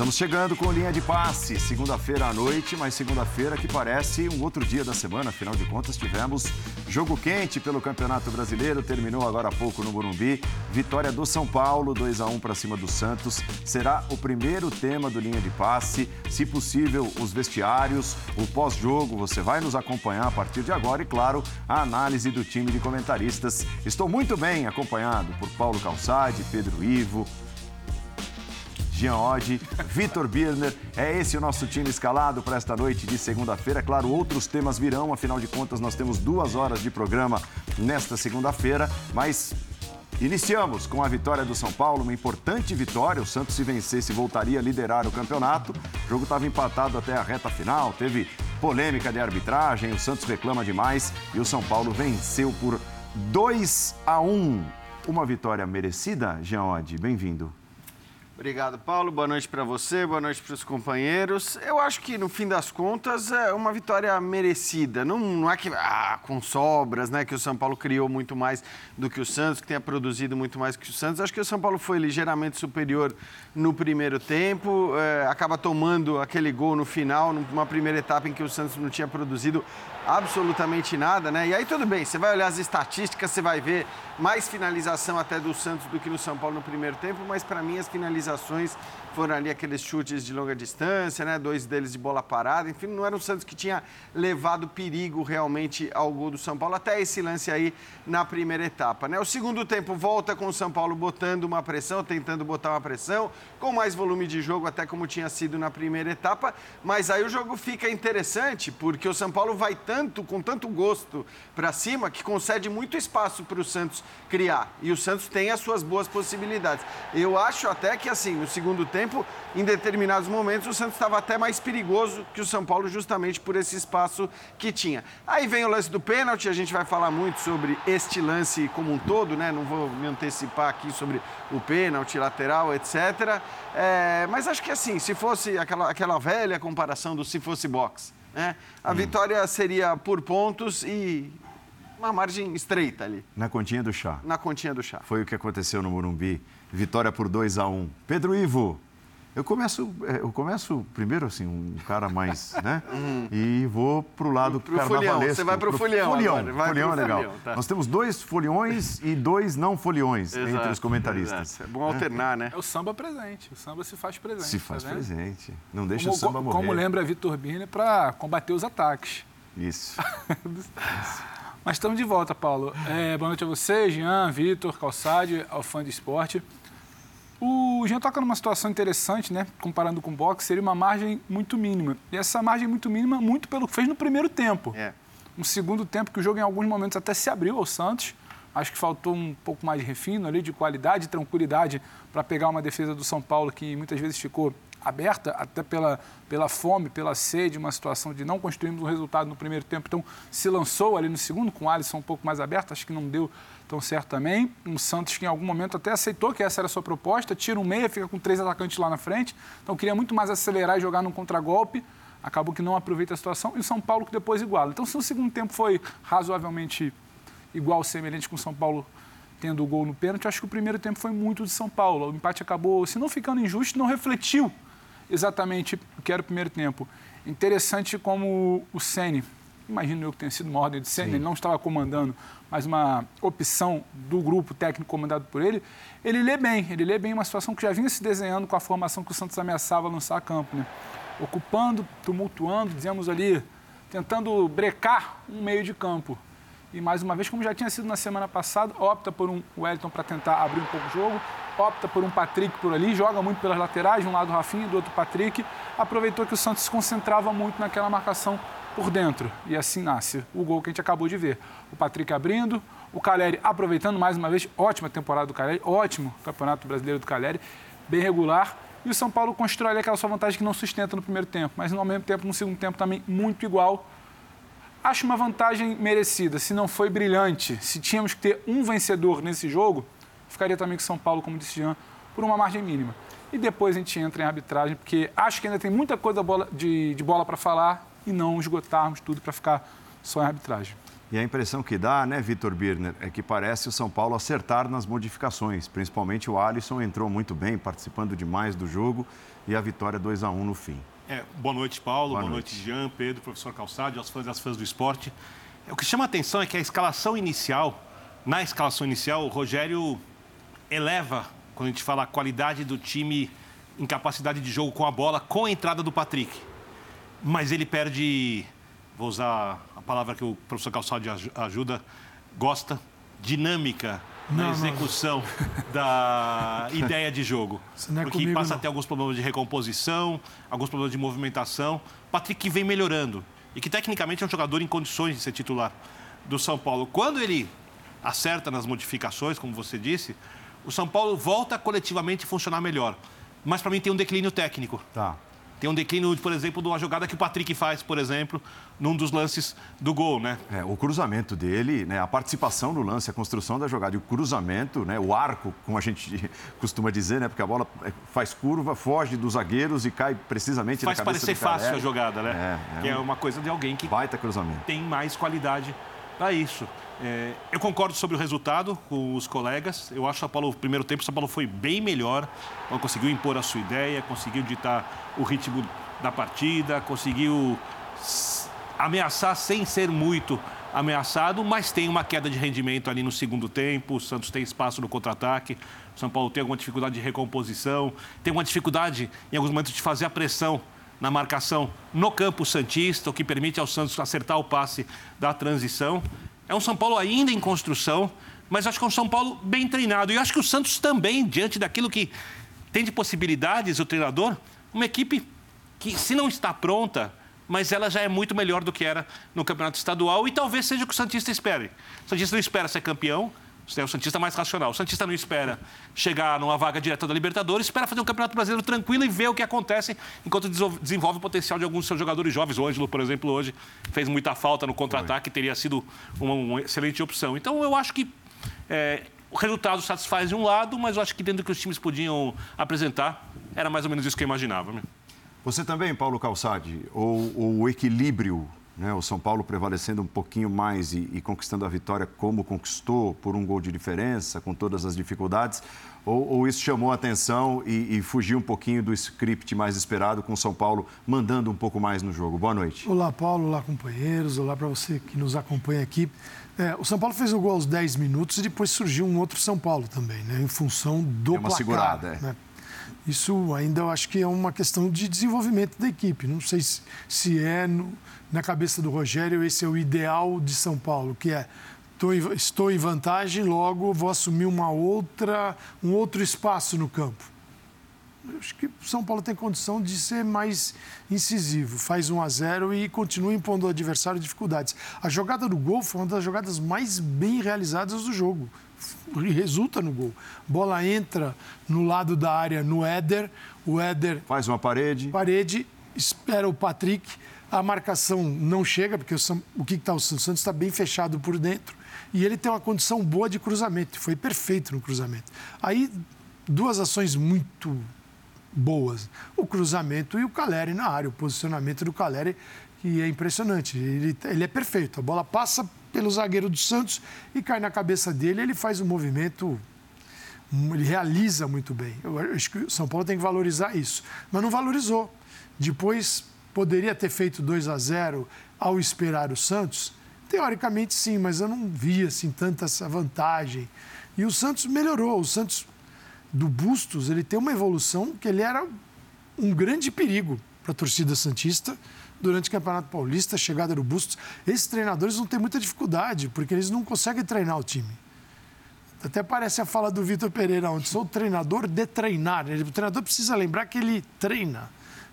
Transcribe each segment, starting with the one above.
Estamos chegando com linha de passe, segunda-feira à noite, mas segunda-feira que parece um outro dia da semana, afinal de contas tivemos jogo quente pelo Campeonato Brasileiro, terminou agora há pouco no Burumbi, vitória do São Paulo, 2 a 1 para cima do Santos, será o primeiro tema do linha de passe, se possível os vestiários, o pós-jogo, você vai nos acompanhar a partir de agora e claro, a análise do time de comentaristas. Estou muito bem acompanhado por Paulo Calçade, Pedro Ivo, Jean Oddi, Vitor Birner. É esse o nosso time escalado para esta noite de segunda-feira. Claro, outros temas virão, afinal de contas, nós temos duas horas de programa nesta segunda-feira, mas Iniciamos com a vitória do São Paulo, uma importante vitória. O Santos, se vencesse, voltaria a liderar o campeonato. O jogo estava empatado até a reta final, teve polêmica de arbitragem, o Santos reclama demais e o São Paulo venceu por 2 a 1. Uma vitória merecida, Jean Oddi, bem-vindo. Obrigado, Paulo. Boa noite para você, boa noite para os companheiros. Eu acho que, no fim das contas, é uma vitória merecida. Não, não é que, ah, com sobras, né, que o São Paulo criou muito mais do que o Santos, que tenha produzido muito mais que o Santos. Acho que o São Paulo foi ligeiramente superior no primeiro tempo, é, acaba tomando aquele gol no final, numa primeira etapa em que o Santos não tinha produzido absolutamente nada, né? E aí tudo bem, você vai olhar as estatísticas, você vai ver mais finalização até do Santos do que no São Paulo no primeiro tempo, mas para mim as finalizações foram ali aqueles chutes de longa distância, né? Dois deles de bola parada. Enfim, não era o Santos que tinha levado perigo realmente ao gol do São Paulo, até esse lance aí na primeira etapa, né? O segundo tempo volta com o São Paulo botando uma pressão, tentando botar uma pressão, com mais volume de jogo, até como tinha sido na primeira etapa. Mas aí o jogo fica interessante, porque o São Paulo vai tanto, com tanto gosto para cima, que concede muito espaço para o Santos criar. E o Santos tem as suas boas possibilidades. Eu acho até que, assim, no segundo tempo, tempo, em determinados momentos, o Santos estava até mais perigoso que o São Paulo, justamente por esse espaço que tinha. Aí vem o lance do pênalti, a gente vai falar muito sobre este lance como um todo, né? Não vou me antecipar aqui sobre o pênalti, lateral, etc. É, mas acho que assim, se fosse aquela, aquela velha comparação do se fosse boxe, né? A hum. vitória seria por pontos e uma margem estreita ali. Na continha do chá. Na continha do chá. Foi o que aconteceu no Morumbi. Vitória por 2 a 1 um. Pedro Ivo, eu começo, é, eu começo primeiro assim, um cara mais, né? Uhum. E vou para o lado pro carnavalesco. Você vai para o folião. Folião, agora. folião é legal. Folião, tá. Nós temos dois foliões e dois não foliões exato, entre os comentaristas. Exato. É bom alternar, né? É o samba presente. O samba se faz presente. Se faz tá presente. Não deixa como, o samba morrer. Como lembra Vitor Bini para combater os ataques. Isso. Mas estamos de volta, Paulo. É, boa noite a você, Jean, Vitor, Calçade, ao fã de esporte. O Jean toca numa situação interessante, né? Comparando com o boxe, seria uma margem muito mínima. E essa margem muito mínima, muito pelo que fez no primeiro tempo. É. Um segundo tempo que o jogo, em alguns momentos, até se abriu ao Santos. Acho que faltou um pouco mais de refino ali, de qualidade, tranquilidade para pegar uma defesa do São Paulo que muitas vezes ficou aberta, até pela, pela fome, pela sede, uma situação de não construirmos um resultado no primeiro tempo. Então, se lançou ali no segundo, com o Alisson um pouco mais aberto, acho que não deu tão certo também. Um Santos que em algum momento até aceitou que essa era a sua proposta, tira um meia, fica com três atacantes lá na frente. Então queria muito mais acelerar e jogar num contragolpe. Acabou que não aproveita a situação. E o São Paulo que depois iguala. Então, se o segundo tempo foi razoavelmente igual, semelhante com o São Paulo tendo o gol no pênalti, acho que o primeiro tempo foi muito de São Paulo. O empate acabou, se não ficando injusto, não refletiu exatamente o que era o primeiro tempo. Interessante como o Sene, imagino eu que tenha sido uma ordem de Sene, ele não estava comandando, mas uma opção do grupo técnico comandado por ele, ele lê bem, ele lê bem uma situação que já vinha se desenhando com a formação que o Santos ameaçava lançar a campo, né? ocupando, tumultuando, dizemos ali, tentando brecar um meio de campo. E mais uma vez, como já tinha sido na semana passada, opta por um Wellington para tentar abrir um pouco o jogo, opta por um Patrick por ali, joga muito pelas laterais, de um lado o Rafinha, do outro o Patrick. Aproveitou que o Santos se concentrava muito naquela marcação por dentro. E assim nasce o gol que a gente acabou de ver. O Patrick abrindo, o Caleri aproveitando mais uma vez, ótima temporada do Caleri, ótimo campeonato brasileiro do Caleri, bem regular. E o São Paulo constrói aquela sua vantagem que não sustenta no primeiro tempo, mas ao mesmo tempo, no segundo tempo também muito igual. Acho uma vantagem merecida. Se não foi brilhante, se tínhamos que ter um vencedor nesse jogo, ficaria também com São Paulo, como disse Jean, por uma margem mínima. E depois a gente entra em arbitragem, porque acho que ainda tem muita coisa de bola para falar e não esgotarmos tudo para ficar só em arbitragem. E a impressão que dá, né, Vitor Birner, é que parece o São Paulo acertar nas modificações. Principalmente o Alisson entrou muito bem, participando demais do jogo e a vitória 2 a 1 no fim. É, boa noite, Paulo. Boa, boa noite. noite, Jean, Pedro, professor Calçado, aos fãs e às fãs do esporte. O que chama a atenção é que a escalação inicial, na escalação inicial, o Rogério eleva, quando a gente fala a qualidade do time em capacidade de jogo com a bola, com a entrada do Patrick. Mas ele perde, vou usar a palavra que o professor Calçado ajuda, gosta, dinâmica na não, execução não. da ideia de jogo. É porque comigo, passa não. a ter alguns problemas de recomposição, alguns problemas de movimentação. Patrick vem melhorando e que tecnicamente é um jogador em condições de ser titular do São Paulo. Quando ele acerta nas modificações, como você disse, o São Paulo volta coletivamente a funcionar melhor. Mas para mim tem um declínio técnico. Tá. Tem um declínio, por exemplo, de uma jogada que o Patrick faz, por exemplo, num dos lances do gol, né? É, o cruzamento dele, né, a participação no lance, a construção da jogada e o cruzamento, né, o arco, como a gente costuma dizer, né, porque a bola é, faz curva, foge dos zagueiros e cai precisamente faz na cabeça Faz parecer fácil a jogada, né? É, é que é uma coisa de alguém que baita cruzamento. tem mais qualidade para isso. É, eu concordo sobre o resultado com os colegas. Eu acho que o Paulo, primeiro tempo, o São Paulo foi bem melhor. conseguiu impor a sua ideia, conseguiu ditar o ritmo da partida, conseguiu ameaçar sem ser muito ameaçado, mas tem uma queda de rendimento ali no segundo tempo. O Santos tem espaço no contra-ataque. O São Paulo tem alguma dificuldade de recomposição, tem uma dificuldade em alguns momentos de fazer a pressão na marcação no campo Santista, o que permite ao Santos acertar o passe da transição. É um São Paulo ainda em construção, mas acho que é um São Paulo bem treinado. E acho que o Santos também, diante daquilo que tem de possibilidades, o treinador, uma equipe que, se não está pronta, mas ela já é muito melhor do que era no campeonato estadual e talvez seja o que o Santista espere. O Santista não espera ser campeão, é o Santista mais racional. O Santista não espera chegar numa vaga direta da Libertadores, espera fazer um Campeonato Brasileiro tranquilo e ver o que acontece enquanto desenvolve o potencial de alguns dos seus jogadores jovens. O Ângelo, por exemplo, hoje fez muita falta no contra-ataque, teria sido uma, uma, excelente opção. Então, eu acho que é, o resultado satisfaz de um lado, mas eu acho que dentro do que os times podiam apresentar, era mais ou menos isso que eu imaginava. Né? Você também, Paulo Calçade, ou, ou o equilíbrio né? O São Paulo prevalecendo um pouquinho mais e, e, conquistando a vitória como conquistou, por um gol de diferença, com todas as dificuldades? Ou, ou isso chamou a atenção e, e, fugiu um pouquinho do script mais esperado, com o São Paulo mandando um pouco mais no jogo? Boa noite. Olá, Paulo. Olá, companheiros. Olá para você que nos acompanha aqui. É, o São Paulo fez o gol aos 10 minutos e depois surgiu um outro São Paulo também, né? em função do é uma placar. segurada, é. Né? Isso ainda eu acho que é uma questão de desenvolvimento da equipe. Não sei se, se é no, na cabeça do Rogério esse é o ideal de São Paulo, que é estou em vantagem, logo vou assumir uma outra, um outro espaço no campo. Eu acho que São Paulo tem condição de ser mais incisivo. Faz 1 a 0 e continua impondo ao adversário dificuldades. A jogada do gol foi uma das jogadas mais bem realizadas do jogo. Resulta no gol. Bola entra no lado da área no Éder. O Éder. Faz uma parede. Parede, espera o Patrick a marcação não chega, porque o, o que está o Santos? O Santos está bem fechado por dentro e ele tem uma condição boa de cruzamento, foi perfeito no cruzamento. Aí, duas ações muito boas: o cruzamento e o Caleri na área, o posicionamento do Caleri, que é impressionante. Ele, ele é perfeito, a bola passa pelo zagueiro do Santos e cai na cabeça dele, ele faz um movimento ele realiza muito bem. Eu acho que o São Paulo tem que valorizar isso. Mas não valorizou. Depois Poderia ter feito 2 a 0 ao esperar o Santos? Teoricamente sim, mas eu não vi assim tanta essa vantagem. E o Santos melhorou. O Santos do Bustos, ele tem uma evolução que ele era um grande perigo para a torcida santista durante o Campeonato Paulista, chegada do Bustos. Esses treinadores não têm muita dificuldade, porque eles não conseguem treinar o time. Até parece a fala do Vitor Pereira onde sou treinador de treinar. O treinador precisa lembrar que ele treina.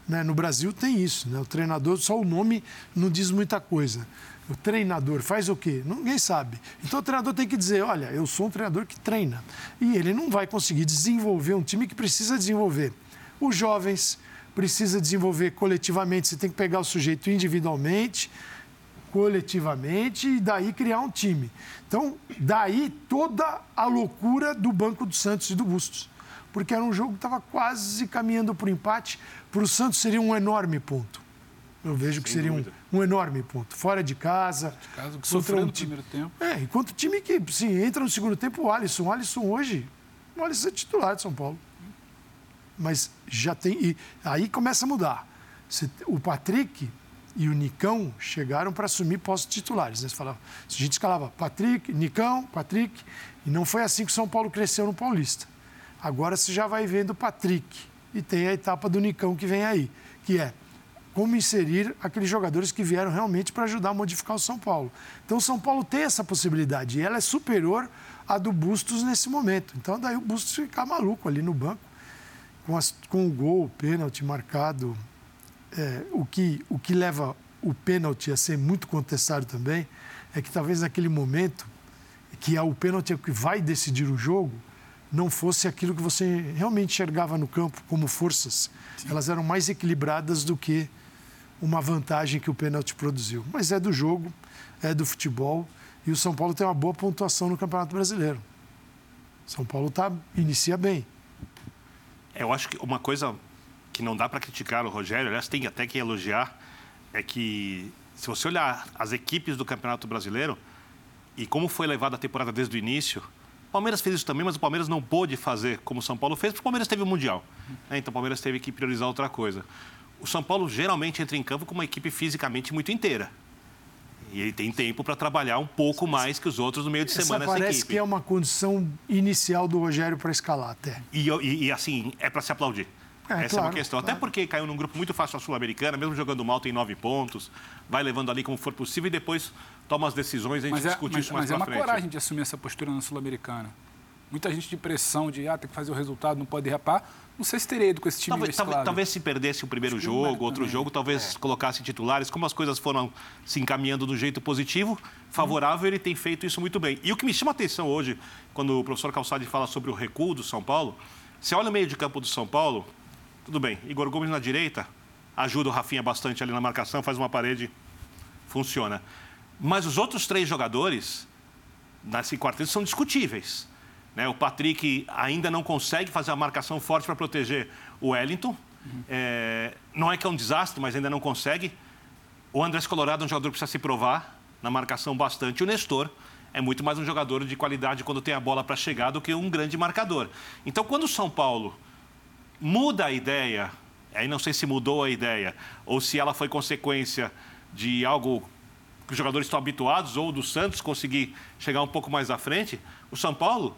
Né? No Brasil tem isso, né? o treinador, só o nome não diz muita coisa. O treinador faz o quê? Ninguém sabe. Então o treinador tem que dizer: olha, eu sou um treinador que treina. E ele não vai conseguir desenvolver um time que precisa desenvolver. Os jovens precisa desenvolver coletivamente, você tem que pegar o sujeito individualmente, coletivamente e daí criar um time. Então, daí toda a loucura do Banco do Santos e do Bustos. Porque era um jogo que estava quase caminhando para o empate, para o Santos seria um enorme ponto. Eu vejo que seria um, um, enorme ponto. Fora de casa. De casa que sofreu no primeiro tempo. É, enquanto o time que sim, entra no segundo tempo, o Alisson. O Alisson hoje, o Alisson é titular de São Paulo. Mas já tem. E aí começa a mudar. O Patrick e o Nicão chegaram para assumir postos titulares. Né? Falava, a gente escalava Patrick, Nicão, Patrick, e não foi assim que o São Paulo cresceu no Paulista. Agora você já vai vendo o Patrick e tem a etapa do Nicão que vem aí, que é como inserir aqueles jogadores que vieram realmente para ajudar a modificar o São Paulo. Então o São Paulo tem essa possibilidade e ela é superior à do Bustos nesse momento. Então daí o Bustos ficar maluco ali no banco, com, as, com o gol, o pênalti marcado, é, o, que, o que leva o pênalti a ser muito contestado também é que talvez naquele momento, que é o pênalti que vai decidir o jogo, não fosse aquilo que você realmente enxergava no campo como forças. Sim. Elas eram mais equilibradas do que uma vantagem que o pênalti produziu. Mas é do jogo, é do futebol e o São Paulo tem uma boa pontuação no Campeonato Brasileiro. São Paulo tá, inicia bem. Eu acho que uma coisa que não dá para criticar o Rogério, aliás, tem até que elogiar, é que se você olhar as equipes do Campeonato Brasileiro e como foi levada a temporada desde o início, o Palmeiras fez isso também, mas o Palmeiras não pôde fazer como o São Paulo fez, porque o Palmeiras teve o Mundial. Né? Então o Palmeiras teve que priorizar outra coisa. O São Paulo geralmente entra em campo com uma equipe fisicamente muito inteira. E ele tem tempo para trabalhar um pouco mais que os outros no meio de semana essa, parece que é uma condição inicial do Rogério para escalar até. E, e, e assim, é para se aplaudir. É, Essa claro, é uma questão. Claro. Até porque caiu num grupo muito fácil a Sul-Americana, mesmo jogando mal, tem nove pontos, vai levando ali como for possível e depois toma as decisões e a gente mas discute é, isso mas, mais Mas é uma frente. coragem de assumir essa postura na Sul-Americana. Muita gente de pressão, de ah, tem que fazer o resultado, não pode rapar. Não sei se teria ido com esse time talvez, talvez, talvez, se perdesse o primeiro jogo, outro também. jogo, talvez é. colocasse titulares. Como as coisas foram se encaminhando do jeito positivo, favorável, hum. ele tem feito isso muito bem. E o que me chama a atenção hoje, quando o professor Calçade fala sobre o recuo do São Paulo, você olha o meio de campo do São Paulo, tudo bem. Igor Gomes na direita, ajuda o Rafinha bastante ali na marcação, faz uma parede, funciona. Mas os outros três jogadores nesse quarteto são discutíveis. Né? O Patrick ainda não consegue fazer a marcação forte para proteger o Wellington. Uhum. É, não é que é um desastre, mas ainda não consegue. O Andrés Colorado é um jogador que precisa se provar na marcação bastante. O Nestor é muito mais um jogador de qualidade quando tem a bola para chegar do que um grande marcador. Então, quando o São Paulo muda a ideia, aí não sei se mudou a ideia, ou se ela foi consequência de algo que os jogadores estão habituados, ou do Santos conseguir chegar um pouco mais à frente, o São Paulo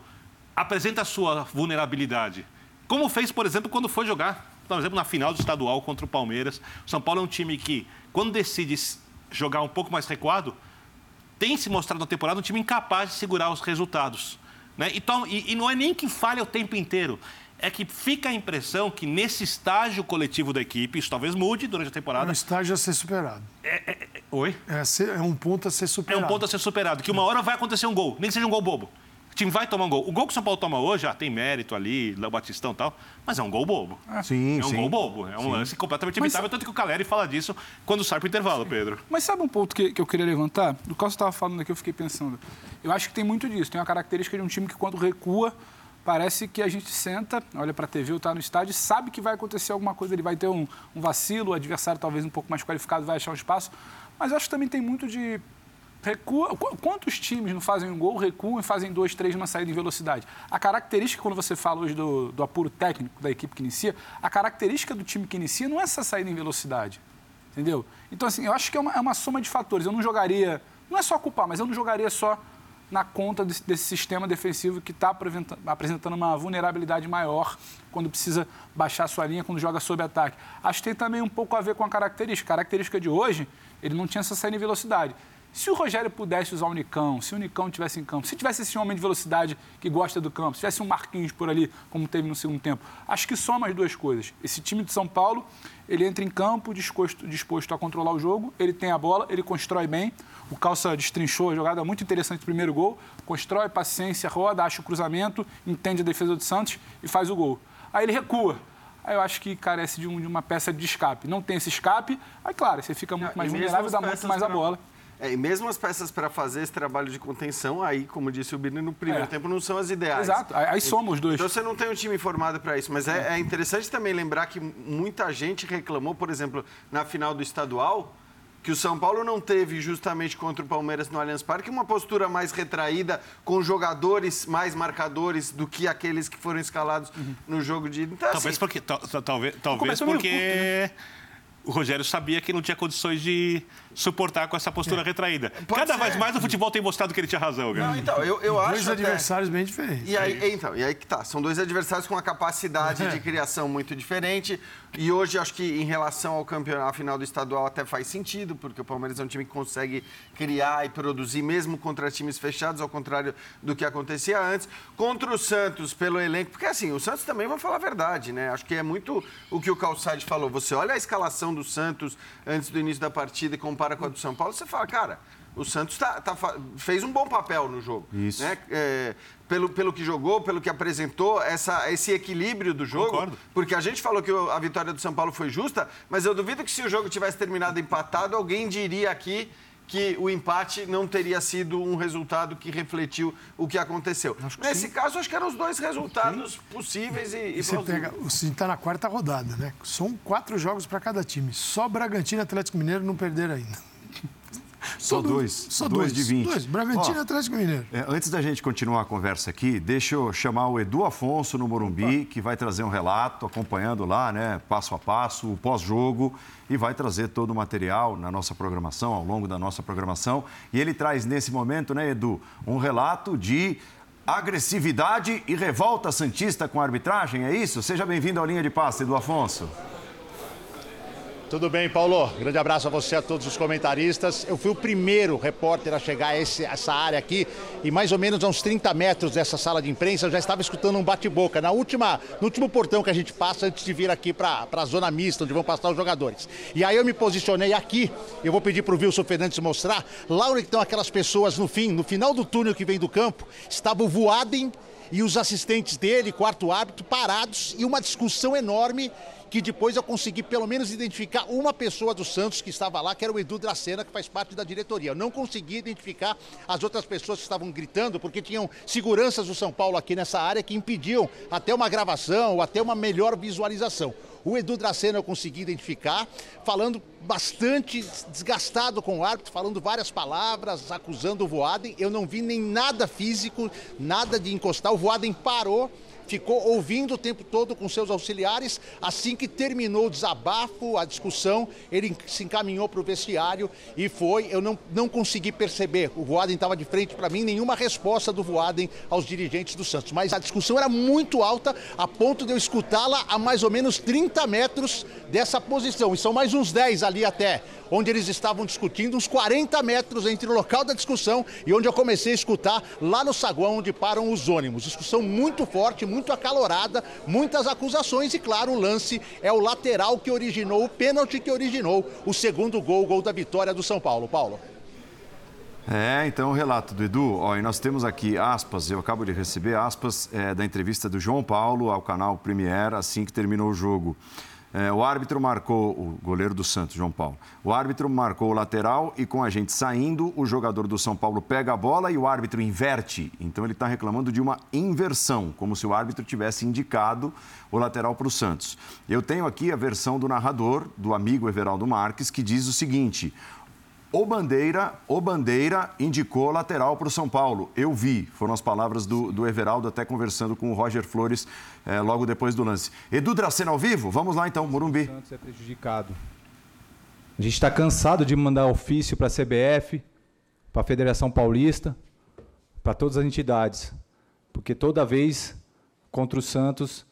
apresenta a sua vulnerabilidade. Como fez, por exemplo, quando foi jogar, por exemplo, na final do estadual contra o Palmeiras. O São Paulo é um time que, quando decide jogar um pouco mais recuado, tem se mostrado na temporada um time incapaz de segurar os resultados. Né? Então, e, e não é nem que falha o tempo inteiro é que fica a impressão que nesse estágio coletivo da equipe, isso talvez mude durante a temporada. É um estágio a ser superado. É, é, é oi? É, ser, é, um ponto a ser superado. É um ponto a ser superado, que uma hora vai acontecer um gol, nem que seja um gol bobo. O time vai tomar um gol. O gol que o São Paulo toma hoje, ah, tem mérito ali, Léo Batistão e tal, mas é um gol bobo. Ah, sim, É um sim. gol bobo. É um sim. lance completamente evitável, tanto que o Caleri fala disso quando sai para o intervalo, Pedro. Mas sabe um ponto que, que eu queria levantar? Do qual você estava falando aqui, eu fiquei pensando. Eu acho que tem muito disso. Tem uma característica de um time que quando recua parece que a gente senta, olha para a TV ou está no estádio, sabe que vai acontecer alguma coisa, ele vai ter um, um vacilo, o adversário talvez um pouco mais qualificado vai achar um espaço. Mas eu acho que também tem muito de recua. Quantos times não fazem um gol, recuam e fazem dois, três numa saída em velocidade? A característica, quando você fala hoje do, do apuro técnico da equipe que inicia, a característica do time que inicia não é essa saída em velocidade. Entendeu? Então, assim, eu acho que é uma, é uma soma de fatores. Eu não jogaria. Não é só culpar, mas eu não jogaria só na conta desse, desse sistema defensivo que está apresentando uma vulnerabilidade maior quando precisa baixar sua linha, quando joga sob ataque. Acho que tem também um pouco a ver com a característica. A característica de hoje, ele não tinha essa saída em velocidade. Se o Rogério pudesse usar o Nicão, se o Nicão tivesse em campo, se tivesse esse homem de velocidade que gosta do campo, se tivesse um Marquinhos por ali, como teve no segundo tempo, acho que soma as duas coisas. Esse time de São Paulo, ele entra em campo disposto, disposto a controlar o jogo, ele tem a bola, ele constrói bem. O Calça destrinchou a jogada muito interessante do primeiro gol, constrói paciência, roda, acha o cruzamento, entende a defesa do Santos e faz o gol. Aí ele recua. Aí eu acho que carece de, um, de uma peça de escape. Não tem esse escape, aí claro, você fica muito mais vulnerável, dá muito mais a bola. É, e mesmo as peças para fazer esse trabalho de contenção, aí, como disse o Bini, no primeiro É. tempo não são as ideais. Exato. Aí, aí somos os dois. Então você não tem um time formado para isso. Mas é, é interessante também lembrar que muita gente reclamou, por exemplo, na final do estadual, que o São Paulo não teve justamente contra o Palmeiras no Allianz Parque uma postura mais retraída, com jogadores mais marcadores do que aqueles que foram escalados no jogo de. Então, Talvez assim, porque, tal- tal- talvez, talvez começou meio porque o Rogério sabia que não tinha condições de suportar com essa postura retraída. Pode Cada ser. vez mais o futebol tem mostrado que ele tinha razão, cara. não, então, eu, eu acho. Dois até- adversários bem diferentes. E aí, então, e aí que tá. São dois adversários com uma capacidade de criação muito diferente. E hoje, acho que em relação ao campeonato, à final do estadual, até faz sentido, porque o Palmeiras é um time que consegue criar e produzir, mesmo contra times fechados, ao contrário do que acontecia antes. Contra o Santos, pelo elenco, porque assim, o Santos também, vamos falar a verdade, né? Acho que é muito o que o Calçade falou. Você olha a escalação do Santos antes do início da partida e compara com a do São Paulo, você fala, cara. O Santos tá- tá fez um bom papel no jogo. Isso. Né? é, pelo, pelo que jogou, pelo que apresentou, essa, esse equilíbrio do jogo. Concordo. Porque a gente falou que a vitória do São Paulo foi justa, mas eu duvido que se o jogo tivesse terminado empatado, alguém diria aqui que o empate não teria sido um resultado que refletiu o que aconteceu. Nesse caso, acho que eram os dois resultados possíveis e, e E você pega, está na quarta rodada, né? São quatro jogos para cada time. Só Bragantino e Atlético Mineiro não perderam ainda. Só Todo- dois. Só dois, de 20. Dois. Bragantino e Atlético Mineiro. É, antes da gente continuar a conversa aqui, deixa eu chamar o Edu Afonso no Morumbi, que vai trazer um relato, acompanhando lá, né, passo a passo, o pós-jogo, e vai trazer todo o material na nossa programação, ao longo da nossa programação. E ele traz nesse momento, né, Edu, um relato de agressividade e revolta santista com a arbitragem, é isso? Seja bem-vindo ao Linha de Passe, Edu Afonso. Tudo bem, Paulo? Grande abraço a você, a todos os comentaristas. Eu fui o primeiro repórter a chegar a esse- essa área aqui e mais ou menos a uns 30 metros dessa sala de imprensa eu já estava escutando um bate-boca. Na última, no último portão que a gente passa antes de vir aqui para a zona mista, onde vão passar os jogadores. E aí eu me posicionei aqui, eu vou pedir para o Wilson Fernandes mostrar, lá onde estão aquelas pessoas no fim, no final do túnel que vem do campo, estava o Voaden e os assistentes dele, quarto árbitro, parados e uma discussão enorme que depois eu consegui pelo menos identificar uma pessoa do Santos que estava lá, que era o Edu Dracena, que faz parte da diretoria. Eu não consegui identificar as outras pessoas que estavam gritando, porque tinham seguranças do São Paulo aqui nessa área que impediam até uma gravação ou até uma melhor visualização. O Edu Dracena eu consegui identificar, falando bastante desgastado com o árbitro, falando várias palavras, acusando o Voaden. Eu não vi nem nada físico, nada de encostar. O Voaden parou ficou ouvindo o tempo todo com seus auxiliares. Assim que terminou o desabafo, a discussão, ele se encaminhou para o vestiário e foi. Eu não, não consegui perceber. O Voaden estava de frente para mim, nenhuma resposta do Voaden aos dirigentes do Santos. Mas a discussão era muito alta, a ponto de eu escutá-la a mais ou menos 30 metros dessa posição. E são mais uns 10 ali até, onde eles estavam discutindo, uns 40 metros entre o local da discussão e onde eu comecei a escutar lá no saguão onde param os ônibus. Discussão muito forte, muito acalorada, muitas acusações e, claro, o lance é o lateral que originou, o pênalti que originou o segundo gol, o gol da vitória do São Paulo. Paulo. É, então o relato do Edu, ó, e nós temos aqui aspas, eu acabo de receber aspas é, da entrevista do João Paulo ao canal Premier assim que terminou o jogo. É, o árbitro marcou, o goleiro do Santos, João Paulo. O árbitro marcou o lateral e com a gente saindo, o jogador do São Paulo pega a bola e o árbitro inverte. Então ele está reclamando de uma inversão, como se o árbitro tivesse indicado o lateral para o Santos. Eu tenho aqui a versão do narrador, do amigo Everaldo Marques, que diz o seguinte: o Bandeira, o Bandeira indicou lateral para o São Paulo. Eu vi, foram as palavras do, do Everaldo, até conversando com o Roger Flores eh, logo depois do lance. Edu Dracena ao vivo? Vamos lá então, Morumbi. Santos é prejudicado. A gente está cansado de mandar ofício para a CBF, para a Federação Paulista, para todas as entidades, porque toda vez contra o Santos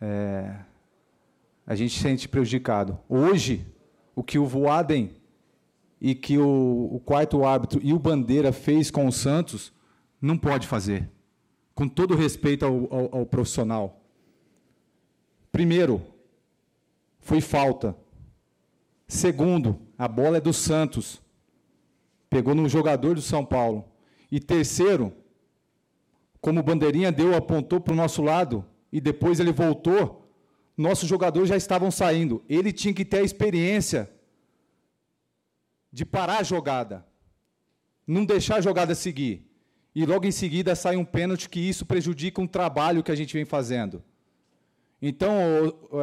é, a gente se sente prejudicado. Hoje, o que o Voaden e que o, o quarto árbitro e o Bandeira fez com o Santos, não pode fazer. Com todo respeito ao, ao, ao profissional. Primeiro, foi falta. Segundo, a bola é do Santos. Pegou no jogador do São Paulo. E terceiro, como o Bandeirinha deu, apontou para o nosso lado e depois ele voltou, nossos jogadores já estavam saindo. Ele tinha que ter a experiência de parar a jogada. não deixar a jogada seguir. E logo em seguida sai um pênalti que isso prejudica um trabalho que a gente vem fazendo. Então,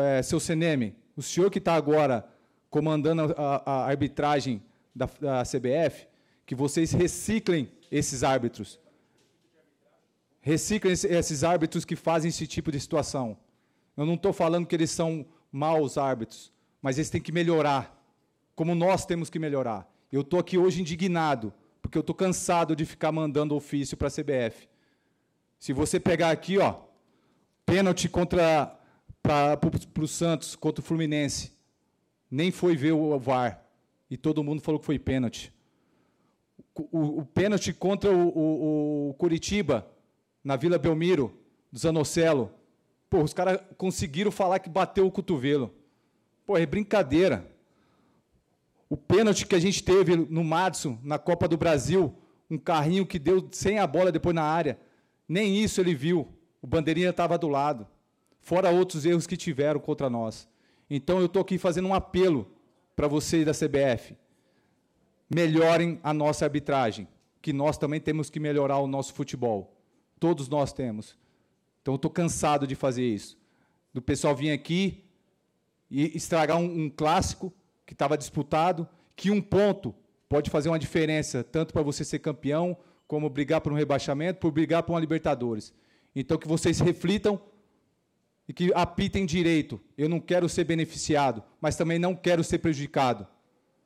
é, seu Seneme, o senhor que está agora comandando a, a arbitragem da, da, CBF, que vocês reciclem esses árbitros. Reciclem esses árbitros que fazem esse tipo de situação. Eu não estou falando que eles são maus árbitros, mas eles têm que melhorar, como nós temos que melhorar. Eu estou aqui hoje indignado, porque eu estou cansado de ficar mandando ofício para a CBF. Se você pegar aqui, ó, pênalti contra para o Santos contra o Fluminense, nem foi ver o VAR e todo mundo falou que foi pênalti. O, o pênalti contra o, o, o, Curitiba na Vila Belmiro do Zanocelo, pô, os caras conseguiram falar que bateu o cotovelo. Pô, é brincadeira. O pênalti que a gente teve no Madison, na Copa do Brasil, um carrinho que deu sem a bola depois na área, nem isso ele viu. O bandeirinha estava do lado. Fora outros erros que tiveram contra nós. Então eu estou aqui fazendo um apelo para vocês da CBF. Melhorem a nossa arbitragem, que nós também temos que melhorar o nosso futebol. Todos nós temos. Então eu estou cansado de fazer isso. Do pessoal vir aqui e estragar um, um clássico que estava disputado, que um ponto pode fazer uma diferença, tanto para você ser campeão, como brigar por um rebaixamento, por brigar por uma Libertadores. Então, que vocês reflitam e que apitem direito. Eu não quero ser beneficiado, mas também não quero ser prejudicado.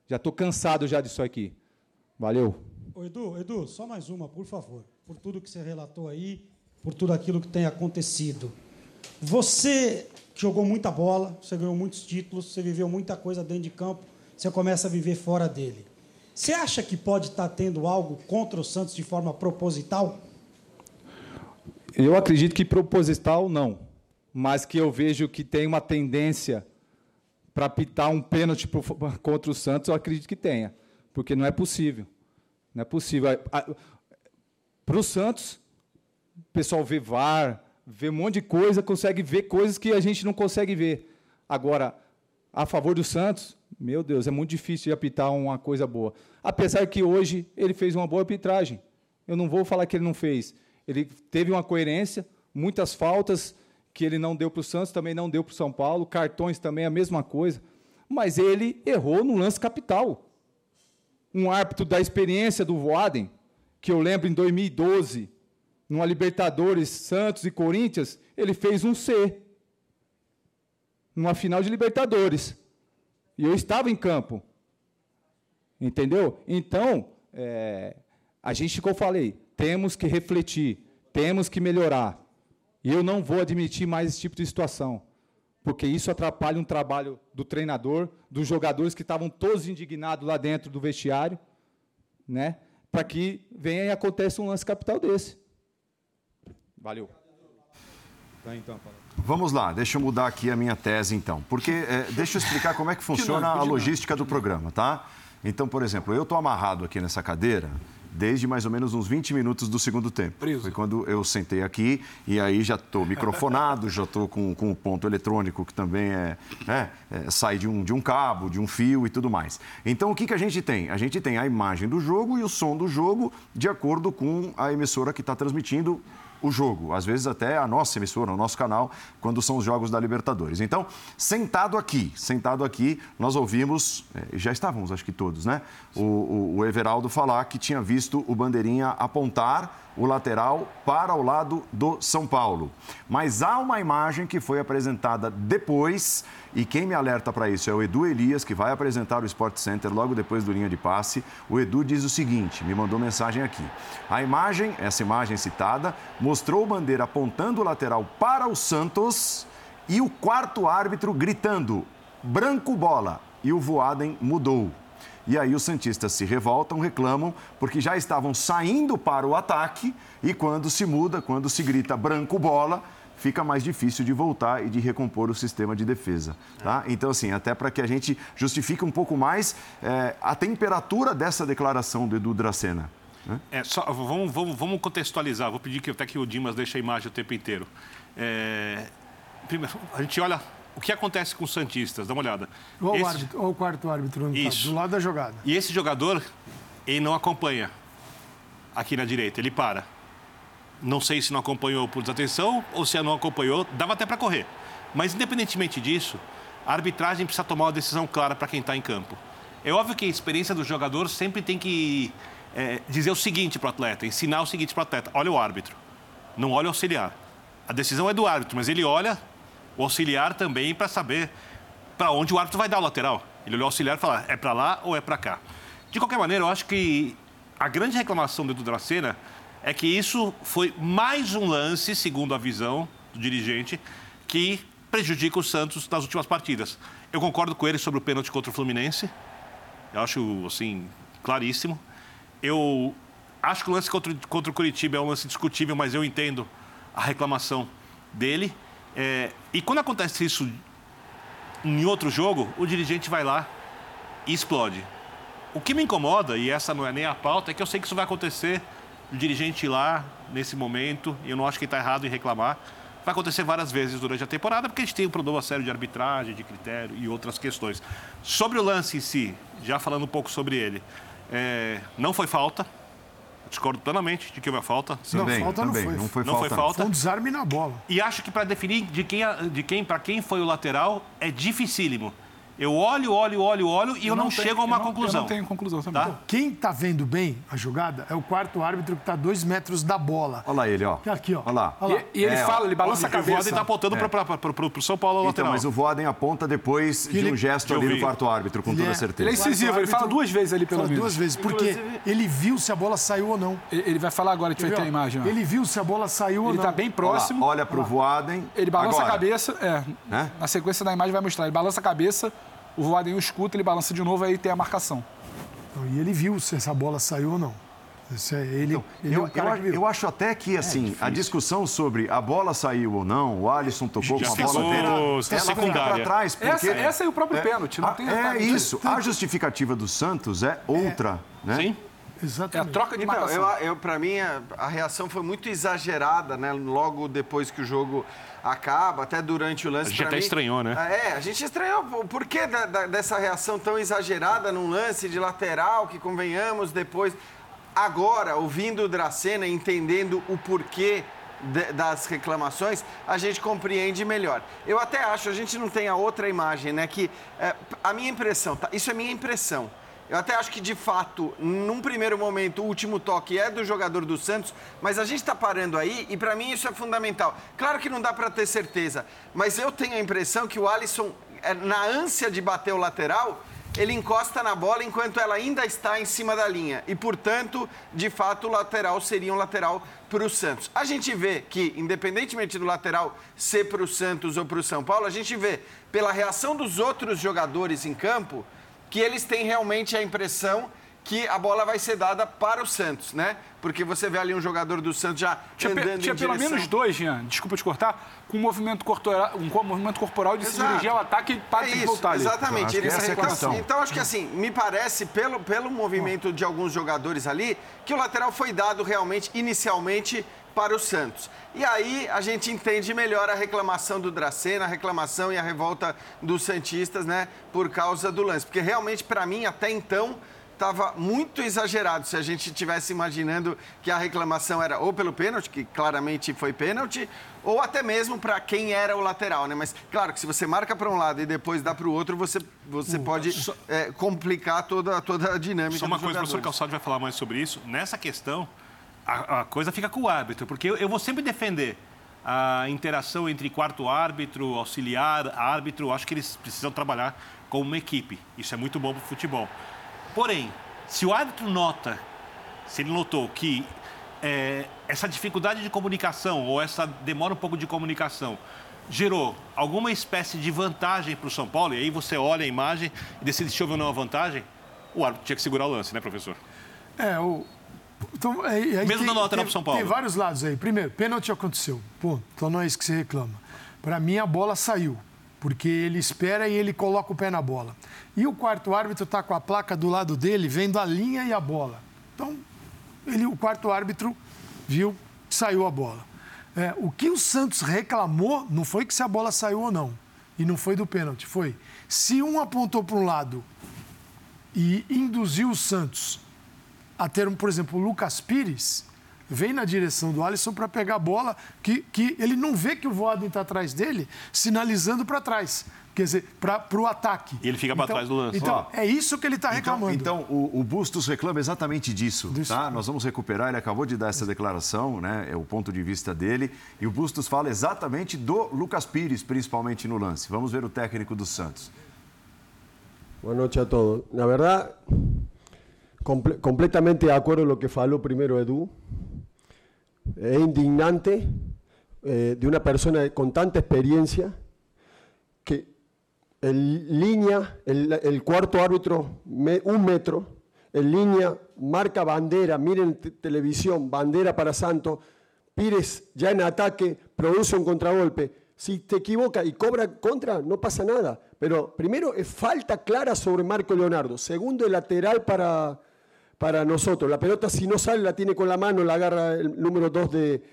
Já estou cansado já disso aqui. Valeu. Ô, Edu, Edu, só mais uma, por favor. Por tudo que você relatou aí, por tudo aquilo que tem acontecido. Você jogou muita bola, você ganhou muitos títulos, você viveu muita coisa dentro de campo, você começa a viver fora dele. Você acha que pode estar tendo algo contra o Santos de forma proposital? Eu acredito que proposital não, mas que eu vejo que tem uma tendência para pitar um pênalti contra o Santos, eu acredito que tenha, porque não é possível. Não é possível. Para o Santos, o pessoal vê VAR, vê um monte de coisa, consegue ver coisas que a gente não consegue ver. Agora, a favor do Santos, meu Deus, é muito difícil de apitar uma coisa boa. Apesar que hoje ele fez uma boa arbitragem. Eu não vou falar que ele não fez. Ele teve uma coerência, muitas faltas que ele não deu para o Santos, também não deu para o São Paulo, cartões também a mesma coisa. Mas ele errou no lance capital. Um árbitro da experiência do Voaden, que eu lembro em 2012, numa Libertadores, Santos e Corinthians, ele fez um C. Numa final de Libertadores. E eu estava em campo. Entendeu? Então, é, a gente, como eu falei, temos que refletir, temos que melhorar. E eu não vou admitir mais esse tipo de situação, porque isso atrapalha um trabalho do treinador, dos jogadores que estavam todos indignados lá dentro do vestiário, né? para que venha e aconteça um lance capital desse. Valeu. Tá, então, Vamos lá, deixa eu mudar aqui a minha tese, então. Porque, é, deixa eu explicar como é que funciona a logística do programa, tá? Então, por exemplo, eu estou amarrado aqui nessa cadeira desde mais ou menos uns 20 minutos do segundo tempo. Preso. Foi quando eu sentei aqui e aí já estou microfonado, já estou com, com o ponto eletrônico que também é, é, é, sai de um, de um cabo, de um fio e tudo mais. Então o que, que a gente tem? A gente tem a imagem do jogo e o som do jogo de acordo com a emissora que está transmitindo o jogo, às vezes até a nossa emissora, o nosso canal, quando são os jogos da Libertadores. Então, sentado aqui, sentado aqui, nós ouvimos, é, já estávamos acho que todos, né? O, o, o Everaldo falar que tinha visto o Bandeirinha apontar o lateral para o lado do São Paulo. Mas há uma imagem que foi apresentada depois, e quem me alerta para isso é o Edu Elias, que vai apresentar o Sport Center logo depois do linha de passe. O Edu diz o seguinte: me mandou mensagem aqui. A imagem, essa imagem citada, mostrou o Bandeira apontando o lateral para o Santos e o quarto árbitro gritando: branco bola. E o Voaden mudou. E aí os Santistas se revoltam, reclamam, porque já estavam saindo para o ataque e quando se muda, quando se grita branco bola, fica mais difícil de voltar e de recompor o sistema de defesa. Tá? Então, assim, até para que a gente justifique um pouco mais é, a temperatura dessa declaração do Edu Dracena. Né? É, só, vamos, vamos, vamos, contextualizar. Vou pedir que até que o Dimas deixe a imagem o tempo inteiro. É, primeiro, a gente olha o que acontece com os Santistas? Dá uma olhada. Olha esse... o, o quarto árbitro Isso. do lado da jogada. E esse jogador, ele não acompanha. aqui na direita. Ele para. Não sei se não acompanhou por desatenção ou se não acompanhou, dava até para correr. Mas, independentemente disso, a arbitragem precisa tomar uma decisão clara para quem está em campo. É óbvio que a experiência do jogador sempre tem que é, dizer o seguinte para o atleta, ensinar o seguinte para o atleta: olha o árbitro, não olha o auxiliar. A decisão é do árbitro, mas ele olha o auxiliar também para saber para onde o árbitro vai dar o lateral. Ele olhou o auxiliar e fala: é para lá ou é para cá? De qualquer maneira, eu acho que a grande reclamação do Dracena é que isso foi mais um lance, segundo a visão do dirigente, que prejudica o Santos nas últimas partidas. Eu concordo com ele sobre o pênalti contra o Fluminense. Eu acho, assim, claríssimo. Eu acho que o lance contra, contra o Curitiba é um lance discutível, mas eu entendo a reclamação dele. É, e quando acontece isso em outro jogo, o dirigente vai lá e explode. O que me incomoda, e essa não é nem a pauta, é que eu sei que isso vai acontecer, o dirigente ir lá nesse momento, e eu não acho que está errado em reclamar. Vai acontecer várias vezes durante a temporada, porque a gente tem um problema sério de arbitragem, de critério e outras questões. Sobre o lance em si, já falando um pouco sobre ele, é, não foi falta, discordo plenamente de que houve falta. Também, não, falta também. não foi. Não foi não falta. Foi, falta. foi um desarme na bola. E acho que para definir de quem, de quem, para quem foi o lateral é dificílimo. Eu olho, olho, olho, olho e eu, eu não, tenho, chego a uma eu conclusão. eu não tenho conclusão também. Tá? Quem está vendo bem a jogada é o quarto árbitro que está a dois metros da bola. Olha lá ele, ó. Aqui, ó. Olha lá. Olha lá. E, e ele É, fala, ele balança a O cabeça. Voaden está apontando É. para o São Paulo Então, lateral. mas o Voaden aponta depois de ele- um gesto ali no vi. quarto árbitro, com Ele toda é- certeza. Ele é incisivo, ele fala duas vezes ali, pelo Fala menos. duas vezes, porque Inclusive- ele viu se a bola saiu ou não. Ele, ele vai falar agora, a gente vai ter a imagem. ó. Ele viu se a bola saiu ou Ele não. está bem próximo. olha pro Voaden. Ele balança a cabeça, é. Na sequência da imagem vai mostrar. Ele balança a cabeça, o Voaden escuta, ele balança de novo, aí tem a marcação. Então, E ele viu se essa bola saiu ou não. Esse é ele, ele é Eu, cara eu- eu acho até que, assim, a discussão sobre a bola saiu ou não, o Alisson tocou Já com a bola dele, ela fica para trás. Porque Essa, essa é o próprio pênalti, não a- tem é isso. A justificativa do Santos é outra, né? Sim? É a Exatamente. troca de Então, marcação. eu, eu, para mim, a, a reação foi muito exagerada, né? Logo depois que o jogo acaba, até durante o lance. A gente até mim- estranhou, né? É, a gente estranhou. O porquê da- da- dessa reação tão exagerada num lance de lateral, que convenhamos depois. Agora, ouvindo o Dracena, entendendo o porquê das reclamações, a gente compreende melhor. Eu até acho, a gente não tem a outra imagem, né? Que é, a minha impressão, tá? Isso é minha impressão. Eu até acho que, de fato, num primeiro momento, o último toque é do jogador do Santos, mas a gente está parando aí e, para mim, isso é fundamental. Claro que não dá para ter certeza, mas eu tenho a impressão que o Alisson, é, na ânsia de bater o lateral, ele encosta na bola enquanto ela ainda está em cima da linha. E, portanto, de fato, o lateral seria um lateral para o Santos. A gente vê que, independentemente do lateral ser para o Santos ou para o São Paulo, a gente vê, pela reação dos outros jogadores em campo, que eles têm realmente a impressão que a bola vai ser dada para o Santos, né? Porque você vê ali um jogador do Santos já Tinha, pe- andando tinha em pelo direção... menos dois, Jean, desculpa te cortar, com um movimento corporal, um movimento corporal de se Exato. dirigir ao ataque para É voltar ali. exatamente. acho que Eles- essa é a então, então, acho que assim, me parece, pelo, pelo movimento de alguns jogadores ali, que o lateral foi dado realmente, inicialmente, para o Santos. E aí a gente entende melhor a reclamação do Dracena, a reclamação e a revolta dos Santistas, né, por causa do lance. Porque realmente, para mim, até então, estava muito exagerado se a gente estivesse imaginando que a reclamação era ou pelo pênalti, que claramente foi pênalti, ou até mesmo para quem era o lateral, né? Mas claro que se você marca para um lado e depois dá para o outro, você, você pode é, complicar toda, toda a dinâmica Só uma coisa, o professor jogadores. Calçado vai falar mais sobre isso. Nessa questão, a, a coisa fica com o árbitro, porque eu, eu vou sempre defender a interação entre quarto árbitro, auxiliar, árbitro. Acho que eles precisam trabalhar como uma equipe. Isso é muito bom para o futebol. Porém, se o árbitro nota, se ele notou que é, essa dificuldade de comunicação ou essa demora um pouco de comunicação gerou alguma espécie de vantagem para o São Paulo, e aí você olha a imagem e decide se houve ou não a vantagem, o árbitro tinha que segurar o lance, né, professor? É, o. Então, aí Mesmo tem, dando lateral tem, pro São Paulo. Tem vários lados aí. Primeiro, pênalti aconteceu. Pô, então não é isso que se reclama. Para mim, a bola saiu. Porque ele espera e ele coloca o pé na bola. E o quarto árbitro está com a placa do lado dele, vendo a linha e a bola. Então, ele, o quarto árbitro viu saiu a bola. É, o que o Santos reclamou não foi que se a bola saiu ou não. E não foi do pênalti. Foi se um apontou para um lado e induziu o Santos a ter, por exemplo, o Lucas Pires vem na direção do Alisson para pegar a bola, que, que ele não vê que o Voaden está atrás dele, sinalizando para trás. Quer dizer, para o ataque. E ele fica para então, trás do lance. Então, é isso que ele está Então, reclamando. então o, o Bustos reclama exatamente disso, Disso. tá? Nós vamos recuperar, ele acabou de dar essa declaração, né? É o ponto de vista dele. E o Bustos fala exatamente do Lucas Pires, principalmente no lance. Vamos ver o técnico do Santos. Boa noite a todos. Na verdad, comple- completamente de acuerdo con lo que faló primero Edu. Es indignante eh, de una persona con tanta experiencia que en línea, el, cuarto árbitro, un metro, en línea, marca bandera, miren te- televisión, bandera para Santos, Pires ya en ataque, produce un contragolpe. Si te equivoca y cobra contra, no pasa nada. Pero primero es falta clara sobre Marco Leonardo. Segundo, el lateral para, para nosotros. La pelota, si no sale, la tiene con la mano, la agarra el número 2 de.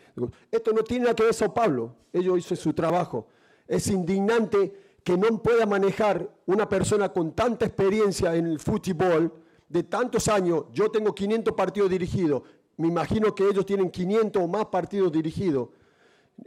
Esto no tiene nada que ver Sao Paulo. Ellos hizo su trabajo. Es indignante que no pueda manejar una persona con tanta experiencia en el fútbol, de tantos años. Yo tengo 500 partidos dirigidos. Me imagino que ellos tienen 500 o más partidos dirigidos.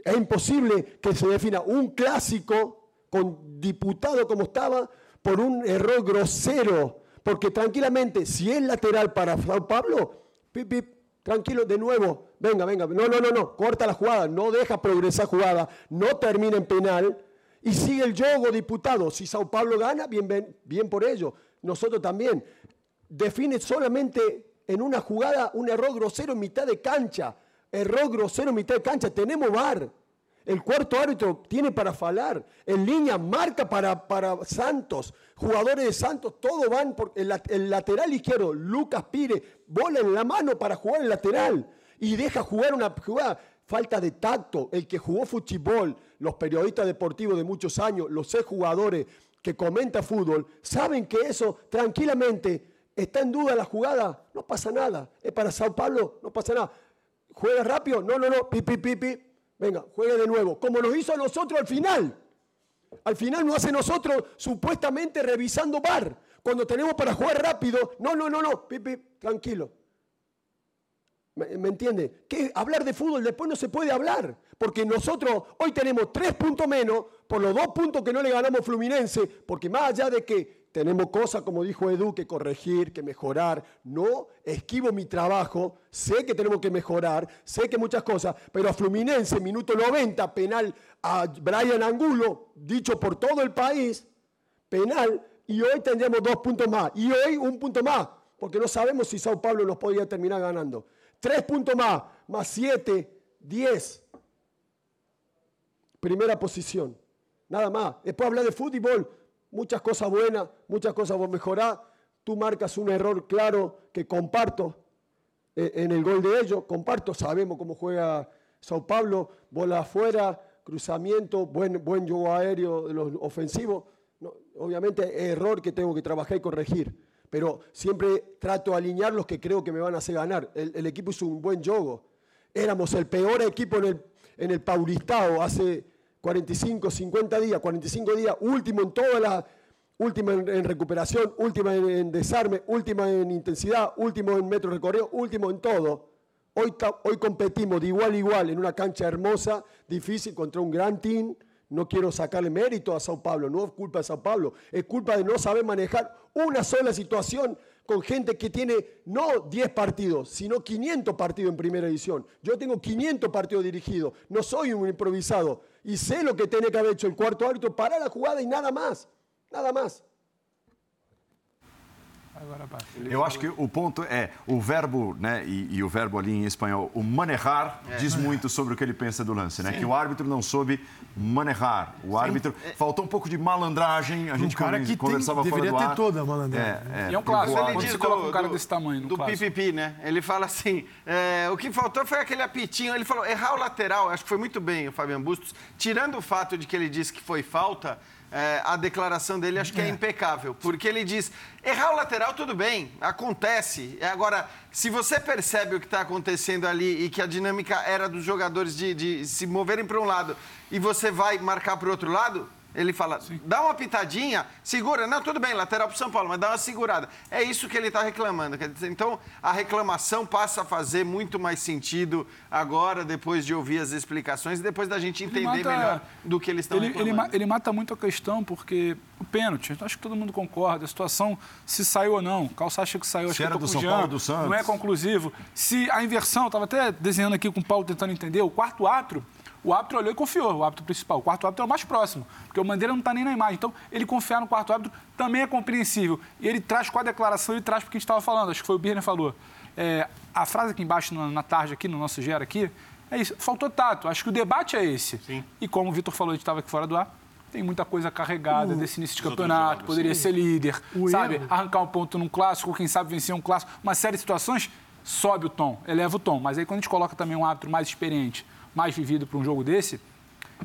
Es imposible que se defina un clásico con diputado como estaba por un error grosero. Porque tranquilamente, si es lateral para Sao Pablo, pip, pip, tranquilo, de nuevo, venga, venga, no, no, no, no, corta la jugada, no deja progresar jugada, no termina en penal y sigue el juego diputado. Si Sao Paulo gana, bien, bien, bien por ello. Nosotros también. Define solamente en una jugada un error grosero en mitad de cancha. Error grosero en mitad de cancha. Tenemos VAR. El cuarto árbitro tiene para falar. En línea marca para, para Santos. Jugadores de Santos, todos van por el, lat- el lateral izquierdo. Lucas Pire, bola en la mano para jugar el lateral. Y deja jugar una jugada. Falta de tacto. El que jugó fútbol, los periodistas deportivos de muchos años, los seis jugadores que comenta fútbol, saben que eso tranquilamente está en duda la jugada. No pasa nada. Es para Sao Paulo, no pasa nada. ¿Juega rápido? No, no, no. Pi, pi, pi, pi. Venga, juegue de nuevo. Como nos hizo a nosotros al final. Al final nos hace nosotros supuestamente revisando bar. Cuando tenemos para jugar rápido. No, no, no, no. Pi, pi, tranquilo. ¿Me, me entiende? Que hablar de fútbol después no se puede hablar. Porque nosotros hoy tenemos tres puntos menos por los dos puntos que no le ganamos Fluminense. Porque más allá de que tenemos cosas, como dijo Edu, que corregir, que mejorar, no esquivo mi trabajo. Sé que tenemos que mejorar, sé que muchas cosas. Pero a Fluminense, minuto 90, penal a Brian Angulo, dicho por todo el país, penal. Y hoy tendríamos dos puntos más. Y hoy un punto más. Porque no sabemos si Sao Paulo nos podría terminar ganando. Tres puntos más, más siete, diez. Primera posición. Nada más. Después hablar de fútbol, muchas cosas buenas, muchas cosas por mejorar. Tú marcas un error claro que comparto eh, en el gol de ellos. Comparto, sabemos cómo juega Sao Paulo, bola afuera, cruzamiento, buen, buen juego aéreo de los ofensivos. Obviamente, error que tengo que trabajar y corregir. Pero siempre trato de alinear los que creo que me van a hacer ganar. El, el equipo hizo un buen juego. Éramos el peor equipo en el, en el Paulistao hace 45, 50 días, 45 días, último en toda la, última en, recuperación, última en, desarme, última en intensidad, último en metro recorrido, último en todo. Hoy, hoy competimos de igual a igual en una cancha hermosa, difícil, contra un gran team. No quiero sacarle mérito a Sao Paulo, no es culpa de Sao Paulo, es culpa de no saber manejar una sola situación con gente que tiene no 10 partidos, sino 500 partidos en primera edición. Yo tengo 500 partidos dirigidos, no soy un improvisado y sé lo que tiene que haber hecho el cuarto árbitro para la jugada y nada más, nada más. Agora. Eu acho que o ponto é o verbo, né, e, e o verbo ali em espanhol, o manejar, diz muito sobre o que ele pensa do lance, né? Que o árbitro não soube manejar. O árbitro faltou um pouco de malandragem. A gente Um cara que tem- conversava fora deveria do ter ar. toda a malandragem. É, é, E é um clássico, ele diz- coloca um cara desse tamanho no Do clássico. pipipi, né? Ele fala assim: é, o que faltou foi aquele apitinho. Ele falou, errar o lateral, acho que foi muito bem o Fabian Bustos. Tirando o fato de que ele disse que foi falta, é, a declaração dele acho que é. impecável. Porque ele diz: errar o lateral, tudo bem, acontece. Agora, se você percebe o que está acontecendo ali e que a dinâmica era dos jogadores de, de se moverem para um lado e você vai marcar para o outro lado, Ele fala, dá uma pitadinha, segura. Não, tudo bem, lateral para São Paulo, mas dá uma segurada. É isso que ele está reclamando. Então, a reclamação passa a fazer muito mais sentido agora, depois de ouvir as explicações e depois da gente entender mata, melhor do que eles estão ele, reclamando. Ele, ele, mata muito a questão, porque o pênalti, acho que todo mundo concorda, a situação, se saiu ou não. O Calça acha que saiu, acho se que era do São Jean, Paulo do Santos. Não é conclusivo. Se a inversão, estava até desenhando aqui com o Paulo tentando entender, o quarto árbitro o árbitro olhou e confiou, o árbitro principal. O quarto árbitro é o mais próximo, porque o Bandeira não está nem na imagem. Então, ele confiar no quarto árbitro também é compreensível. E ele traz com a declaração, ele traz porque a gente estava falando, acho que foi o Birner falou. É, a frase aqui embaixo, na, na, tarde, aqui, no nosso gera aqui, é isso. Faltou tato. Acho que o debate é esse. Sim. E como o Vitor falou, a gente estava aqui fora do ar, tem muita coisa carregada desse início de campeonato, jogos, poderia sim. ser líder, o sabe? Erro. Arrancar um ponto num clássico, quem sabe vencer um clássico. Uma série de situações sobe o tom, eleva o tom. Mas aí quando a gente coloca também um árbitro mais experiente, mais vivido para um jogo desse,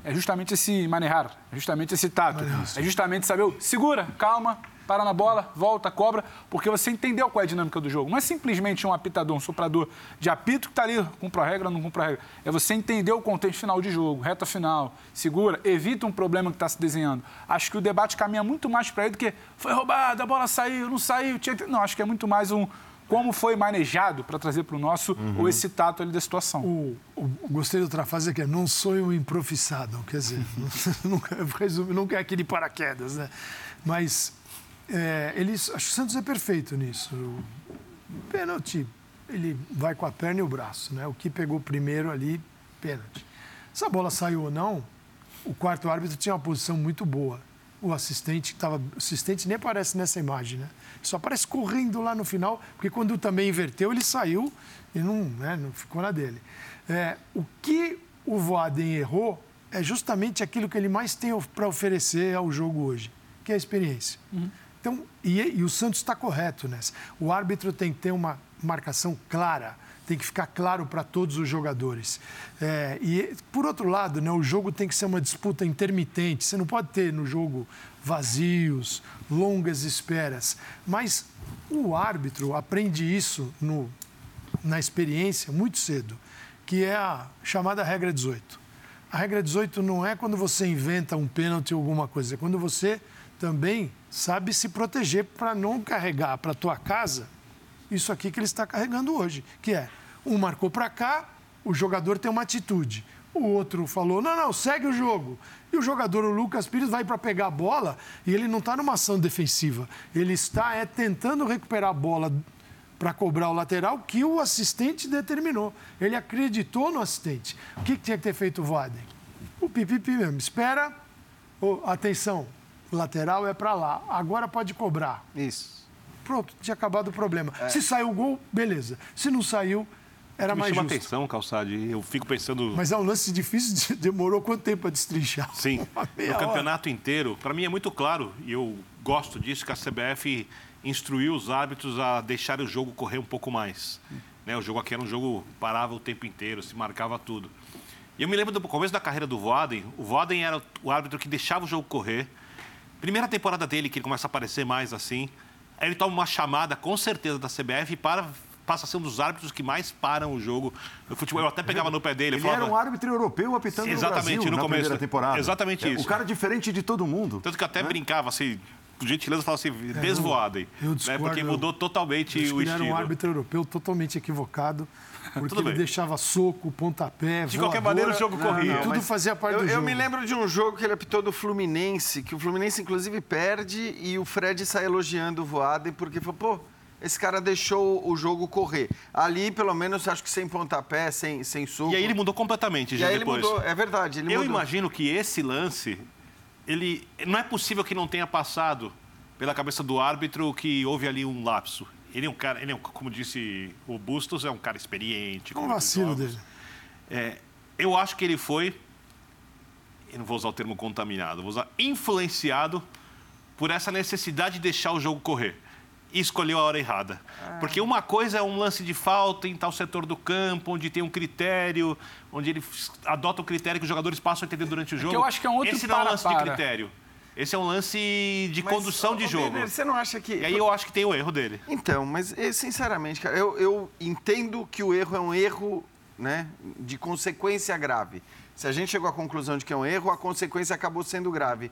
é justamente esse manejar, é justamente esse tato. É justamente saber, segura, calma, para na bola, volta, cobra, porque você entendeu qual é a dinâmica do jogo. Não é simplesmente um apitador, um soprador de apito que está ali, cumpre a regra, não cumpre a regra. É você entender o contexto final de jogo, reta final, segura, evita um problema que está se desenhando. Acho que o debate caminha muito mais para aí do que foi roubado, a bola saiu, não saiu, tinha... Não, acho que é muito mais um como foi manejado para trazer para o nosso o esse tato ali da situação. O, o, gostei de outra frase que é não sou um improvisado, quer dizer, nunca, nunca é aquele paraquedas, né? Mas é, eles, acho que o Santos é perfeito nisso. Pênalti, ele vai com a perna e o braço, né? O que pegou primeiro ali, pênalti. Se a bola saiu ou não, o quarto árbitro tinha uma posição muito boa. O assistente que estava, assistente nem aparece nessa imagem, né? Só aparece correndo lá no final, porque quando também inverteu, ele saiu e não, né, não ficou na dele. É, o que o Voaden errou é justamente aquilo que ele mais tem para oferecer ao jogo hoje, que é a experiência. Uhum. Então, e, e, o Santos está correto nessa. O árbitro tem que ter uma marcação clara, tem que ficar claro para todos os jogadores. É, e, por outro lado, né, o jogo tem que ser uma disputa intermitente. Você não pode ter no jogo vazios, longas esperas. Mas o árbitro aprende isso no, na experiência muito cedo, que é a chamada regra 18. A regra 18 não é quando você inventa um pênalti ou alguma coisa, é quando você também sabe se proteger para não carregar para tua casa isso aqui que ele está carregando hoje, que é um marcou para cá, o jogador tem uma atitude. O outro falou: não, não, segue o jogo. E o jogador, o Lucas Pires, vai para pegar a bola e ele não está numa ação defensiva. Ele está é, tentando recuperar a bola para cobrar o lateral que o assistente determinou. Ele acreditou no assistente. O que, que tinha que ter feito o Vaden? O pipipi mesmo. Espera. Oh, atenção, o lateral é para lá. Agora pode cobrar. Isso. Pronto, tinha acabado o problema. É. Se saiu o gol, beleza. Se não saiu, era me mais chama justo. atenção, Calçade. Eu fico pensando. Mas é um lance difícil, demorou quanto tempo para destrinchar? Sim. o campeonato inteiro, para mim é muito claro, e eu gosto disso, que a CBF instruiu os árbitros a deixar o jogo correr um pouco mais. Né? O jogo aqui era um jogo parava o tempo inteiro, se marcava tudo. E eu me lembro do começo da carreira do Voaden. O Voaden era o árbitro que deixava o jogo correr. Primeira temporada dele, que ele começa a aparecer mais assim. Aí ele toma uma chamada, com certeza, da CBF para passa a ser um dos árbitros que mais param o jogo no futebol. Eu até pegava no pé dele. Ele falava... era um árbitro europeu apitando Exatamente, no Brasil, no na começo. primeira temporada. Exatamente é, isso. O cara diferente de todo mundo. Tanto que eu até né? brincava assim, por gentileza, falava assim, é, desvoado aí. Eu, discordo, né? Porque mudou totalmente o estilo. Ele era um árbitro europeu totalmente equivocado. Porque ele deixava soco, pontapé, De qualquer maneira, o jogo não, corria. Não, tudo fazia parte eu, do jogo. Eu me lembro de um jogo que ele apitou do Fluminense, que o Fluminense, inclusive, perde e o Fred sai elogiando o Voaden, porque falou, pô, esse cara deixou o jogo correr. Ali, pelo menos, acho que sem pontapé, sem, sem soco. E aí ele mudou completamente já e aí depois. Ele mudou, é verdade. Eu mudou. imagino que esse lance, ele não é possível que não tenha passado pela cabeça do árbitro que houve ali um lapso. Ele é um cara, ele é um, como disse o Bustos, é um cara experiente. Um vacilo dele. É, eu acho que ele foi, eu não vou usar o termo contaminado, vou usar influenciado por essa necessidade de deixar o jogo correr e escolheu a hora errada. Ah. Porque uma coisa é um lance de falta em tal setor do campo, onde tem um critério, onde ele adota o critério que os jogadores passam a entender durante o jogo. É eu acho que é um outro Esse não é um lance para. de critério. Esse é um lance de mas, condução de jogo. Você não acha que. E aí eu acho que tem o erro dele. Então, mas sinceramente, cara, eu, eu entendo que o erro é um erro né, de consequência grave. Se a gente chegou à conclusão de que é um erro, a consequência acabou sendo grave.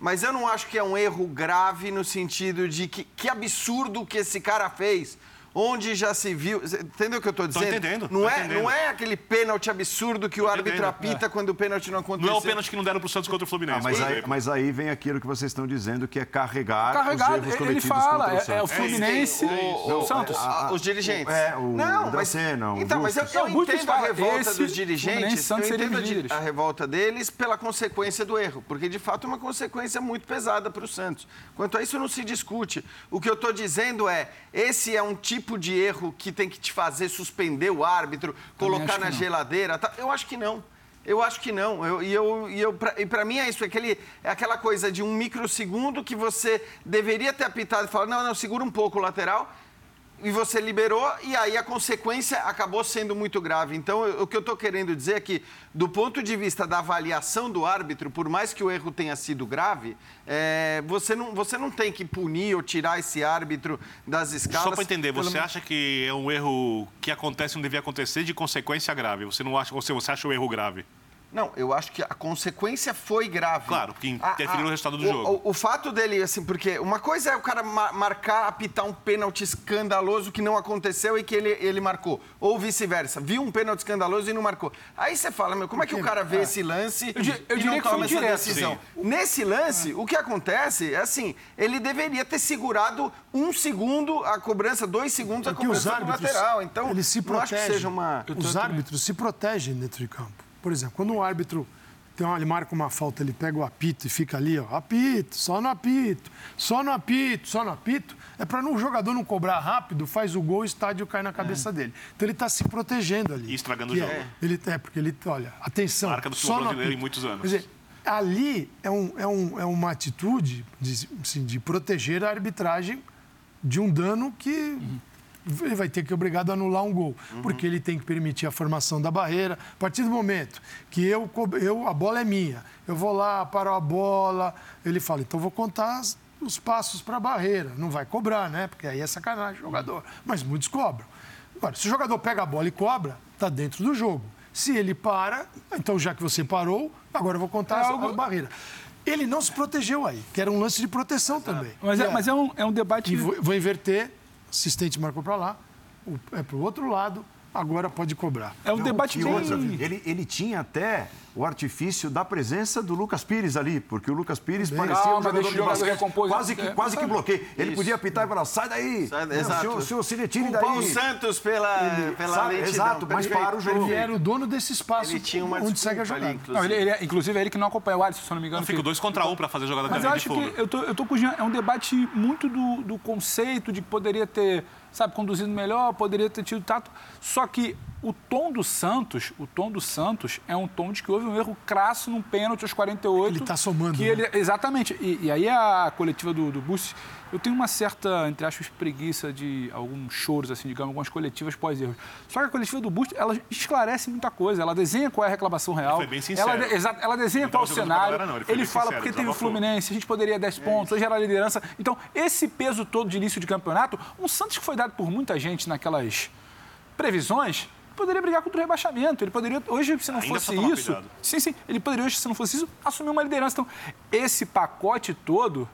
Mas eu não acho que é um erro grave no sentido de que, que absurdo que esse cara fez onde já se viu. Entendeu o que eu estou dizendo? Tô entendendo. Não, tô é, entendendo. não é aquele pênalti absurdo que o árbitro entendendo, apita quando o pênalti não aconteceu. Não é o pênalti que não deram pro Santos contra o Fluminense. Ah, mas, aí, mas aí vem aquilo que vocês estão dizendo, que é carregar Carregado, os erros ele cometidos fala, contra o é, é o Santos. Fluminense, O- o- o Santos. a- os dirigentes. É, o não, mas, Dracena, o Então, mas eu, eu Não, o entendo a revolta esse dos dirigentes, Santos eu entendo a, a revolta deles pela consequência do erro, porque de fato é uma consequência muito pesada para o Santos. Quanto a isso não se discute. O que eu estou dizendo é, esse é um tipo de erro que tem que te fazer suspender o árbitro, colocar na geladeira. tá? Eu acho que não. Eu acho que não. Eu, e eu, e eu, pra, e pra mim é isso, é, aquele, é aquela coisa de um microsegundo que você deveria ter apitado e falar, não, não, segura um pouco o lateral. E você liberou, e aí a consequência acabou sendo muito grave. Então, eu- o que eu estou querendo dizer é que, do ponto de vista da avaliação do árbitro, por mais que o erro tenha sido grave, é, você, não, você não tem que punir ou tirar esse árbitro das escalas. Só para entender, pelo você acha que é um erro que acontece não devia acontecer de consequência grave? Você não acha, ou você acha o erro grave? Não, eu acho que a consequência foi grave. Claro, que interferiu no resultado do o- jogo. O, o fato dele, assim, porque uma coisa é o cara ma- marcar, apitar um pênalti escandaloso que não aconteceu e que ele, ele marcou. Ou vice-versa. Viu um pênalti escandaloso e não marcou. Aí você fala, meu, como é que o cara vê esse lance Eu eu e não toma essa direto. decisão? Nesse lance, o que acontece é assim, ele deveria ter segurado um segundo a cobrança, dois segundos a Porque os cobrança do lateral. Então, eles se não acho que seja uma... Os árbitros se protegem dentro de campo. Por exemplo, quando um árbitro tem uma- ele marca uma falta, ele pega o apito e fica ali, ó, apito, só no apito, só no apito, só no apito, é para o jogador não cobrar rápido, faz o gol, o estádio cai na cabeça dele. Então ele está se protegendo ali. E estragando Que o é- jogo. ele, é, porque ele, olha, atenção, Marca do só no brasileiro em apito. muitos anos. Quer dizer, ali é, um, é, um, é uma atitude de, assim, de proteger a arbitragem de um dano que ele vai ter que obrigado a anular um gol, porque ele tem que permitir a formação da barreira. A partir do momento que eu, co- eu a bola é minha, eu vou lá, paro a bola, ele fala, então vou contar as- os passos para a barreira. Não vai cobrar, né? Porque aí é sacanagem o jogador. Mas muitos cobram. Agora, se o jogador pega a bola e cobra, está dentro do jogo. Se ele para, então já que você parou, agora eu vou contar É as, algo- as barreiras. Ele não se protegeu aí, que era um lance de proteção também. Mas é, E mas é um, é um debate. e vou, vou inverter, assistente marcou para lá, o- é para o outro lado, agora pode cobrar. É um debate E bem. outra, ele, ele tinha até o artifício da presença do Lucas Pires ali, porque o Lucas Pires parecia Calma, um jogador de basquete, recompor. quase que, É, quase que sabe? bloqueia. Ele Isso. podia apitar e falar, sai daí, Sai- Não, exato. Culpar o daí. Santos pela, pela sabe, lentidão. exato, mas para o jogo. Ele era o dono desse espaço Ele tinha uma onde segue a desculpa ali, jogada. Não, ele, ele é- inclusive é ele que não acompanha o Alisson, se eu não me engano. Não fica que- dois contra um para fazer jogada Mas da eu linha acho que eu tô, eu tô com o Jean, é um debate muito do, do conceito de que poderia ter, sabe, conduzido melhor, poderia ter tido tato. Só que o tom do Santos, o tom do Santos é um tom de que houve um erro crasso num pênalti aos 48. Ele tá somando, Que né? ele, exatamente. E, e aí a coletiva do, do Bussi, eu tenho uma certa, entre aspas, preguiça de alguns choros, assim, digamos, algumas coletivas pós-erros. Só que a coletiva do Bussi, ela esclarece muita coisa. Ela desenha qual é a reclamação real. foi bem sincero. Ela, exato, ela desenha Não qual é o cenário. galera, não. Ele Ele fala sincero, porque teve o. Fluminense, a gente poderia 10 pontos, hoje era a liderança. Então, esse peso todo de início de campeonato, um Santos que foi dado por muita gente naquelas previsões, poderia brigar contra o rebaixamento. Ele poderia, hoje, se não Ainda fosse isso. cuidado. Sim, sim. Ele poderia, hoje, se não fosse isso, assumir uma liderança. Então, esse pacote todo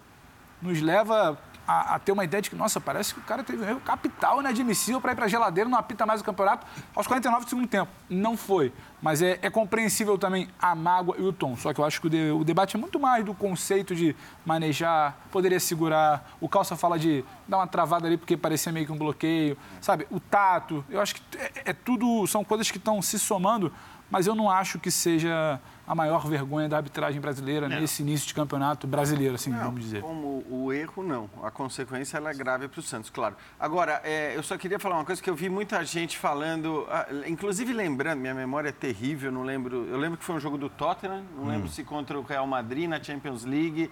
nos leva a, a ter uma ideia de que, nossa, parece que o cara teve um erro capital inadmissível para ir para a geladeira, não apita mais o campeonato aos 49 do segundo tempo. Não foi. Mas é, é compreensível também a mágoa e o tom. Só que eu acho que o, de- o debate é muito mais do conceito de manejar, poderia segurar. O Calça fala de dar uma travada ali porque parecia meio que um bloqueio. Sabe? O tato. Eu acho que é, é tudo, são coisas que estão se somando, mas eu não acho que seja a maior vergonha da arbitragem brasileira nesse início de campeonato brasileiro, assim, vamos dizer. Como o erro, não. A consequência ela é grave para o Santos, claro. Agora, é, eu só queria falar uma coisa que eu vi muita gente falando, ah, inclusive lembrando, minha memória é terrível, não lembro. Eu lembro que foi um jogo do Tottenham, não lembro se contra o Real Madrid na Champions League,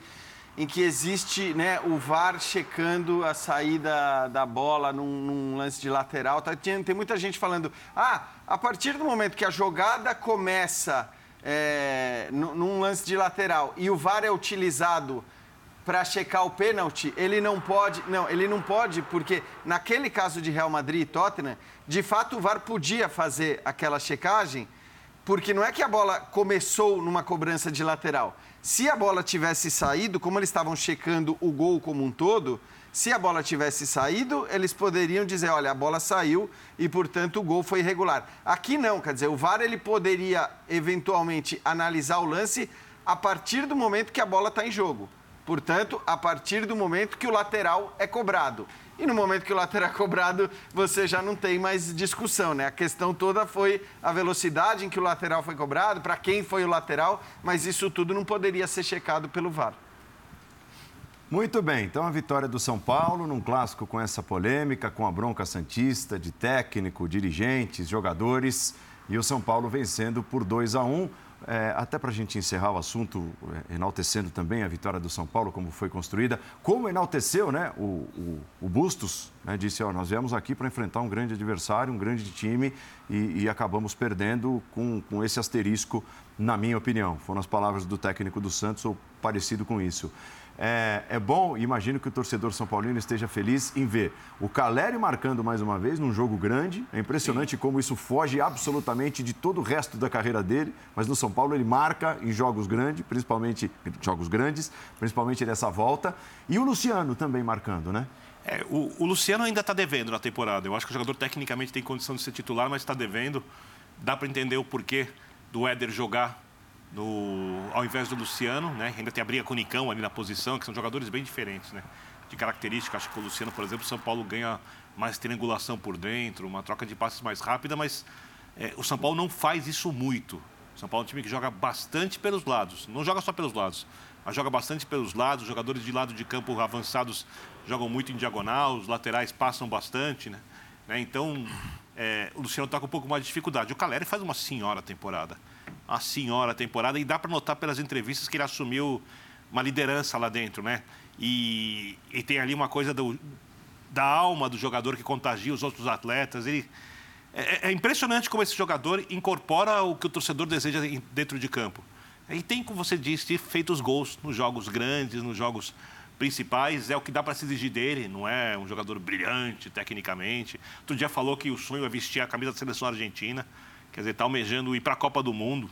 em que existe né, o VAR checando a saída da bola num, num lance de lateral. Tá, tem, tem muita gente falando, ah, a partir do momento que a jogada começa é, nu- num lance de lateral e o VAR é utilizado para checar o pênalti, ele não pode. Não, ele não pode, porque naquele caso de Real Madrid e Tottenham, de fato o VAR podia fazer aquela checagem Porque não é que a bola começou numa cobrança de lateral. Se a bola tivesse saído, como eles estavam checando o gol como um todo, se a bola tivesse saído, eles poderiam dizer, olha, a bola saiu e, portanto, o gol foi irregular. Aqui não, quer dizer, o VAR ele poderia eventualmente analisar o lance a partir do momento que a bola está em jogo. Portanto, a partir do momento que o lateral é cobrado. E no momento que o lateral é cobrado, você já não tem mais discussão, né? A questão toda foi a velocidade em que o lateral foi cobrado, para quem foi o lateral, mas isso tudo não poderia ser checado pelo VAR. Muito bem, então a vitória do São Paulo num clássico com essa polêmica, com a bronca santista de técnico, dirigentes, jogadores e o São Paulo vencendo por 2 a 1. É, até para a gente encerrar o assunto, é, enaltecendo também a vitória do São Paulo, como foi construída, como enalteceu né, o, o, o Bustos, né, disse, ó, nós viemos aqui para enfrentar um grande adversário, um grande time, e, e acabamos perdendo com, com esse asterisco, na minha opinião. Foram as palavras do técnico do Santos, ou parecido com isso. É, é bom, imagino que o torcedor São Paulino esteja feliz em ver o Caleri marcando mais uma vez num jogo grande. É impressionante Sim. como isso foge absolutamente de todo o resto da carreira dele, mas no São Paulo ele marca em jogos grandes, principalmente jogos grandes, principalmente nessa volta. E o Luciano também marcando, né? É, o, o, Luciano ainda está devendo na temporada. Eu acho que o jogador tecnicamente tem condição de ser titular, mas está devendo. Dá para entender o porquê do Éder jogar no, ao invés do Luciano, né? Ainda tem a briga com o Nicão ali na posição, que são jogadores bem diferentes, né? De característica, acho que o Luciano, por exemplo, o São Paulo ganha mais triangulação por dentro, uma troca de passes mais rápida, mas é, o São Paulo não faz isso muito. O São Paulo é um time que joga bastante pelos lados, não joga só pelos lados, mas joga bastante pelos lados. Jogadores de lado de campo avançados jogam muito em diagonal, os laterais passam bastante, né? né? Então, é, o Luciano está com um pouco mais de dificuldade. O Caleri faz uma senhora temporada a senhora temporada e dá para notar pelas entrevistas que ele assumiu uma liderança lá dentro, né? E, e tem ali uma coisa do, da alma do jogador que contagia os outros atletas. Ele, é, é, impressionante como esse jogador incorpora o que o torcedor deseja dentro de campo. E tem, como você disse, feito os gols nos jogos grandes, nos jogos principais, é o que dá para se exigir dele, não é um jogador brilhante tecnicamente. Outro dia falou que o sonho é vestir a camisa da seleção argentina, quer dizer, está almejando ir para a Copa do Mundo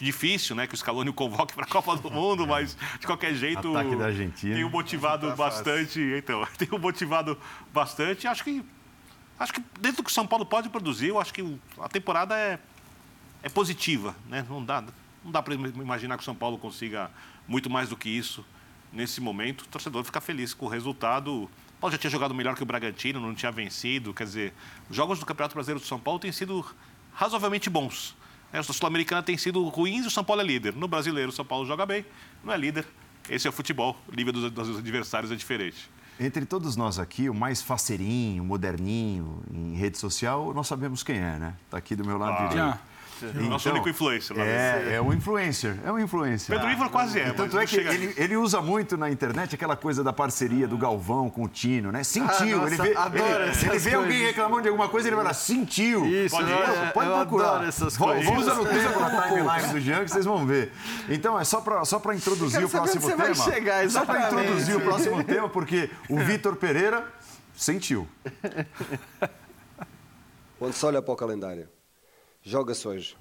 difícil, né, que o Scaloni o convoque para a Copa do Mundo, mas de qualquer jeito Ataque da Argentina. tem o motivado tá bastante, então, tem o motivado bastante. Acho que acho que dentro do que o São Paulo pode produzir, eu acho que a temporada é é positiva, né? Não dá não dá para imaginar que o São Paulo consiga muito mais do que isso nesse momento. O torcedor fica feliz com o resultado. O Paulo já tinha jogado melhor que o Bragantino, não tinha vencido, quer dizer, os jogos do Campeonato Brasileiro do São Paulo têm sido razoavelmente bons. É, o Sul-Americana tem sido ruins e o São Paulo é líder. No brasileiro, o São Paulo joga bem, não é líder. Esse é o futebol. O nível dos, dos adversários é diferente. Entre todos nós aqui, o mais faceirinho, moderninho em rede social, nós sabemos quem é, né? Está aqui do meu lado ah, direito. Então, Nosso único influencer. Lá é, é um influencer, é um influencer. Pedro Ivo quase é. Tanto é que ele, ele, usa muito na internet aquela coisa da parceria do Galvão com o Tino, né? Sentiu. Ah, nossa, ele vê, ele, ele vê alguém reclamando de alguma coisa, ele vai lá, sentiu. Isso, pode, é, pode eu procurar. essas coisas. Usa no tempo na timeline do Jean que vocês vão ver. Então, é só para só introduzir o próximo tema. Chegar, só para introduzir o próximo tema, porque o Vitor Pereira sentiu. Quando se olha para o calendário, joga-se hoje.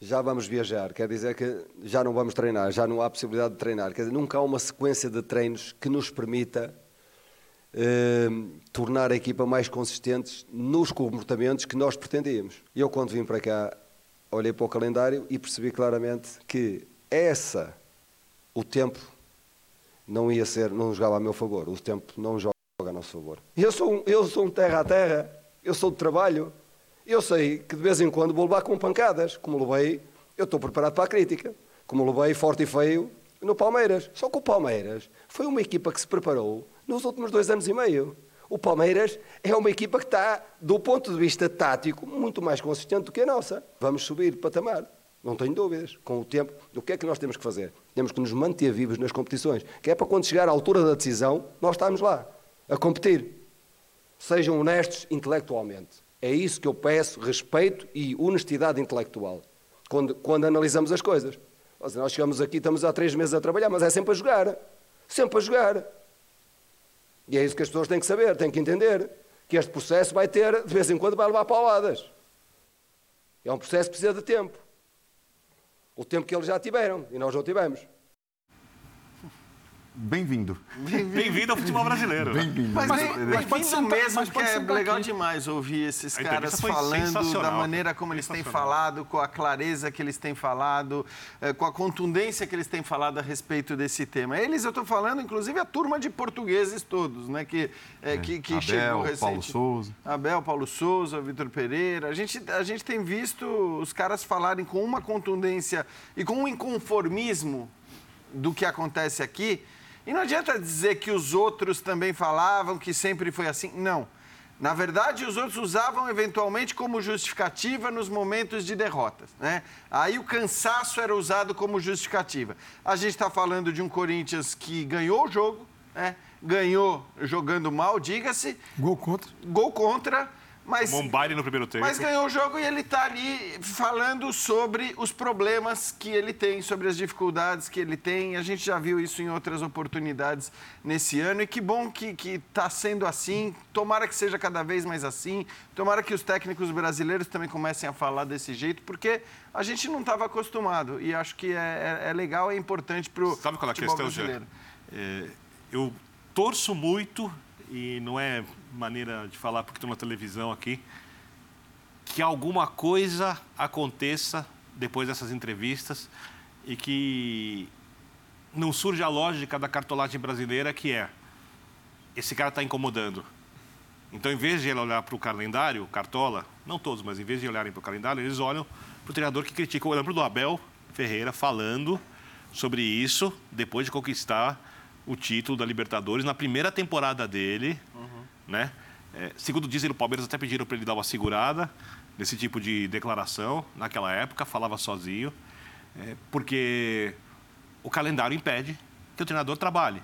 Já vamos viajar, quer dizer que já não vamos treinar, já não há possibilidade de treinar. Quer dizer, nunca há uma sequência de treinos que nos permita eh, tornar a equipa mais consistentes nos comportamentos que nós pretendíamos. Eu, quando vim para cá, olhei para o calendário e percebi claramente que essa, o tempo, não ia ser, não jogava a meu favor. O tempo não joga a nosso favor. Eu sou, eu sou um terra a terra, eu sou de trabalho. Eu sei que de vez em quando vou levar com pancadas, como levei, eu estou preparado para a crítica, como levei forte e feio no Palmeiras. Só que o Palmeiras foi uma equipa que se preparou nos últimos dois anos e meio. O Palmeiras é uma equipa que está, do ponto de vista tático, muito mais consistente do que a nossa. Vamos subir patamar, não tenho dúvidas. Com o tempo, o que é que nós temos que fazer? Temos que nos manter vivos nas competições, que é para quando chegar à altura da decisão, nós estamos lá, a competir. Sejam honestos intelectualmente. É isso que eu peço, respeito e honestidade intelectual, quando, quando analisamos as coisas. Nós chegamos aqui, estamos há três meses a trabalhar, mas é sempre a jogar. Sempre a jogar. E é isso que as pessoas têm que saber, têm que entender. Que este processo vai ter, de vez em quando, vai levar pauladas. É um processo que precisa de tempo. O tempo que eles já tiveram e nós não tivemos. Bem-vindo. Bem-vindo ao futebol brasileiro. Bem-vindo. Mas, Mas- bem- mas pode sentar- mesmo, mas que pode é sentar legal demais ouvir esses A caras falando da maneira como eles têm falado, com a clareza que eles têm falado, eh, com a contundência que eles têm falado a respeito desse tema. Eles, eu estou falando, inclusive, a turma de portugueses todos, né? Que, eh, que, que Abel, chegou recente. Paulo Souza. Abel, Paulo Souza, Vitor Pereira. A gente, a gente tem visto os caras falarem com uma contundência e com um inconformismo do que acontece aqui. E não adianta dizer que os outros também falavam que sempre foi assim. Não. Na verdade, os outros usavam eventualmente como justificativa nos momentos de derrotas. Né? Aí o cansaço era usado como justificativa. A gente está falando de um Corinthians que ganhou o jogo, né? ganhou jogando mal, diga-se, Gol contra. gol contra, mas Tomou um baile no primeiro tempo. mas ganhou o jogo e ele está ali falando sobre os problemas que ele tem, sobre as dificuldades que ele tem. A gente já viu isso em outras oportunidades nesse ano e que bom que está sendo assim. Tomara que seja cada vez mais assim. Tomara que os técnicos brasileiros também comecem a falar desse jeito, porque a gente não estava acostumado e acho que é, é- é legal, é importante para o Sabe qual é a questão, Jean? É, eu torço muito, e não é maneira de falar porque estou na televisão aqui, que alguma coisa aconteça depois dessas entrevistas e que não surja a lógica da cartolagem brasileira que é esse cara está incomodando. Então, em vez de ele olhar para o calendário, Cartola, não todos, mas em vez de olharem para o calendário, eles olham para o treinador que critica. Eu lembro do Abel Ferreira falando sobre isso depois de conquistar o título da Libertadores na primeira temporada dele, né? É, segundo dizem, o Palmeiras até pediram para ele dar uma segurada nesse tipo de declaração naquela época, falava sozinho, é, porque o calendário impede que o treinador trabalhe.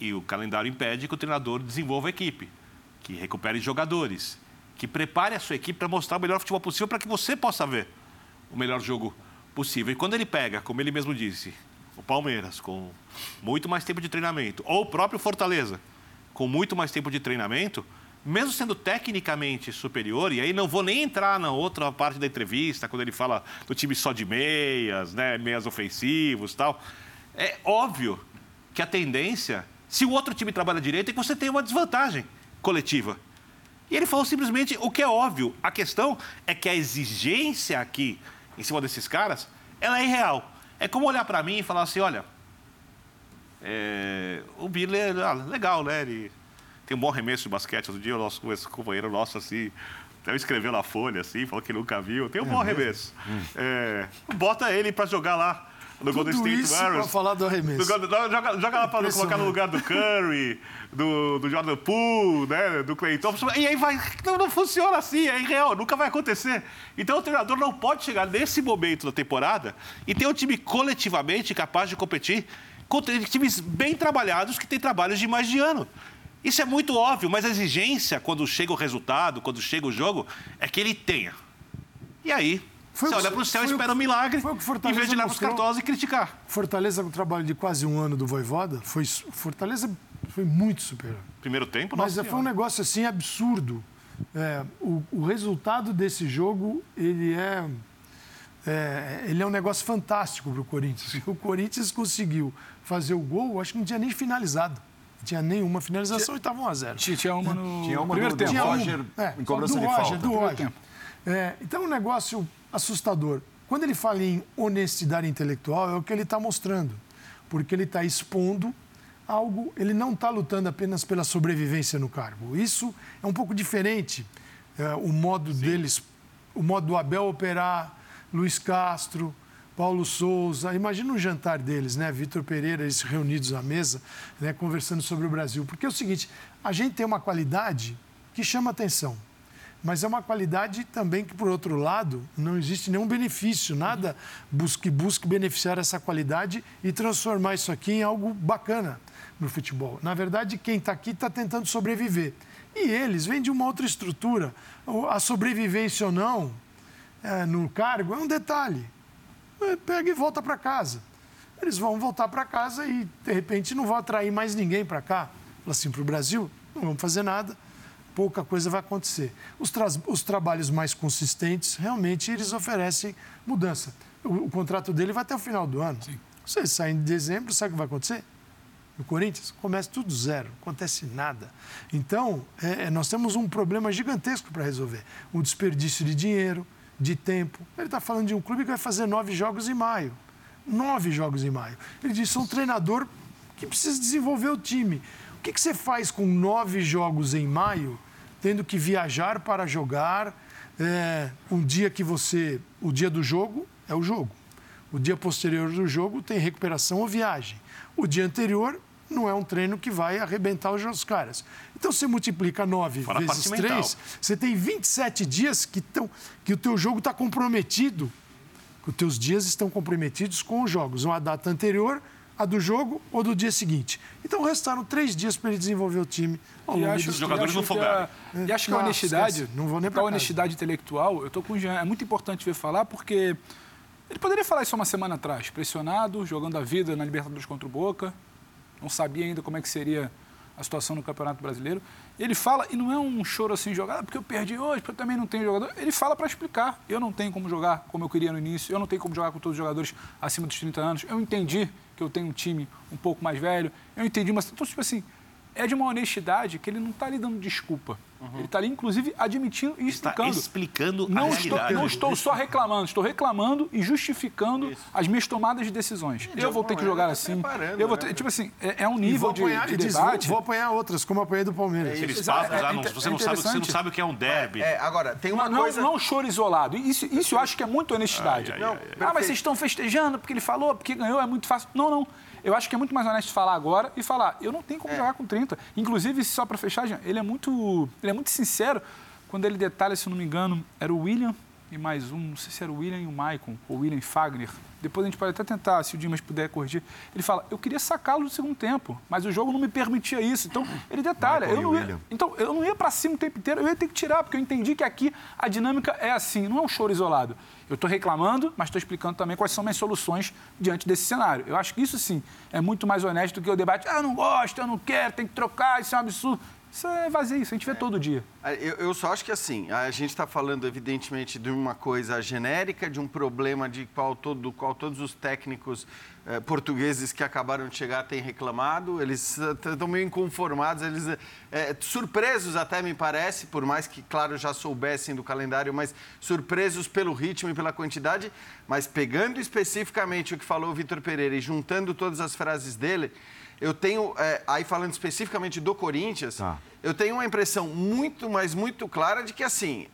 E o calendário impede que o treinador desenvolva a equipe, que recupere jogadores, que prepare a sua equipe para mostrar o melhor futebol possível para que você possa ver o melhor jogo possível. E quando ele pega, como ele mesmo disse, o Palmeiras com muito mais tempo de treinamento, ou o próprio Fortaleza com muito mais tempo de treinamento, mesmo sendo tecnicamente superior, e aí não vou nem entrar na outra parte da entrevista, quando ele fala do time só de meias, né, meias ofensivos tal, é óbvio que a tendência, se o outro time trabalha direito, é que você tem uma desvantagem coletiva. E ele falou simplesmente o que é óbvio. A questão é que a exigência aqui, em cima desses caras, ela é irreal. É como olhar para mim e falar assim, olha, é, o Birler, ah, legal, né? Ele tem um bom arremesso de basquete. Outro dia, o nosso esse companheiro nosso, assim, até escreveu na folha, assim, falou que nunca viu. Tem um bom arremesso. É, bota ele para jogar lá no Golden State isso Warriors. falar do arremesso. Do- Joga, joga lá para colocar no lugar do Curry, do, do Jordan Poole, né, do Clay Thompson. E aí vai. Não, não funciona assim, é irreal, nunca vai acontecer. Então o treinador não pode chegar nesse momento da temporada e ter um time coletivamente capaz de competir contra times bem trabalhados que têm trabalhos de mais de ano. Isso é muito óbvio, mas a exigência, quando chega o resultado, quando chega o jogo, é que ele tenha. E aí, Foi você o- olha para o céu e foi o- espera um milagre, foi o que em vez de olhar para os cartolas e criticar. Fortaleza, com o trabalho de quase um ano do Voivoda, foi, Fortaleza foi muito superior. Primeiro tempo, Mas nossa é, foi um Senhora. negócio assim absurdo. É, o, o resultado desse jogo, ele é, é, ele é um negócio fantástico para o Corinthians. O Corinthians conseguiu fazer o gol, acho que não tinha nem finalizado. Não tinha nenhuma finalização e estava 1 a 0 Tinha, tinha uma no Tinha uma primeiro tempo. Roger É, em cobrança do de Roger, falta. do Roger. É, então é um negócio assustador. Quando ele fala em honestidade intelectual, é o que ele está mostrando. Porque ele está expondo algo, ele não está lutando apenas pela sobrevivência no cargo. Isso é um pouco diferente. é, o modo deles, o modo do Abel operar, Luiz Castro, Paulo Souza. Imagina um jantar deles, né? Vitor Pereira, eles reunidos à mesa, né? conversando sobre o Brasil. Porque é o seguinte, a gente tem uma qualidade que chama atenção. Mas é uma qualidade também que, por outro lado, não existe nenhum benefício, nada busque, busque beneficiar essa qualidade e transformar isso aqui em algo bacana no futebol. Na verdade, quem está aqui está tentando sobreviver. E eles vêm de uma outra estrutura. A sobrevivência ou não é, no cargo é um detalhe. É, Pega e volta para casa. Eles vão voltar para casa e, de repente, não vão atrair mais ninguém para cá. Fala assim, para o Brasil, não vamos fazer nada. pouca coisa vai acontecer. Os, tra os trabalhos mais consistentes, realmente, eles oferecem mudança. O, o, contrato dele vai até o final do ano. Sim. Você sai em dezembro, sabe o que vai acontecer? No Corinthians, começa tudo zero, não acontece nada. Então, é, é nós temos um problema gigantesco para resolver. Um desperdício de dinheiro, de tempo. Ele está falando de um clube que vai fazer nove jogos em maio. Nove jogos em maio. Ele disse: sou um treinador que precisa desenvolver o time. O que, que você faz com nove jogos em maio, tendo que viajar para jogar? É, um dia que você. O dia do jogo é o jogo. O dia posterior do jogo tem recuperação ou viagem. O dia anterior não é um treino que vai arrebentar os caras. Então você multiplica 9 Fala vezes 3, você tem 27 dias que, tão, que o teu jogo está comprometido, que os teus dias estão comprometidos com os jogos. Uma data anterior, a do jogo ou do dia seguinte. Então restaram três dias para ele desenvolver o time. Ao e acho, os jogadores não fogaram. É, e acho que a honestidade, não vou nem a honestidade intelectual, eu estou com o Jean, é muito importante ver falar porque ele poderia falar isso uma semana atrás, pressionado, jogando a vida na Libertadores contra o Boca, não sabia ainda como é que seria a situação no Campeonato Brasileiro. Ele fala, e não é um choro assim jogado, ah, porque eu perdi hoje, porque eu também não tenho jogador. Ele fala para explicar. Eu não tenho como jogar como eu queria no início, eu não tenho como jogar com todos os jogadores acima dos 30 anos. Eu entendi que eu tenho um time um pouco mais velho. Eu entendi, mas então, tipo assim, é de uma honestidade que ele não está lhe dando desculpa. Uhum. Ele está ali, inclusive, admitindo e explicando. Está explicando não a estou, realidade. Não estou só reclamando, estou reclamando e justificando Isso. as minhas tomadas de decisões. De eu vou ter que jogar tá assim. Eu vou ter, né? Tipo assim, é, é um nível apanhar, de, de diz, debate. Vou, vou, apanhar outras, como apanhei do Palmeiras. É Aqueles papos, é, não, você, não sabe, você não sabe o que é um derby. É, agora, tem uma não, coisa... Não, não choro isolado. Isso, isso eu acho que é muito honestidade. Ai, ai, ai, ah, mas vocês estão festejando porque ele falou, porque ganhou, é muito fácil. Não, não. Eu acho que é muito mais honesto falar agora e falar, eu não tenho como é. jogar com 30. Inclusive, só para fechar, ele é muito, ele é muito sincero quando ele detalha, se não me engano, era o William e mais um, não sei se era o William e o Maicon, ou William Fagner. Depois a gente pode até tentar, se o Dimas puder corrigir. Ele fala, eu queria sacá-lo no segundo tempo, mas o jogo não me permitia isso. Então, ele detalha. eu não ia, então, eu não ia para cima o tempo inteiro, eu ia ter que tirar, porque eu entendi que aqui a dinâmica é assim, não é um choro isolado. Eu estou reclamando, mas estou explicando também quais são minhas soluções diante desse cenário. Eu acho que isso sim é muito mais honesto do que o debate, ah, eu não gosto, eu não quero, tem que trocar, isso é um absurdo. Isso é vazio, isso a gente vê é. todo dia. Eu, eu, só acho que assim, a gente está falando evidentemente de uma coisa genérica, de um problema de qual todo, qual todos os técnicos eh, portugueses que acabaram de chegar têm reclamado. Eles estão meio inconformados, eles eh, surpresos até me parece, por mais que claro já soubessem do calendário, mas surpresos pelo ritmo e pela quantidade. Mas pegando especificamente o que falou o Vitor Pereira e juntando todas as frases dele eu tenho, é, aí falando especificamente do Corinthians, ah. eu tenho uma impressão muito, mas muito clara de que, assim,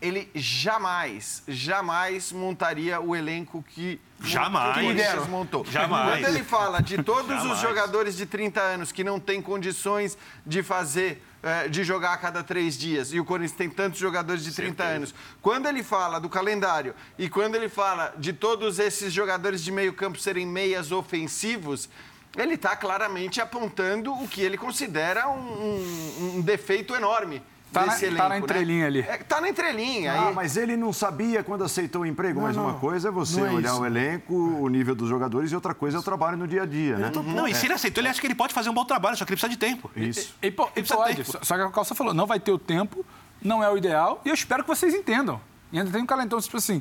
ele jamais, jamais montaria o elenco que jamais. o Corinthians montou. Jamais. Quando ele fala de todos os jogadores de 30 anos que não têm condições de fazer é, de jogar a cada três dias, e o Corinthians tem tantos jogadores de 30 Certeza. anos. Quando ele fala do calendário e quando ele fala de todos esses jogadores de meio campo serem meias ofensivos, ele está claramente apontando o que ele considera um, um, um defeito enorme. Está na, elenco, tá na entrelinha né? ali. Está é, na entrelinha. Ah, aí... mas ele não sabia quando aceitou o emprego. Não, mas não, uma coisa é você é olhar isso. o elenco, o nível dos jogadores, e outra coisa é o trabalho no dia a dia, né? Tô... Não, e se ele aceitou, ele acha que ele pode fazer um bom trabalho, só que ele precisa de tempo. Isso. E, e, e, e pode. Tempo. Só que a Calça falou, não vai ter o tempo, não é o ideal, e eu espero que vocês entendam. E ainda tem um calentão, tipo assim,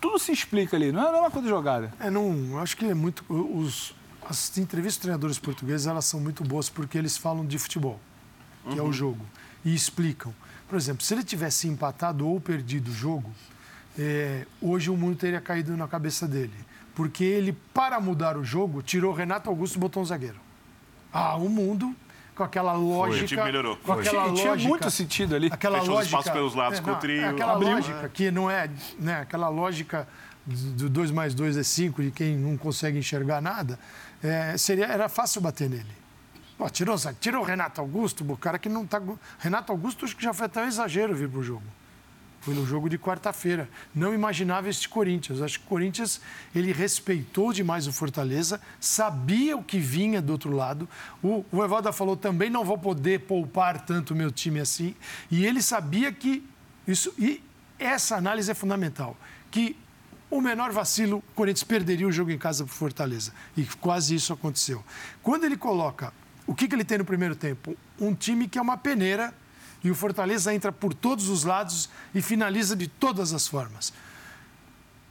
tudo se explica ali, não é uma coisa jogada. É, não, acho que é muito. Os, as entrevistas de treinadores portugueses elas são muito boas porque eles falam de futebol, que uhum. é o uhum. jogo, e explicam. Por exemplo, se ele tivesse empatado ou perdido o jogo, é, hoje o mundo teria caído na cabeça dele. Porque ele, para mudar o jogo, tirou Renato Augusto e botou um zagueiro. Ah, o mundo com aquela lógica. Foi, o time melhorou. Com aquela Foi. lógica, tinha muito sentido ali. Aquela Fechou lógica. espaço pelos lados é, com o trio. É, aquela Abriu. lógica que não é, né? Aquela lógica do 2 mais 2 é 5 de quem não consegue enxergar nada é, seria, era fácil bater nele. Pô, tirou, tirou o Renato Augusto, o cara que não está. Renato Augusto acho que já foi até um exagero vir para o jogo. Foi no jogo de quarta-feira. Não imaginava este Corinthians. Acho que o Corinthians ele respeitou demais o Fortaleza, sabia o que vinha do outro lado. O, o falou também não vou poder poupar tanto meu time assim. E ele sabia que isso. E essa análise é fundamental. Que o menor vacilo, o Corinthians perderia o jogo em casa para Fortaleza. E quase isso aconteceu. Quando ele coloca. O que, que ele tem no primeiro tempo? Um time que é uma peneira E o Fortaleza entra por todos os lados e finaliza de todas as formas.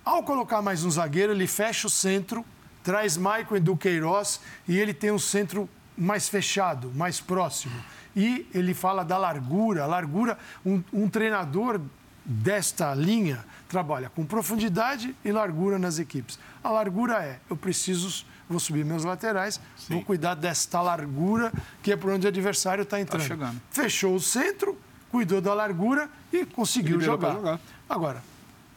Ao colocar mais um zagueiro, ele fecha o centro, traz Maicon e Duqueiroz e ele tem um centro mais fechado, mais próximo. E ele fala da largura. Largura, um, um treinador desta linha trabalha com profundidade e largura nas equipes. A largura é, eu preciso, vou subir meus laterais, Sim. vou cuidar desta largura, que é por onde o adversário está entrando. Tá Fechou o centro, cuidou da largura e conseguiu jogar. jogar. Agora,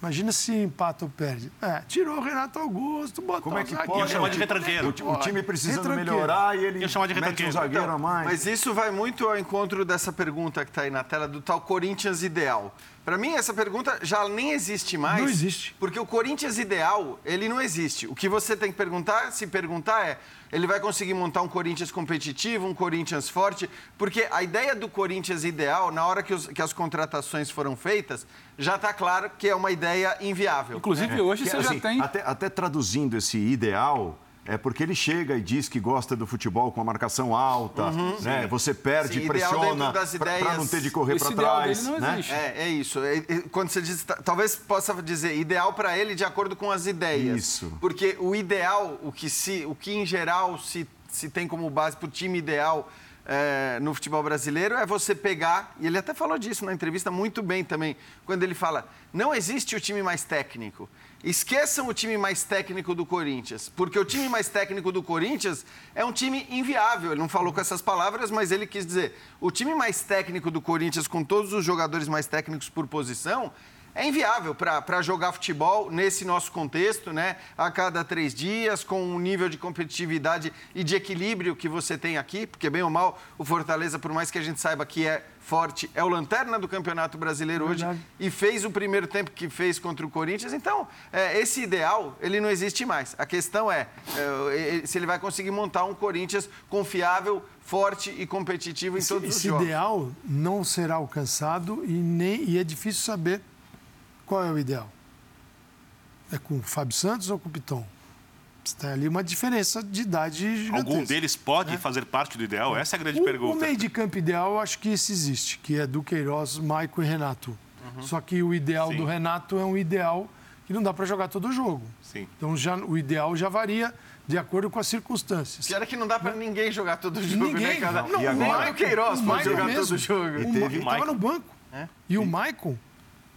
Imagina se empata ou perde. É, tirou o Renato Augusto, botou Como é que pode? Ia chamar de retranqueiro. O, o time precisando melhorar e ele Ia chamar de mete um zagueiro então, a mais. Mas isso vai muito ao encontro dessa pergunta que está aí na tela, do tal Corinthians ideal. Para mim, essa pergunta já nem existe mais. Não existe. Porque o Corinthians ideal, ele não existe. O que você tem que perguntar, se perguntar é, ele vai conseguir montar um Corinthians competitivo, um Corinthians forte? Porque a ideia do Corinthians ideal, na hora que, os, que as contratações foram feitas, já está claro que é uma ideia inviável. Inclusive, é. hoje que, você assim, já tem... Até, até traduzindo esse ideal é porque ele chega e diz que gosta do futebol com a marcação alta, uhum, né? Você perde, sim, pressiona para não ter de correr para trás. né? É, é isso. É, é, quando você diz, talvez possa dizer ideal para ele de acordo com as ideias. Isso. Porque o ideal, o que se, o que em geral se, se tem como base para o time ideal é, no futebol brasileiro é você pegar, e ele até falou disso na entrevista muito bem também, quando ele fala: não existe o time mais técnico. Esqueçam o time mais técnico do Corinthians, porque o time mais técnico do Corinthians é um time inviável. Ele não falou com essas palavras, mas ele quis dizer: o time mais técnico do Corinthians, com todos os jogadores mais técnicos por posição, é inviável para jogar futebol nesse nosso contexto, né? A cada três dias, com um nível de competitividade e de equilíbrio que você tem aqui, porque bem ou mal, o Fortaleza, por mais que a gente saiba que é forte, é o lanterna do Campeonato Brasileiro hoje e fez o primeiro tempo que fez contra o Corinthians. Então, é, esse ideal, ele não existe mais. A questão é, é, se ele vai conseguir montar um Corinthians confiável, forte e competitivo em esse, todos os esse jogos. Esse ideal não será alcançado e, nem, e é difícil saber qual é o ideal? É com o Fábio Santos ou com o Piton? Tem ali uma diferença de idade gigantesca. Algum deles pode né? fazer parte do ideal? Essa é a grande o, pergunta. O meio de campo ideal, eu acho que esse existe, que é Duqueiroz, Maico e Renato. Uhum. Só que o ideal Sim. do Renato é um ideal que não dá para jogar todo o jogo. Sim. Então já, o ideal já varia de acordo com as circunstâncias. Pior é que não dá para ninguém jogar todo o jogo, né, ninguém. né, cara? Não, e agora? o Queiroz pode jogar mesmo. todo o jogo. E teve... Ele estava no banco. É? E o Maicon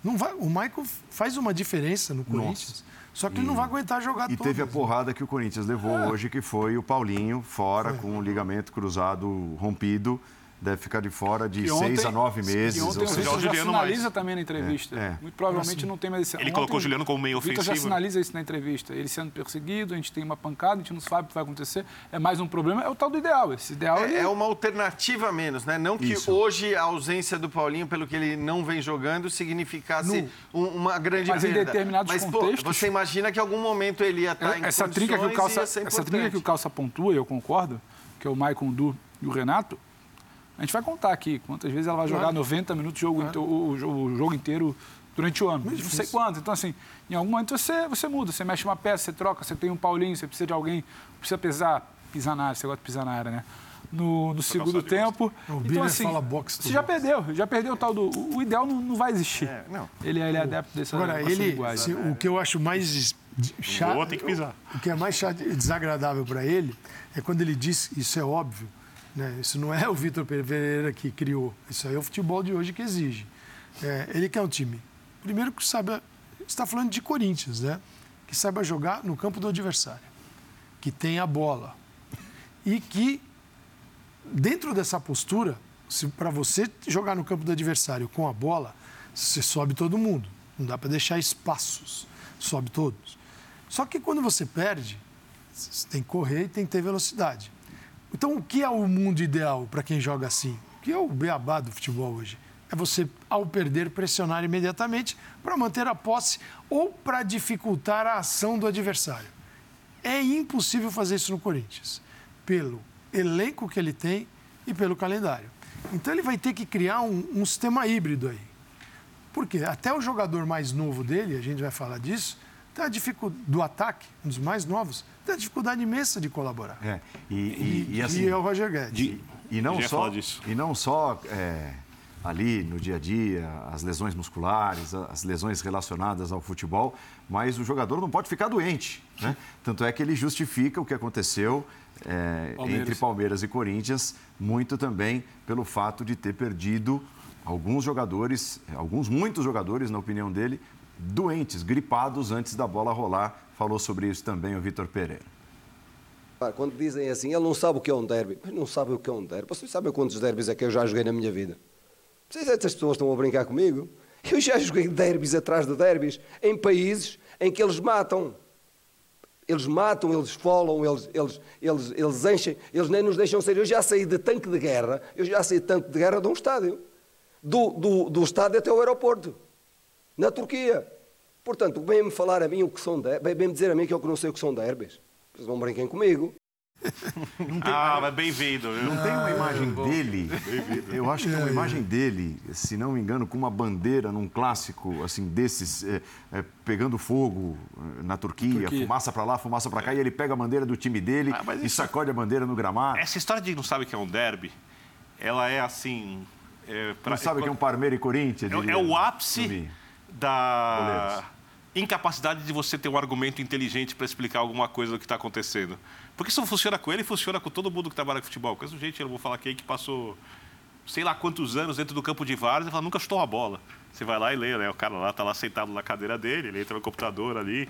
não vai, o Michael faz uma diferença no Corinthians. Nossa. Só que ele não vai aguentar jogar E teve a porrada que o Corinthians levou é. hoje, que foi o Paulinho fora foi. com o ligamento cruzado rompido deve ficar de fora de ontem, seis a nove meses. E ontem ou o já sinaliza mais. também na entrevista. É, é. Muito provavelmente assim, não tem mais esse... Ele ontem, colocou o Juliano como meio ofensivo. O Vitor já sinaliza isso na entrevista. Ele sendo perseguido, a gente tem uma pancada, a gente não sabe o que vai acontecer. É mais um problema, é o tal do ideal. Esse ideal é, é uma alternativa a menos, né? Não que isso. hoje a ausência do Paulinho, pelo que ele não vem jogando, significasse um, uma grande Mas perda. em determinados Mas, contextos... Pô, você imagina que em algum momento ele ia estar em essa trinca que o calça, Essa trinca que o Calça pontua, eu concordo, que é o Maicon Du e o Renato, a gente vai contar aqui quantas vezes ela vai jogar claro. 90 minutos jogo, claro. o, o, o, jogo inteiro durante o ano. Não sei quanto. Então, assim, em algum momento você, você muda, você mexe uma peça, você troca, você tem um Paulinho, você precisa de alguém, precisa pisar, pisar na área, você gosta de pisar na área, né? No, no segundo tempo. O então, assim, fala boxe você já perdeu, já perdeu o tal do. O ideal não, não vai existir. É, não. Ele, ele é adepto desse Agora, ele, assim, o que eu acho mais chato. Boa, tem que pisar. O, o que é mais chato e desagradável para ele é quando ele diz, isso é óbvio, né? Isso não é o Vitor Pereira que criou. Isso aí é o futebol de hoje que exige. É, ele quer um time. Primeiro que saiba. está falando de Corinthians, né? Que saiba jogar no campo do adversário. Que tenha a bola. E que, dentro dessa postura, para você jogar no campo do adversário com a bola, você sobe todo mundo. Não dá para deixar espaços. Sobe todos. Só que quando você perde, você tem que correr e tem que ter velocidade. Então, o que é o mundo ideal para quem joga assim? O que é o beabá do futebol hoje? É você, ao perder, pressionar imediatamente para manter a posse ou para dificultar a ação do adversário. É impossível fazer isso no Corinthians, pelo elenco que ele tem e pelo calendário. Então, ele vai ter que criar um, um sistema híbrido aí. Porque até o jogador mais novo dele, a gente vai falar disso, tem a dificuldade do ataque, um dos mais novos, tem a dificuldade imensa de colaborar. É, e, e, e, assim, e é o Roger Guedes. De, e, não só, e não só é, ali no dia a dia, as lesões musculares, as lesões relacionadas ao futebol, mas o jogador não pode ficar doente. Né? Tanto é que ele justifica o que aconteceu é, Palmeiras. entre Palmeiras e Corinthians, muito também pelo fato de ter perdido alguns jogadores, alguns, muitos jogadores, na opinião dele, doentes, gripados antes da bola rolar. Falou sobre isso também o Vitor Pereira. Quando dizem assim, ele não sabe o que é um derby, mas não sabe o que é um derby. Vocês sabem quantos derbys é que eu já joguei na minha vida? Vocês, estas pessoas estão a brincar comigo? Eu já joguei derbys atrás de derbys em países em que eles matam. Eles matam, eles folam, eles, eles, eles, eles enchem, eles nem nos deixam sair. Eu já saí de tanque de guerra, eu já saí de tanque de guerra de um estádio. Do, do, do estádio até o aeroporto. Na Turquia. Portanto, vem-me falar a mim o que são derbys, vem-me dizer a mim que eu não sei o que são derbys. Vocês não brinquem comigo. Tem... Ah, mas bem-vindo. Não tem uma imagem ah, dele, eu acho que é uma imagem dele, se não me engano, com uma bandeira num clássico, assim, desses, é, é, pegando fogo eh, na Turquia, Turquia. fumaça para lá, fumaça para cá, e ele pega a bandeira do time dele ah, e sacode a bandeira no gramado. Essa história de não sabe que é um derby, ela é assim... É, pra... Não sabe que é um Parmeira e Corinthians? É, é o ápice da... Incapacidade de você ter um argumento inteligente para explicar alguma coisa do que está acontecendo. Porque isso funciona com ele, funciona com todo mundo que trabalha com futebol. Com esse jeito, eu vou falar aqui que passou sei lá quantos anos dentro do campo de vários e fala, nunca chutou uma bola. Você vai lá e lê, né? O cara lá está lá sentado na cadeira dele, ele entra no computador ali,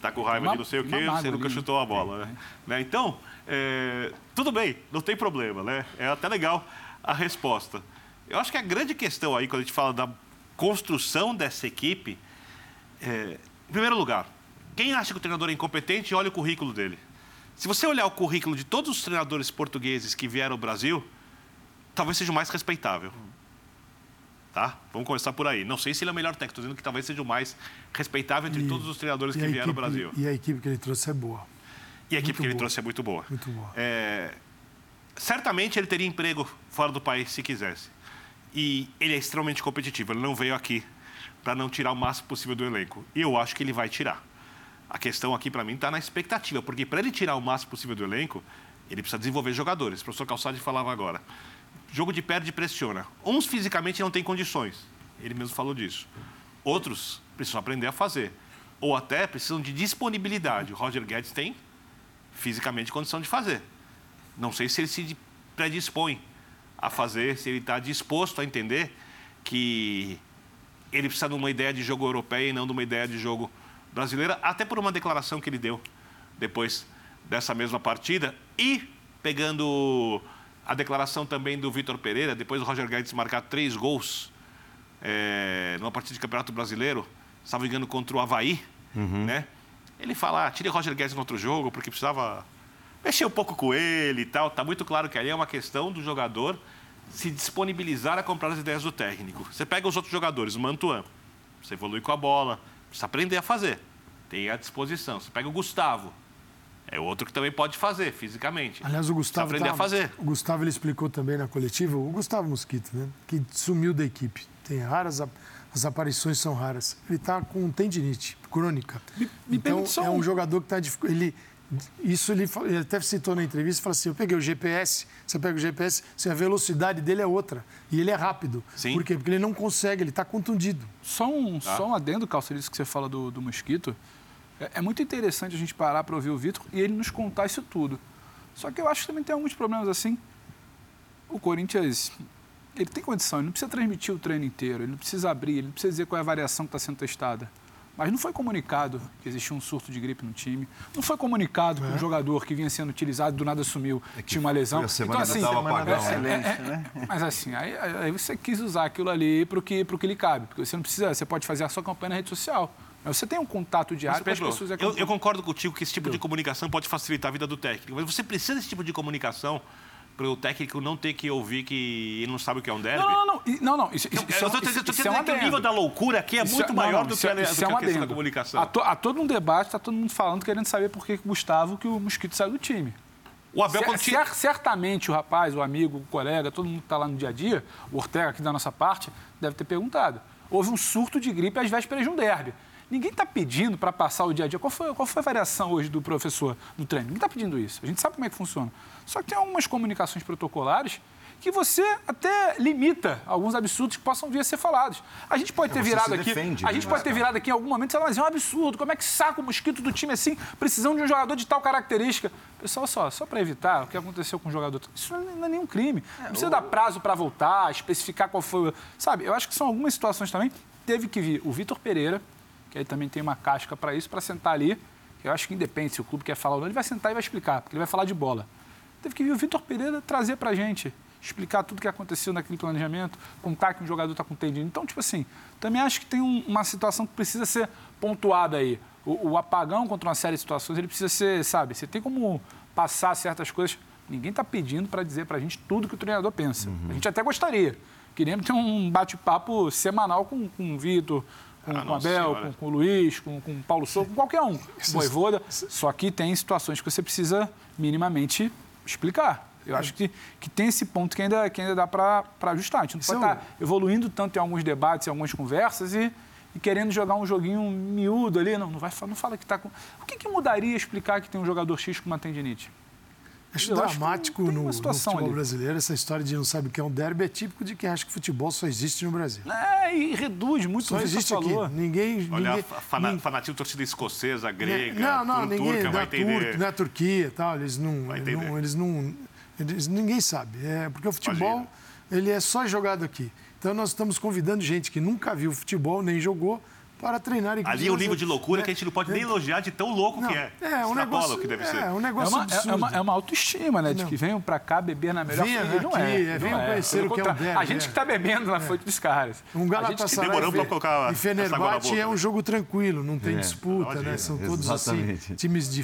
tá com raiva uma, de não sei o quê, você nunca ali. chutou a bola, né? né? Então, é, tudo bem, não tem problema, né? É até legal a resposta. Eu acho que a grande questão aí, quando a gente fala da construção dessa equipe, é, em primeiro lugar, quem acha que o treinador é incompetente, olha o currículo dele. Se você olhar o currículo de todos os treinadores portugueses que vieram ao Brasil, talvez seja o mais respeitável. Tá? Vamos começar por aí. Não sei se ele é o melhor técnico, estou dizendo que talvez seja o mais respeitável entre e, todos os treinadores que vieram equipe, ao Brasil. E a equipe que ele trouxe é boa. E a equipe muito que ele boa. trouxe é muito boa. Muito boa. É, certamente ele teria emprego fora do país se quisesse. E ele é extremamente competitivo. Ele não veio aqui para não tirar o máximo possível do elenco. E eu acho que ele vai tirar. A questão aqui, para mim, está na expectativa, porque para ele tirar o máximo possível do elenco, ele precisa desenvolver jogadores. O professor Calçade falava agora. Jogo de perde pressiona. Uns fisicamente não têm condições. Ele mesmo falou disso. Outros precisam aprender a fazer. Ou até precisam de disponibilidade. O Roger Guedes tem fisicamente condição de fazer. Não sei se ele se predispõe a fazer, se ele está disposto a entender que ele precisa de uma ideia de jogo europeia e não de uma ideia de jogo brasileira, até por uma declaração que ele deu depois dessa mesma partida. E pegando a declaração também do Vitor Pereira, depois do Roger Guedes marcar três gols é, numa partida de Campeonato Brasileiro, estava engano contra o Havaí, uhum. né? Ele fala, ah, tire o Roger Guedes no outro jogo, porque precisava mexer um pouco com ele e tal. Está muito claro que ali é uma questão do jogador se disponibilizar a comprar as ideias do técnico. Você pega os outros jogadores, o Mantuan, você evolui com a bola, precisa aprender a fazer, tem à disposição. Você pega o Gustavo, é outro que também pode fazer fisicamente. Aliás, o Gustavo aprender tá, a fazer. O Gustavo ele explicou também na coletiva, o Gustavo Mosquito, né, que sumiu da equipe. Tem raras as aparições são raras. Ele está com tendinite crônica. Me, me então é um jogador que está ele isso ele, ele até citou na entrevista, falou assim, eu peguei o GPS, você pega o GPS, você, a velocidade dele é outra. E ele é rápido. Sim. Por quê? Porque ele não consegue, ele está contundido. Só um, tá. só um adendo, Calça, disso que você fala do, do mosquito. É, é muito interessante a gente parar para ouvir o Vitor e ele nos contar isso tudo. Só que eu acho que também tem alguns problemas assim. O Corinthians, ele tem condição, ele não precisa transmitir o treino inteiro, ele não precisa abrir, ele não precisa dizer qual é a variação que está sendo testada. Mas não foi comunicado que existia um surto de gripe no time. Não foi comunicado é. que um jogador que vinha sendo utilizado do nada sumiu, é tinha uma lesão. A semana então, assim, apagão, é, né? É, né? Mas assim, aí, aí, você quis usar aquilo ali para o que, que lhe cabe. Porque você não precisa, você pode fazer a sua campanha na rede social. Mas você tem um contato diário Pedro, com as pessoas. Eu, eu concordo contigo que esse tipo de comunicação pode facilitar a vida do técnico. Mas você precisa desse tipo de comunicação para o técnico não ter que ouvir que ele não sabe o que é um derby? Não, não, não. não, não isso, isso, eu estou dizendo é que o nível da loucura aqui é muito é, maior não, do que, a, do que a questão da comunicação. Há, to, há todo um debate, está todo mundo falando, querendo saber por que o Gustavo, que o Mosquito saiu do time. O Abel cer, Certamente o rapaz, o amigo, o colega, todo mundo que está lá no dia a dia, o Ortega aqui da nossa parte, deve ter perguntado. Houve um surto de gripe às vésperas de um derby. Ninguém está pedindo para passar o dia a dia. Qual foi, qual foi a variação hoje do professor no treino? Ninguém está pedindo isso. A gente sabe como é que funciona. Só que tem algumas comunicações protocolares que você até limita alguns absurdos que possam vir a ser falados. A gente pode É, ter você virado aqui, defende, a né, gente pode ter virado aqui em algum momento e falar, mas é um absurdo, como é que saca o mosquito do time assim, precisando de um jogador de tal característica? Pessoal, só, só para evitar o que aconteceu com o jogador, isso não é nenhum crime. Não precisa dar prazo para voltar, especificar qual foi, o- sabe? Eu acho que são algumas situações também. Teve que vir o Vitor Pereira, que aí também tem uma casca para isso, para sentar ali. Eu acho que independe se o clube quer falar ou não, ele vai sentar e vai explicar, porque ele vai falar de bola. Teve que vir o Vitor Pereira trazer para a gente, explicar tudo o que aconteceu naquele planejamento, contar que um jogador está com tendinite. Então, tipo assim, também acho que tem um- uma situação que precisa ser pontuada aí. O, o apagão contra uma série de situações, ele precisa ser, sabe, você tem como passar certas coisas. Ninguém está pedindo para dizer para a gente tudo que o treinador pensa. A gente até gostaria. Queríamos ter um bate-papo semanal com, com o Vitor, com, Ah, com o Abel, com, com o Luiz, com, com o Paulo Souza, com qualquer um. Voivoda. Só que tem situações que você precisa minimamente explicar. Eu acho que, que tem esse ponto que ainda, que ainda dá para ajustar. A gente não Isso pode estar evoluindo tanto em alguns debates, em algumas conversas e, e querendo jogar um joguinho miúdo ali. Não, não, vai, não fala que está com... O que, que mudaria explicar que tem um jogador X com uma tendinite? Acho Eu acho dramático tem no, uma no situação futebol ali. brasileiro essa história de não sabe o que é um derby é típico de quem acha que futebol só existe no Brasil. É, e reduz muito Só o que você existe aqui. falou. Ninguém. Olha, ninguém, fa- fana, ninguém- fanatismo torcida escocesa, grega, não, não, ninguém turca, vai entender. Tur- na Turquia e tal, eles não, Vai não- eles não, eles- ninguém sabe, é porque o futebol Imagina. ele é só jogado aqui. Então nós estamos convidando gente que nunca viu futebol nem jogou para treinar. Ali é um nível de loucura né? que a gente não pode nem elogiar de tão louco Não, que é. É um negócio, o que deve ser. é um É negócio uma, é, absurdo. é uma, é uma autoestima, né? De Não. que venham pra cá beber na melhor Venha fonte. Não aqui, é, é, não venham é. conhecer o que é um contrário, derby, A gente é. que tá bebendo na fonte dos caras. Um Galatasaray que demorou pra colocar e Fenerbahçe é um né? jogo tranquilo, não tem É, disputa, né? São todos assim, times de,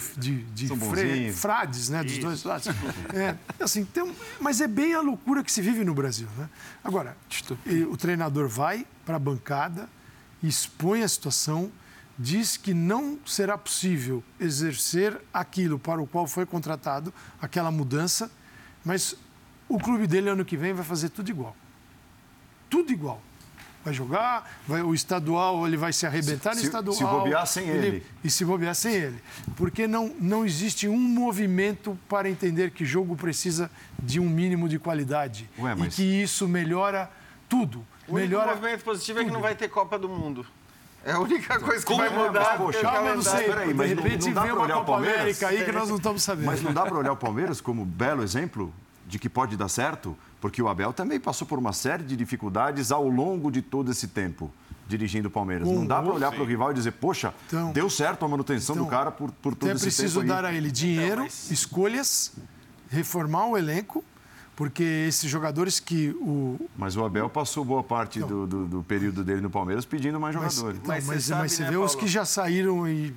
frades, né? Dos dois lados. É, assim, tem um- mas é bem a loucura que se vive no Brasil, né? Agora, o treinador vai para a bancada, expõe a situação, diz que não será possível exercer aquilo para o qual foi contratado, aquela mudança, mas o clube dele ano que vem vai fazer tudo igual. Tudo igual. Vai jogar, vai, o estadual ele vai se arrebentar no Se- se estadual. bobear sem ele. E se bobear sem ele. Porque não, não existe um movimento para entender que jogo precisa de um mínimo de qualidade. Ué, mas- E que isso melhora tudo. O único melhora movimento positivo é que não vai ter Copa do Mundo. É a única coisa que Como vai é? mudar. Mas, poxa, o Calma, eu não sei. peraí, de mas não- repente não dá vem pra uma olhar o Copa Palmeiras? América aí que nós não estamos sabendo. Mas não dá para olhar o Palmeiras como belo exemplo de que pode dar certo? Porque o Abel também passou por uma série de dificuldades ao longo de todo esse tempo dirigindo o Palmeiras. Não dá para olhar para o rival e dizer, poxa, Então- deu certo a manutenção do então, cara por, por todo Então é esse preciso tempo aí. dar a ele dinheiro, Então, mas- escolhas, reformar o elenco, porque esses jogadores que o. Mas o Abel passou boa parte do, do- do período dele no Palmeiras pedindo mais Mas, jogadores. então, Mas mas, você mas sabe, você né, vê os Paulo? que já saíram e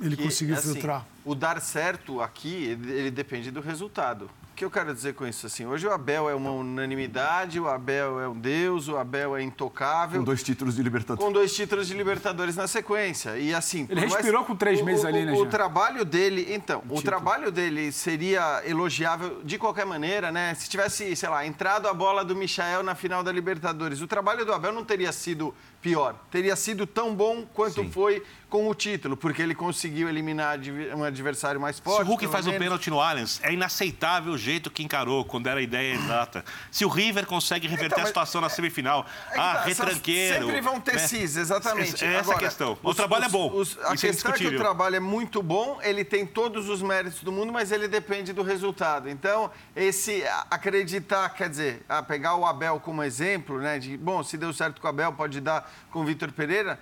ele que, conseguiu assim, filtrar. O dar certo aqui, ele ele depende do resultado. O que eu quero dizer com isso? Assim, hoje o Abel é uma unanimidade, o Abel é um deus, o Abel é intocável. Com dois títulos de Libertadores. com dois títulos de Libertadores na sequência. E assim. Ele mais- respirou com três o- meses o- ali, né, O Jean? trabalho dele, então, o trabalho dele seria elogiável de qualquer maneira, né? Se tivesse, sei lá, entrado a bola do Michael na final da Libertadores, o trabalho do Abel não teria sido pior. Teria sido tão bom quanto foi com o título, porque ele conseguiu eliminar um adversário mais Se forte. o Hulk faz menos. pênalti no Allianz, é inaceitável o jeito que encarou, quando era a ideia exata. Se o River consegue reverter Então, a situação na semifinal, É ah, tá, retranqueiro. Sempre vão ter né? cis, exatamente. É essa Agora, a questão. O os- trabalho é os- bom. os- a é questão é que o trabalho é muito bom, ele tem todos os méritos do mundo, mas ele depende do resultado. Então, esse acreditar, quer dizer, a pegar o Abel como exemplo, né? De, bom, se deu certo com o Abel, pode dar com o Vitor Pereira.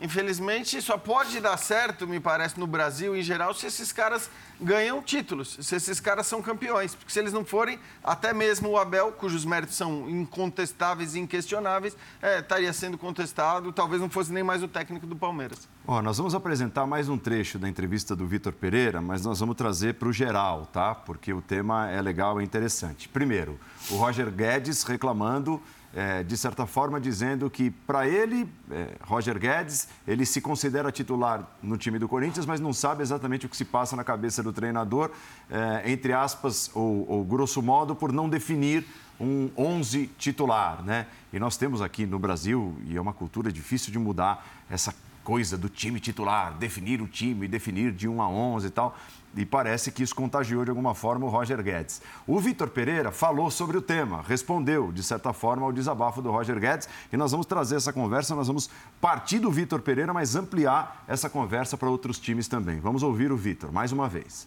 Infelizmente, só pode dar certo, me parece, no Brasil em geral, se esses caras ganham títulos, se esses caras são campeões. Porque se eles não forem, até mesmo o Abel, cujos méritos são incontestáveis e inquestionáveis, é, estaria sendo contestado, talvez não fosse nem mais o técnico do Palmeiras. Ó, nós vamos apresentar mais um trecho da entrevista do Vitor Pereira, mas nós vamos trazer para o geral, tá? Porque o tema é legal e interessante. Primeiro, o Roger Guedes reclamando, eh, de certa forma, dizendo que, para ele, eh, Roger Guedes, ele se considera titular no time do Corinthians, mas não sabe exatamente o que se passa na cabeça do treinador, eh, entre aspas, ou, ou grosso modo, por não definir um 11 titular, né? E nós temos aqui no Brasil, e é uma cultura difícil de mudar, essa coisa do time titular, definir o time, definir de 1 a 11 e tal. E parece que isso contagiou de alguma forma o Roger Guedes. O Vitor Pereira falou sobre o tema, respondeu, de certa forma, ao desabafo do Roger Guedes. E nós vamos trazer essa conversa, nós vamos partir do Vitor Pereira, mas ampliar essa conversa para outros times também. Vamos ouvir o Vitor, mais uma vez.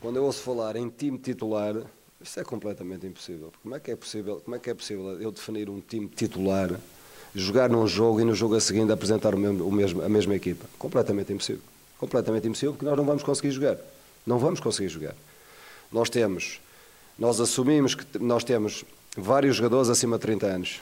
Quando eu ouço falar em time titular, isso é completamente impossível. Como é que é possível, como é que é possível eu definir um time titular, jogar num jogo e no jogo a seguir apresentar o mesmo, o mesmo, a mesma equipa? Completamente impossível. Completamente impossível porque nós não vamos conseguir jogar. Não vamos conseguir jogar. Nós temos, nós assumimos que nós temos vários jogadores acima de 30 anos.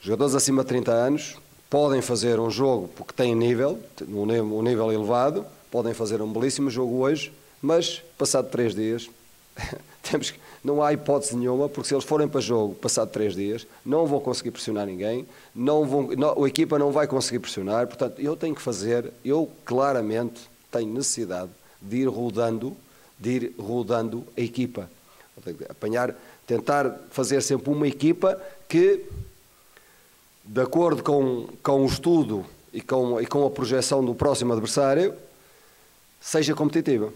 Jogadores acima de 30 anos podem fazer um jogo porque têm nível, um nível elevado, podem fazer um belíssimo jogo hoje, mas passado três dias temos que, não há hipótese nenhuma, porque se eles forem para jogo passado três dias, não vão conseguir pressionar ninguém, não vão, não, a equipa não vai conseguir pressionar, portanto, eu tenho que fazer, eu claramente tenho necessidade de ir rodando, de ir rodando a equipa. Apanhar, tentar fazer sempre uma equipa que, de acordo com, com o estudo e com, e com a projeção do próximo adversário, seja competitiva.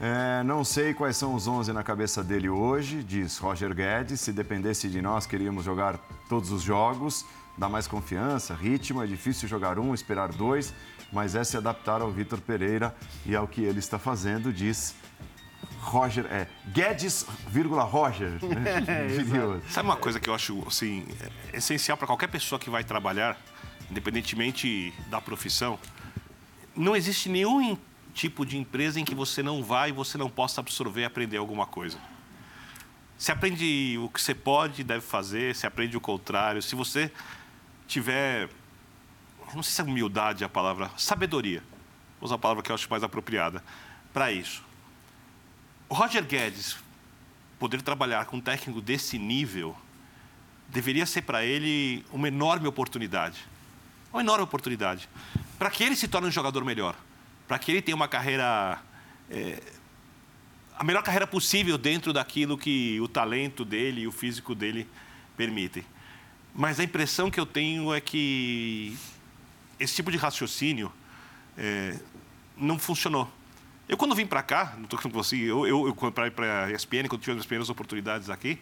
É, não sei quais são os 11 na cabeça dele hoje, diz Roger Guedes. Se dependesse de nós, queríamos jogar todos os jogos, dar mais confiança, ritmo. É difícil jogar um, esperar dois, mas é se adaptar ao Vitor Pereira e ao que ele está fazendo, diz Roger, é Guedes, vírgula Roger. Né? É, Sabe uma coisa que eu acho assim, é essencial para qualquer pessoa que vai trabalhar, independentemente da profissão? Não existe nenhum tipo de empresa em que você não vai e você não possa absorver e aprender alguma coisa. Você aprende o que você pode e deve fazer, você aprende o contrário. Se você tiver, não sei se é humildade a palavra, sabedoria, vou usar a palavra que eu acho mais apropriada para isso. O Roger Guedes poder trabalhar com um técnico desse nível deveria ser para ele uma enorme oportunidade. Uma enorme oportunidade. Para que ele se torne um jogador melhor para que ele tenha uma carreira. É, a melhor carreira possível dentro daquilo que o talento dele e o físico dele permitem. Mas a impressão que eu tenho é que esse tipo de raciocínio é, não funcionou. Eu, quando vim para cá, não estou com você, eu, eu, eu para a ESPN, quando tive as primeiras oportunidades aqui,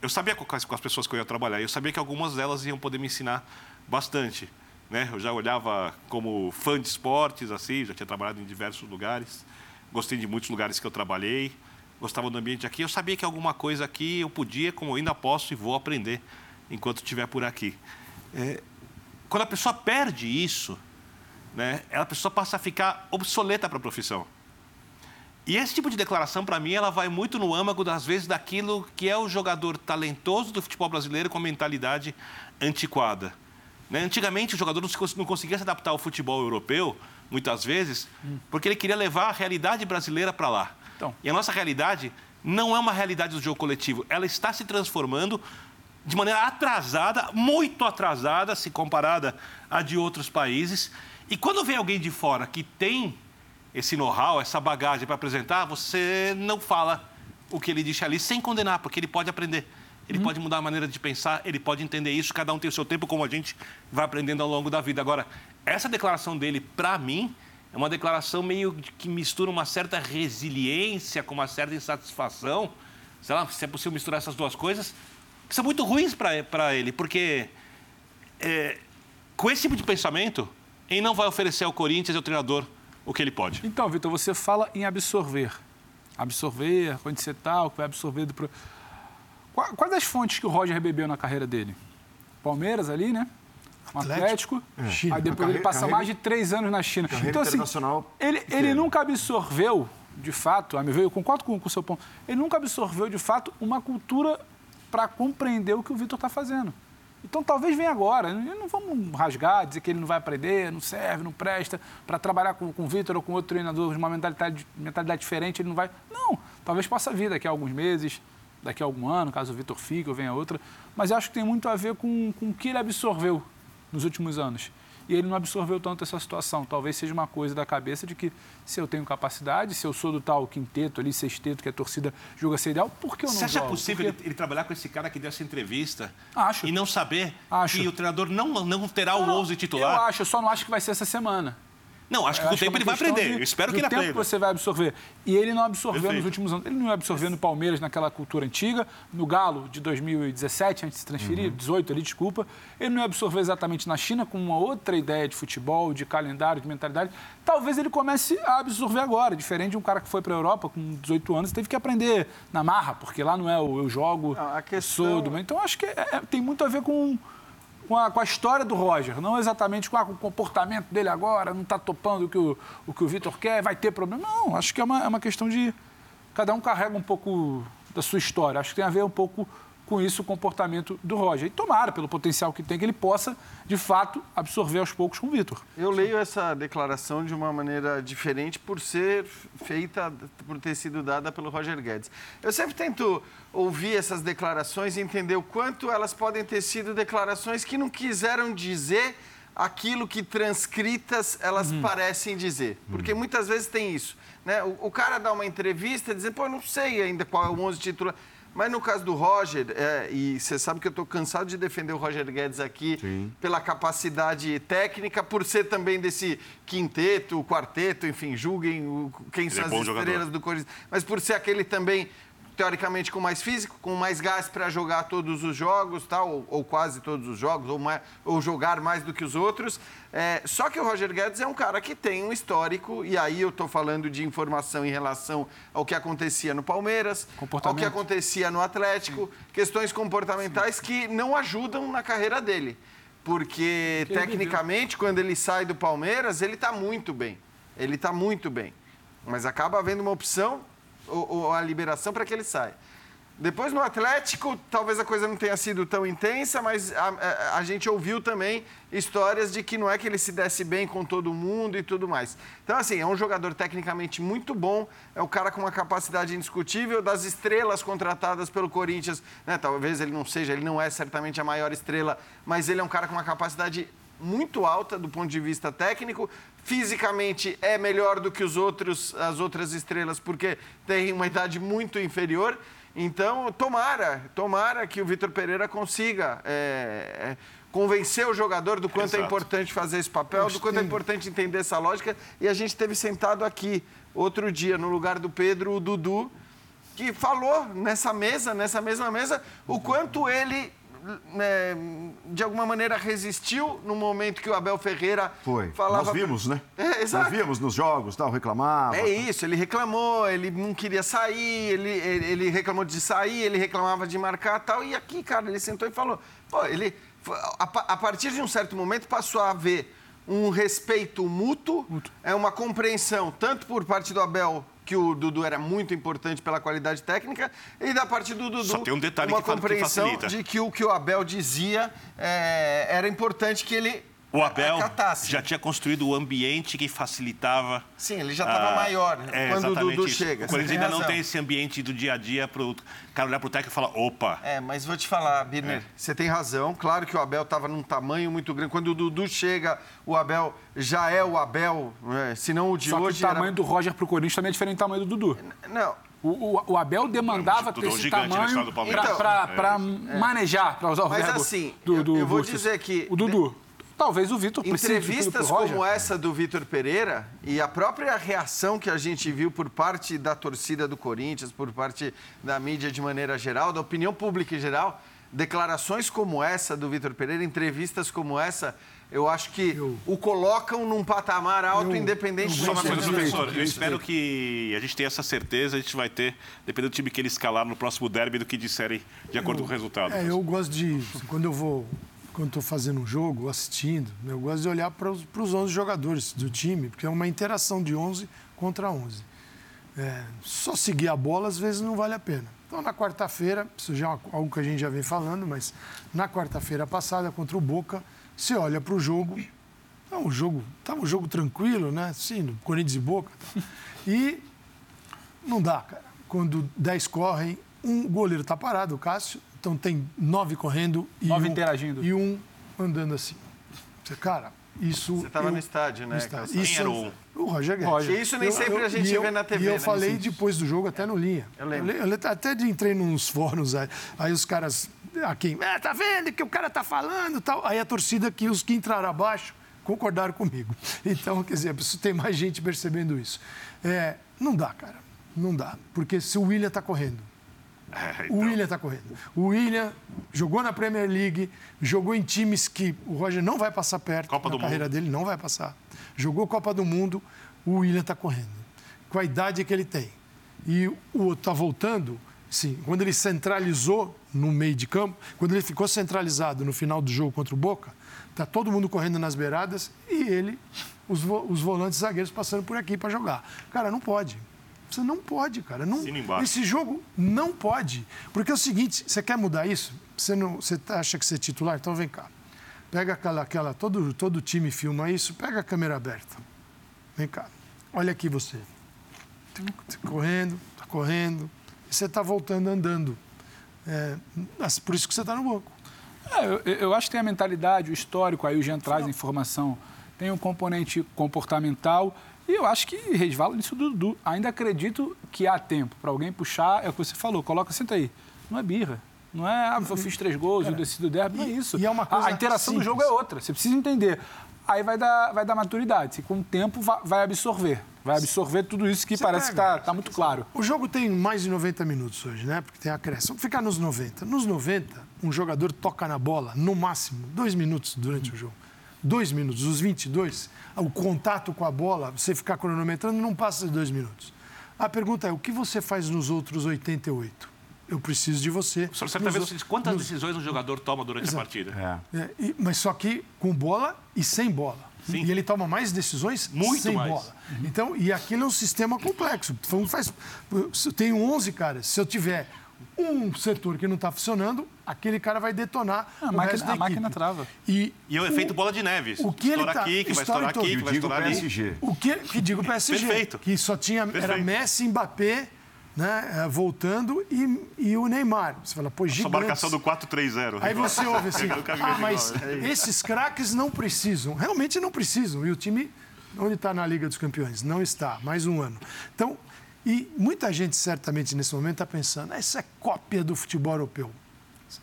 eu sabia com as, com as pessoas que eu ia trabalhar, eu sabia que algumas delas iam poder me ensinar bastante. Né? Eu já olhava como fã de esportes, assim, já tinha trabalhado em diversos lugares. Gostei de muitos lugares que eu trabalhei. Gostava do ambiente aqui. Eu sabia que alguma coisa aqui eu podia, como eu ainda posso e vou aprender enquanto estiver por aqui. É, quando a pessoa perde isso, né, a pessoa passa a ficar obsoleta para a profissão. E esse tipo de declaração, para mim, ela vai muito no âmago, das vezes, daquilo que é o jogador talentoso do futebol brasileiro com a mentalidade antiquada. Né? Antigamente, o jogador não conseguia se adaptar ao futebol europeu, muitas vezes, porque ele queria levar a realidade brasileira para lá. Então. E a nossa realidade não é uma realidade do jogo coletivo. Ela está se transformando de maneira atrasada, muito atrasada, se comparada a de outros países. E quando vem alguém de fora que tem esse know-how, essa bagagem para apresentar, você não fala o que ele disse ali sem condenar, porque ele pode aprender ele pode mudar a maneira de pensar, ele pode entender isso, cada um tem o seu tempo, como a gente vai aprendendo ao longo da vida. Agora, essa declaração dele, para mim, é uma declaração meio que mistura uma certa resiliência com uma certa insatisfação. Sei lá, se é possível misturar essas duas coisas, que são muito ruins para ele, porque é, com esse tipo de pensamento, ele não vai oferecer ao Corinthians e ao treinador o que ele pode. Então, Vitor, você fala em absorver. Absorver, onde você o que vai absorver do. Quais as fontes que o Roger bebeu na carreira dele? Palmeiras ali, né? Um Atlético. Atlético. É. Aí depois ele passa carreira, mais de três anos na China. Então, assim, ele, ele nunca absorveu, de fato, a meu ver, eu concordo com, com o seu ponto, ele nunca absorveu, de fato, uma cultura para compreender o que o Vitor está fazendo. Então talvez venha agora. Não vamos rasgar, dizer que ele não vai aprender, não serve, não presta, para trabalhar com, com o Vitor ou com outro treinador de uma mentalidade, mentalidade diferente, ele não vai. Não, talvez possa vir daqui a alguns meses, daqui a algum ano, caso o Vitor fique ou venha outra. Mas eu acho que tem muito a ver com, com o que ele absorveu nos últimos anos. E ele não absorveu tanto essa situação. Talvez seja uma coisa da cabeça de que se eu tenho capacidade, se eu sou do tal quinteto ali, sexteto, que a torcida julga ser ideal, por que eu não Você acha jogo? possível Porque... ele, trabalhar com esse cara que deu essa entrevista acho. e não saber acho. que o treinador não, não terá não, o 11 titular? Eu acho, eu só não acho que vai ser essa semana. Não, acho que com o tempo é ele vai aprender. Eu espero que ele tempo aprenda. que você vai absorver. E ele não absorveu Perfeito. nos últimos anos. Ele não absorveu no Palmeiras, naquela cultura antiga, no Galo de 2017, antes de se transferir, 18 ali, desculpa. Ele não absorveu exatamente na China, com uma outra ideia de futebol, de calendário, de mentalidade. Talvez ele comece a absorver agora, diferente de um cara que foi para a Europa com 18 anos, teve que aprender na marra, porque lá não é o eu jogo, Não, questão- sou do... Então, acho que é- é- tem muito a ver com com a, com a história do Roger, não exatamente com, ah, com o comportamento dele agora, não está topando o que o, o, que o Vitor quer, vai ter problema. Não, acho que é uma, é uma questão de. Cada um carrega um pouco da sua história. Acho que tem a ver um pouco com isso o comportamento do Roger. E tomara, pelo potencial que tem, que ele possa, de fato, absorver aos poucos com o Vitor. Eu leio essa declaração de uma maneira diferente por ser feita, por ter sido dada pelo Roger Guedes. Eu sempre tento ouvir essas declarações e entender o quanto elas podem ter sido declarações que não quiseram dizer aquilo que transcritas elas parecem dizer. Porque muitas vezes tem isso. Né? O, o cara dá uma entrevista dizendo, pô, eu não sei ainda qual é o 11 titular. Mas no caso do Roger, é, e você sabe que eu estou cansado de defender o Roger Guedes aqui pela capacidade técnica, por ser também desse quinteto, quarteto, enfim, julguem o- quem são é as estrelas jogador. do Corinthians, mas por ser aquele também teoricamente com mais físico, com mais gás para jogar todos os jogos, tal, ou, ou quase todos os jogos, ou, mais- ou jogar mais do que os outros. É, só que o Roger Guedes é um cara que tem um histórico, e aí eu estou falando de informação em relação ao que acontecia no Palmeiras, ao que acontecia no Atlético, questões comportamentais que não ajudam na carreira dele. Porque, tecnicamente, quando ele sai do Palmeiras, ele está muito bem. Ele está muito bem. Mas acaba havendo uma opção ou, ou a liberação para que ele saia. Depois no Atlético, talvez a coisa não tenha sido tão intensa, mas a, a- gente ouviu também histórias de que não é que ele se desse bem com todo mundo e tudo mais. Então, assim, é um jogador tecnicamente muito bom, é um cara com uma capacidade indiscutível, das estrelas contratadas pelo Corinthians, né, talvez ele não seja, ele não é certamente a maior estrela, mas ele é um cara com uma capacidade muito alta do ponto de vista técnico. Fisicamente é melhor do que os outros, as outras estrelas, porque tem uma idade muito inferior. Então, tomara, tomara que o Vitor Pereira consiga é, é, convencer o jogador do quanto é Exato. importante fazer esse papel, do quanto é importante entender essa lógica. E a gente teve sentado aqui outro dia, no lugar do Pedro, o Dudu, que falou nessa mesa, nessa mesma mesa, o quanto ele, né, de alguma maneira, resistiu no momento que o Abel Ferreira Foi. falava. Nós vimos, né? É, exato. Nós vimos nos jogos, tal, reclamava. É isso, ele reclamou, ele não queria sair, ele, ele, ele reclamou de sair, ele reclamava de marcar tal. E aqui, cara, ele sentou e falou. Pô, ele, a, a partir de um certo momento, passou a haver um respeito mútuo, é uma compreensão, tanto por parte do Abel, que o Dudu era muito importante pela qualidade técnica, e da parte do Dudu, Só tem um detalhe uma que que compreensão facilita. de que o que o Abel dizia é, era importante que ele O Abel acatasse. já tinha construído o ambiente que facilitava. Sim, ele já estava ah, maior é, quando o Dudu isso. chega. O Corinthians tem ainda não razão. tem esse ambiente do dia a dia para o cara olhar para o técnico e falar: opa, É, mas vou te falar, Birner, você tem razão. Claro que o Abel estava num tamanho muito grande. Quando o Dudu chega, o Abel já é o Abel, né? se não o de Só que hoje. o tamanho era... do Roger pro Corinthians também é diferente do tamanho do Dudu. Não, O, o- o Abel demandava Dudu ter é esse gigante na tamanho história do Palmeiras. para Então, manejar, para usar o Mas verbo assim, do, eu- do eu vou Bustos. dizer que- O Dudu, talvez o Vitor precise de tudo entrevistas como essa do Vitor Pereira e a própria reação que a gente viu por parte da torcida do Corinthians, por parte da mídia de maneira geral, da opinião pública em geral, declarações como essa do Vitor Pereira, entrevistas como essa, eu acho que o colocam num patamar alto, independente Só uma do coisa, professor. Eu espero que a gente tenha essa certeza, a gente vai ter, dependendo do time que ele escalar no próximo derby, do que disserem de acordo com o resultado. É, eu gosto de. Quando eu vou. Quando estou fazendo um jogo, assistindo, né, eu gosto de olhar para os 11 jogadores do time, porque é uma interação de 11 contra 11. É, só seguir a bola, às vezes, não vale a pena. Então, na quarta-feira, isso já é algo que a gente já vem falando, mas na quarta-feira passada, contra o Boca, você olha para o jogo. Tá um jogo, tá um jogo tranquilo, né? Sim, Corinthians e Boca. tá. E não dá, cara. Quando 10 correm, um goleiro está parado, o Cássio. Então tem nove correndo e Nove um, interagindo. E um andando assim. Você, Cara, isso. Você estava eu- no estádio, né? no estádio. Isso, era o- o Roger Guedes. Roger. E isso nem sempre a gente eu- vê na TV, E eu né, falei Vicente? depois do jogo até no Linha. Eu lembro. le- le- até de- entrei nos fóruns aí, aí os caras. A quem? É, tá vendo que o cara tá falando e tal. Aí a torcida que os que entraram abaixo concordaram comigo. Então, quer dizer, preciso ter mais gente percebendo isso. É, não dá, cara. Não dá. Porque se o William está correndo, É, o William está correndo. O William jogou na Premier League, jogou em times que o Roger não vai passar perto Copa na do carreira dele, não vai passar. Jogou Copa do Mundo, o William está correndo. Com a idade que ele tem. E o outro está voltando, sim. Quando ele centralizou no meio de campo, quando ele ficou centralizado no final do jogo contra o Boca, tá todo mundo correndo nas beiradas e ele, os, vo- os volantes zagueiros passando por aqui para jogar. Cara, não pode. Você não pode, cara. Não, esse jogo não pode. Porque é o seguinte, você quer mudar isso? Você, não, você acha que você é titular? Então vem cá. Pega aquela, aquela todo, todo time filma isso, pega a câmera aberta. Vem cá. Olha aqui você. Tá correndo, tá correndo. E você está voltando andando. É, mas por isso que você está no banco. É, eu, eu acho que tem a mentalidade, o histórico, aí o Jean traz a informação, tem um componente comportamental e eu acho que resvala nisso do Dudu. Ainda acredito que há tempo para alguém puxar, é o que você falou, coloca, senta aí. Não é birra. Não é, ah, eu fiz três gols, eu decido o derby, não é isso. e é uma A- coisa a interação do simples. jogo é outra, você precisa entender. Aí vai dar, vai dar maturidade, você, com o tempo va- vai absorver. Vai absorver tudo isso que Você parece pega. que está muito claro. O jogo tem mais de 90 minutos hoje, né? Porque tem acréscimo. Vamos ficar nos 90. Nos 90, um jogador toca na bola, no máximo, dois minutos durante o jogo. Dois minutos. Os 22, o contato com a bola, você ficar cronometrando, não passa de dois minutos. A pergunta é, o que você faz nos outros 88? Eu preciso de você. O senhor certamente Nos- diz quantas nos- decisões um jogador toma durante Exato. a partida. É. É, e- mas só que com bola e sem bola. Sim. E ele toma mais decisões Muito sem mais. bola. Então, e aquilo é um sistema complexo. Faz, eu tenho 11 caras, se eu tiver um setor que não está funcionando, aquele cara vai detonar A o máquina- resto da a máquina trava. E, E é o efeito bola de neve. o que ele tá- aqui, que vai estoura estourar aqui, que vai digo estourar ali. PSG. O que, que digo PSG, Perfeito. que só tinha era Perfeito. Messi, Mbappé, né, eh, voltando e, e o Neymar. Você fala, pô, Essa gigantes. marcação do 4-3-0. Aí você ouve assim, ah, mas esses craques não precisam. Realmente não precisam. E o time, onde está na Liga dos Campeões? Não está. Mais um ano. Então, e muita gente certamente nesse momento está pensando, "Ah, isso é cópia do futebol europeu.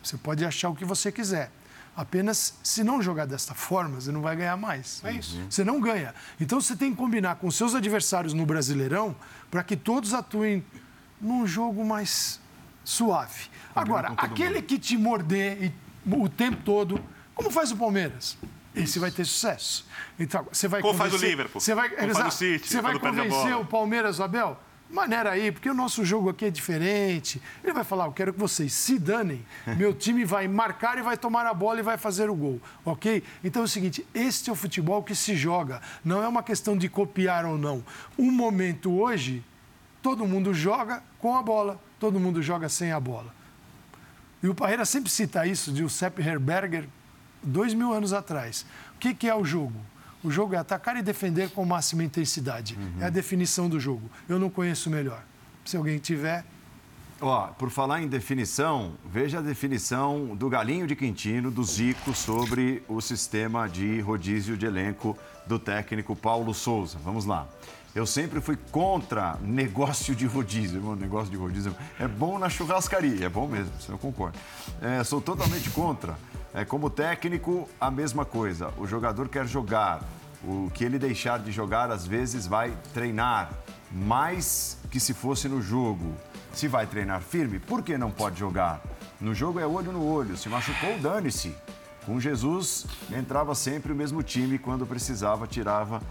Você pode achar o que você quiser. Apenas, se não jogar desta forma, você não vai ganhar mais. É isso. Você não ganha. Então, você tem que combinar com seus adversários no Brasileirão para que todos atuem num jogo mais suave. Agora, aquele que te morder e- o tempo todo, como faz o Palmeiras? Esse vai ter sucesso. Então, você vai Como faz o Liverpool, Você vai, como faz exato. o City, Você vai convencer o Palmeiras, Abel? Maneira aí, porque o nosso jogo aqui é diferente. Ele vai falar: eu quero que vocês se danem. Meu time vai marcar e vai tomar a bola e vai fazer o gol. Ok? Então é o seguinte: este é o futebol que se joga. Não é uma questão de copiar ou não. Um momento hoje, todo mundo joga com a bola, todo mundo joga sem a bola. E o Parreira sempre cita isso de o Sepp Herberger, dois mil anos atrás. O que, que é o jogo? O jogo é atacar e defender com máxima intensidade. É a definição do jogo. Eu não conheço melhor. Se alguém tiver, Ó, por falar em definição, veja a definição do Galinho de Quintino, do Zico, sobre o sistema de rodízio de elenco do técnico Paulo Souza. Vamos lá. Eu sempre fui contra negócio de rodízio. Irmão, negócio de rodízio é bom na churrascaria, é bom mesmo, isso eu concordo. É, sou totalmente contra. É, como técnico, a mesma coisa. O jogador quer jogar. O que ele deixar de jogar, às vezes, vai treinar mais que se fosse no jogo. Se vai treinar firme, por que não pode jogar? No jogo é olho no olho. Se machucou, dane-se. Com Jesus, entrava sempre o mesmo time. Quando precisava, tirava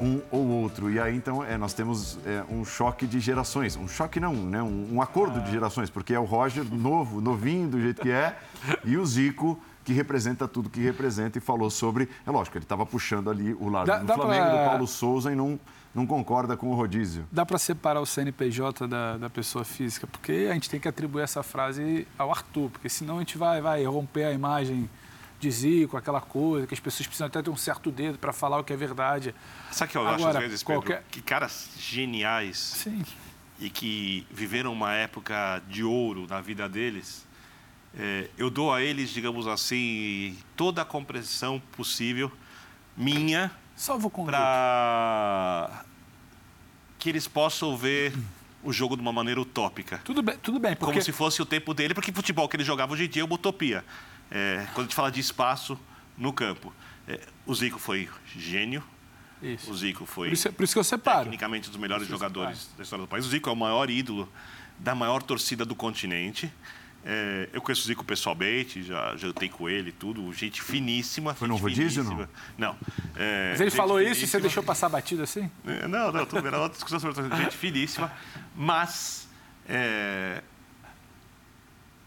um ou outro. E aí, então, é, nós temos é, um choque de gerações. Um choque não, né? Um, um acordo de gerações, porque é o Roger novo, novinho do jeito que é, e o Zico, que representa tudo que representa e falou sobre... É lógico, ele estava puxando ali o lado Dá- do dá Flamengo, pra- do Paulo Souza, e não, não concorda com o rodízio. Dá para separar o CNPJ da, da pessoa física, porque a gente tem que atribuir essa frase ao Arthur, porque senão a gente vai, vai romper a imagem de Zico, aquela coisa, que as pessoas precisam até ter um certo dedo para falar o que é verdade. Sabe o que eu acho Agora, às vezes, Pedro? qualquer- Que caras geniais Sim. e que viveram uma época de ouro na vida deles, é, eu dou a eles, digamos assim, toda a compreensão possível minha para que eles possam ver o jogo de uma maneira utópica. Tudo bem, tudo bem, porque Como se fosse o tempo dele, porque futebol que ele jogava hoje em dia é uma utopia. É, quando a gente fala de espaço no campo. É, o Zico foi gênio. Isso. O Zico foi Por isso, por isso que eu separo. tecnicamente um dos melhores jogadores da história do país. O Zico é o maior ídolo da maior torcida do continente. É, eu conheço o Zico pessoalmente, já jantei com ele e tudo, gente finíssima. Foi no rodízio, finíssima. Não. É, Mas ele falou isso e você finíssima. deixou passar batido assim? É, Não, não, tudo bem, era outra discussão sobre gente finíssima, mas é,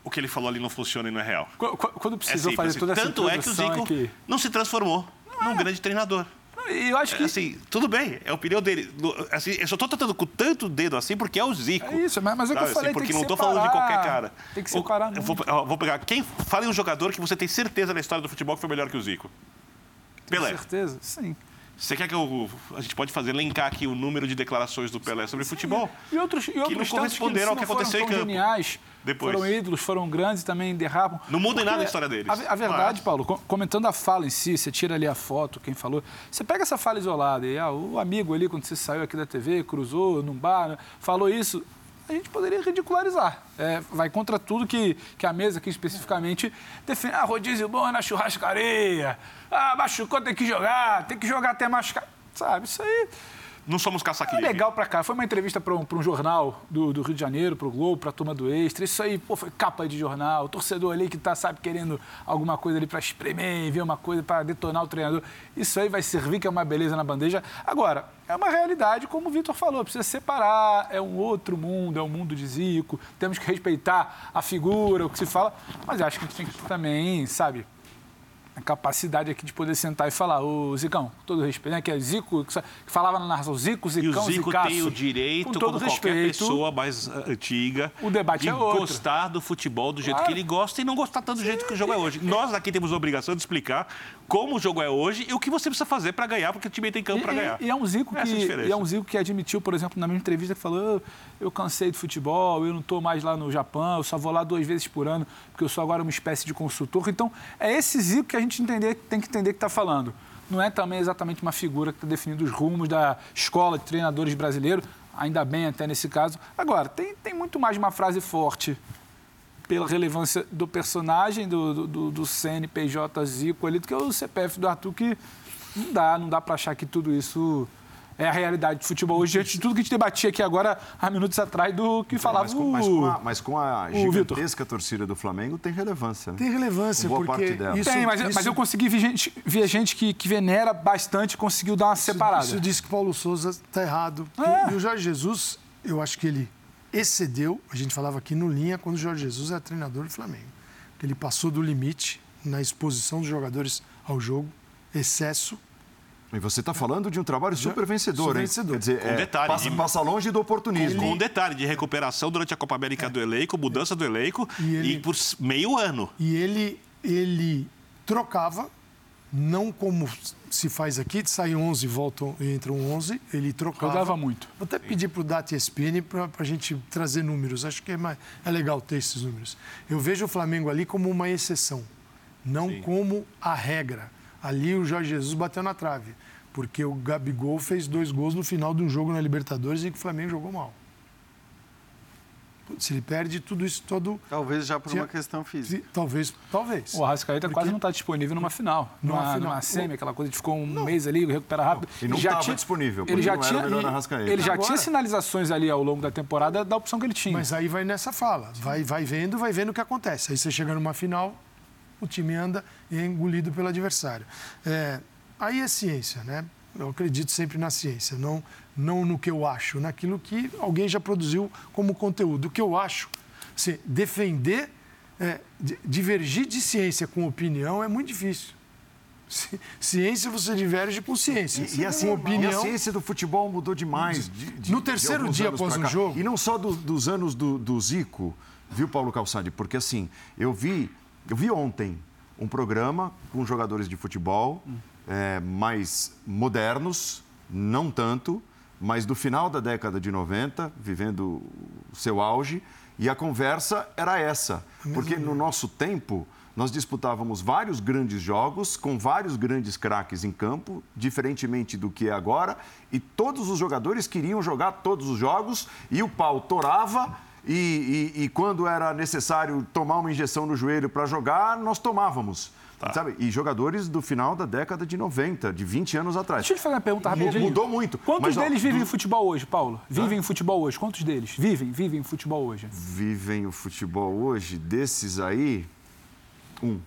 o que ele falou ali não funciona e não é real. Qu- qu- Quando precisou É fazer simples, toda essa Tanto é que o Zico aqui- não se transformou num grande treinador. Eu acho que... Assim, tudo bem, é a opinião dele. Assim, eu só tô tratando com tanto dedo assim porque é o Zico. É isso, mas, mas é o que eu falei, assim, porque não que tô falando de qualquer separar. cara. Tem que O- separar, eu vou, vou pegar. Quem fala em um jogador que você tem certeza na história do futebol que foi melhor que o Zico? Com Pelé. certeza, sim. Você quer que eu, a gente pode fazer elencar aqui o número de declarações do Pelé sobre futebol? E outros, e outros não tantos corresponderam ao que não foram aconteceu em campo. geniais, Depois. foram ídolos, foram grandes e também derrapam. Não muda em nada a história deles. A, a verdade, Mas- Paulo, co- comentando a fala em si, você tira ali a foto, quem falou, você pega essa fala isolada e ah, o amigo ali, quando você saiu aqui da TV, cruzou num bar, né, falou isso, a gente poderia ridicularizar. É, vai contra tudo que, que a mesa aqui especificamente defende. Ah, rodízio bom é na churrascaria. Ah, machucou, tem que jogar, tem que jogar até machucar. Sabe, isso aí Não somos caçaque é livre. legal pra cá. Foi uma entrevista para um, pra um jornal do, do Rio de Janeiro, pro Globo, pra turma do Extra. Isso aí, pô, foi capa de jornal. O torcedor ali que tá, sabe, querendo alguma coisa ali pra espremer, ver uma coisa pra detonar o treinador. Isso aí vai servir, que é uma beleza na bandeja. Agora, é uma realidade, como o Vitor falou, precisa separar. É um outro mundo, é um mundo de Zico. Temos que respeitar a figura, o que se fala. Mas acho que a gente tem que também, sabe, a capacidade aqui de poder sentar e falar, ô Zicão, com todo respeito, né? Que é Zico, que falava na narração, Zico, E Zicão, o Zico Zicaço. tem o direito, Com todo como qualquer respeito, pessoa mais ah, antiga, O debate de é outro. gostar do futebol do jeito Claro. que ele gosta e não gostar tanto do jeito que o jogo é hoje. Nós aqui temos a obrigação de explicar como o jogo é hoje e o que você precisa fazer para ganhar, porque o time tem campo para E- ganhar. E, e é um Zico Essa é que e é um Zico que admitiu, por exemplo, na mesma entrevista que falou: "Eu- eu cansei de futebol, eu não estou mais lá no Japão, eu só vou lá duas vezes por ano, porque eu sou agora uma espécie de consultor. Então, é esse Zico que a gente entender, tem que entender que está falando. Não é também exatamente uma figura que está definindo os rumos da escola de treinadores brasileiro, ainda bem até nesse caso. Agora, tem, tem muito mais uma frase forte pela relevância do personagem do, do, do- do CNPJ Zico ali do que o CPF do Arthur, que não dá, não dá para achar que tudo isso é a realidade do futebol hoje, diante de tudo que a gente debatia aqui agora, há minutos atrás, do que falava Mas com, mas com a, o... mas com a gigantesca torcida do Flamengo tem relevância. Né? Tem relevância, boa porque parte dela. isso, Tem, mas, isso, mas eu consegui ver gente, ver gente que, que venera bastante e conseguiu dar uma separada. Isso diz que Paulo Souza está errado. É. E o Jorge Jesus, eu acho que ele excedeu, a gente falava aqui no Linha, quando o Jorge Jesus era treinador do Flamengo. Que ele passou do limite na exposição dos jogadores ao jogo, excesso. E você está falando de um trabalho super vencedor, super hein? vencedor. Quer dizer, Com é, detalhe, passa, de- passa longe do oportunismo. Com um detalhe de recuperação durante a Copa América do elenco, mudança do elenco E e, ele- por s- meio ano. E ele, ele trocava, não como se faz aqui, sai 11 voltam e entram 11, ele trocava. Jogava muito. Vou até pedir para o Dati ESPN para a gente trazer números. Acho que é, mais, é legal ter esses números. Eu vejo o Flamengo ali como uma exceção, não como a regra. Ali o Jorge Jesus bateu na trave, porque o Gabigol fez dois gols no final de um jogo na Libertadores em que o Flamengo jogou mal. Se ele perde tudo isso todo. Talvez já por uma questão física. se- Talvez, talvez. O Arrascaeta Porque- quase não está disponível numa final. Numa Numa, final. numa semi, aquela coisa de ficou um mês ali, recupera rápido. E não Ele já estava tinha- disponível, Ele já não tinha, ele- ele já Agora- tinha sinalizações ali ao longo da temporada da opção que ele tinha. Mas aí vai nessa fala, vai, vai vendo, vai vendo o que acontece. Aí você chega numa final, o time anda e é engolido pelo adversário. É, aí é ciência, né? Eu acredito sempre na ciência, não, não no que eu acho, naquilo que alguém já produziu como conteúdo. O que eu acho, assim, defender, é, di- divergir de ciência com opinião é muito difícil. Ci- Ciência você diverge com ciência. E, e assim, com e a opinião. ciência do futebol mudou demais. de- de- No terceiro dia após um jogo- E não só do- dos anos do, do Zico, viu, Paulo Calçade? Porque assim, eu vi, eu vi ontem um programa com jogadores de futebol é, mais modernos, não tanto, mas do final da década de 90, vivendo o seu auge, e a conversa era essa. Porque no nosso tempo, nós disputávamos vários grandes jogos, com vários grandes craques em campo, diferentemente do que é agora, e todos os jogadores queriam jogar todos os jogos, e o pau torava, e, e- e quando era necessário tomar uma injeção no joelho para jogar, nós tomávamos. Tá. Sabe? E jogadores do final da década de 90, de 20 anos atrás. Deixa eu te fazer uma pergunta rapidinho. Mudou muito. Quantos mas, deles ó, vivem do... futebol hoje, Paulo? Vivem ah? futebol hoje? Quantos deles vivem, vivem futebol hoje? Vivem o futebol hoje? Desses aí, um.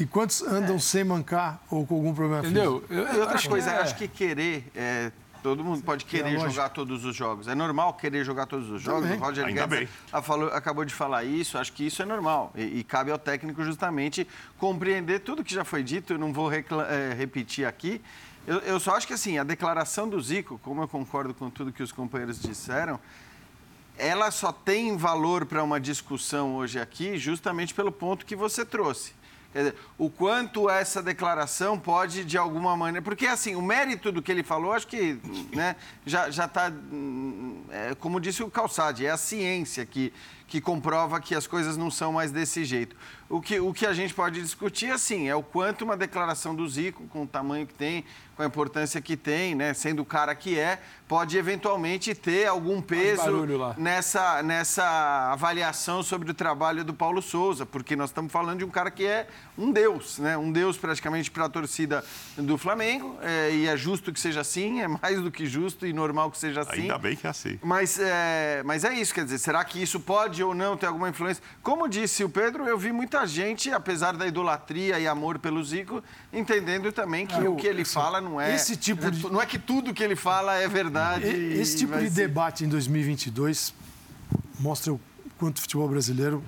E quantos andam é. sem mancar ou com algum problema Entendeu? físico? Entendeu? Outra coisa, é. acho que querer é, Todo mundo pode querer é jogar todos os jogos. É normal querer jogar todos os jogos. Também. O Roger Ainda Guedes falou, acabou de falar isso. Acho que isso é normal. E, e, cabe ao técnico justamente compreender tudo que já foi dito. Eu não vou é, repetir aqui. Eu, eu só acho que assim, a declaração do Zico, como eu concordo com tudo que os companheiros disseram, ela só tem valor para uma discussão hoje aqui justamente pelo ponto que você trouxe. Quer dizer, o quanto essa declaração pode, de alguma maneira. Porque, assim, o mérito do que ele falou, acho que né, já está. É, como disse o Calçade, é a ciência que, que comprova que as coisas não são mais desse jeito. O que, o que a gente pode discutir, assim, é o quanto uma declaração do Zico, com o tamanho que tem, com a importância que tem, né, sendo o cara que é, pode eventualmente ter algum peso nessa, nessa avaliação sobre o trabalho do Paulo Souza, porque nós estamos falando de um cara que é um deus, né, um deus praticamente para a torcida do Flamengo, é, e é justo que seja assim, é mais do que justo e normal que seja assim. Ainda bem que é assim. Mas é, mas é isso, quer dizer, será que isso pode ou não ter alguma influência? Como disse o Pedro, eu vi muita gente, apesar da idolatria e amor pelo Zico, entendendo também que o que ele assim, fala não é. Esse tipo de... Não é que tudo que ele fala é verdade. Esse tipo de ser... debate em 2022 mostra o quanto o futebol brasileiro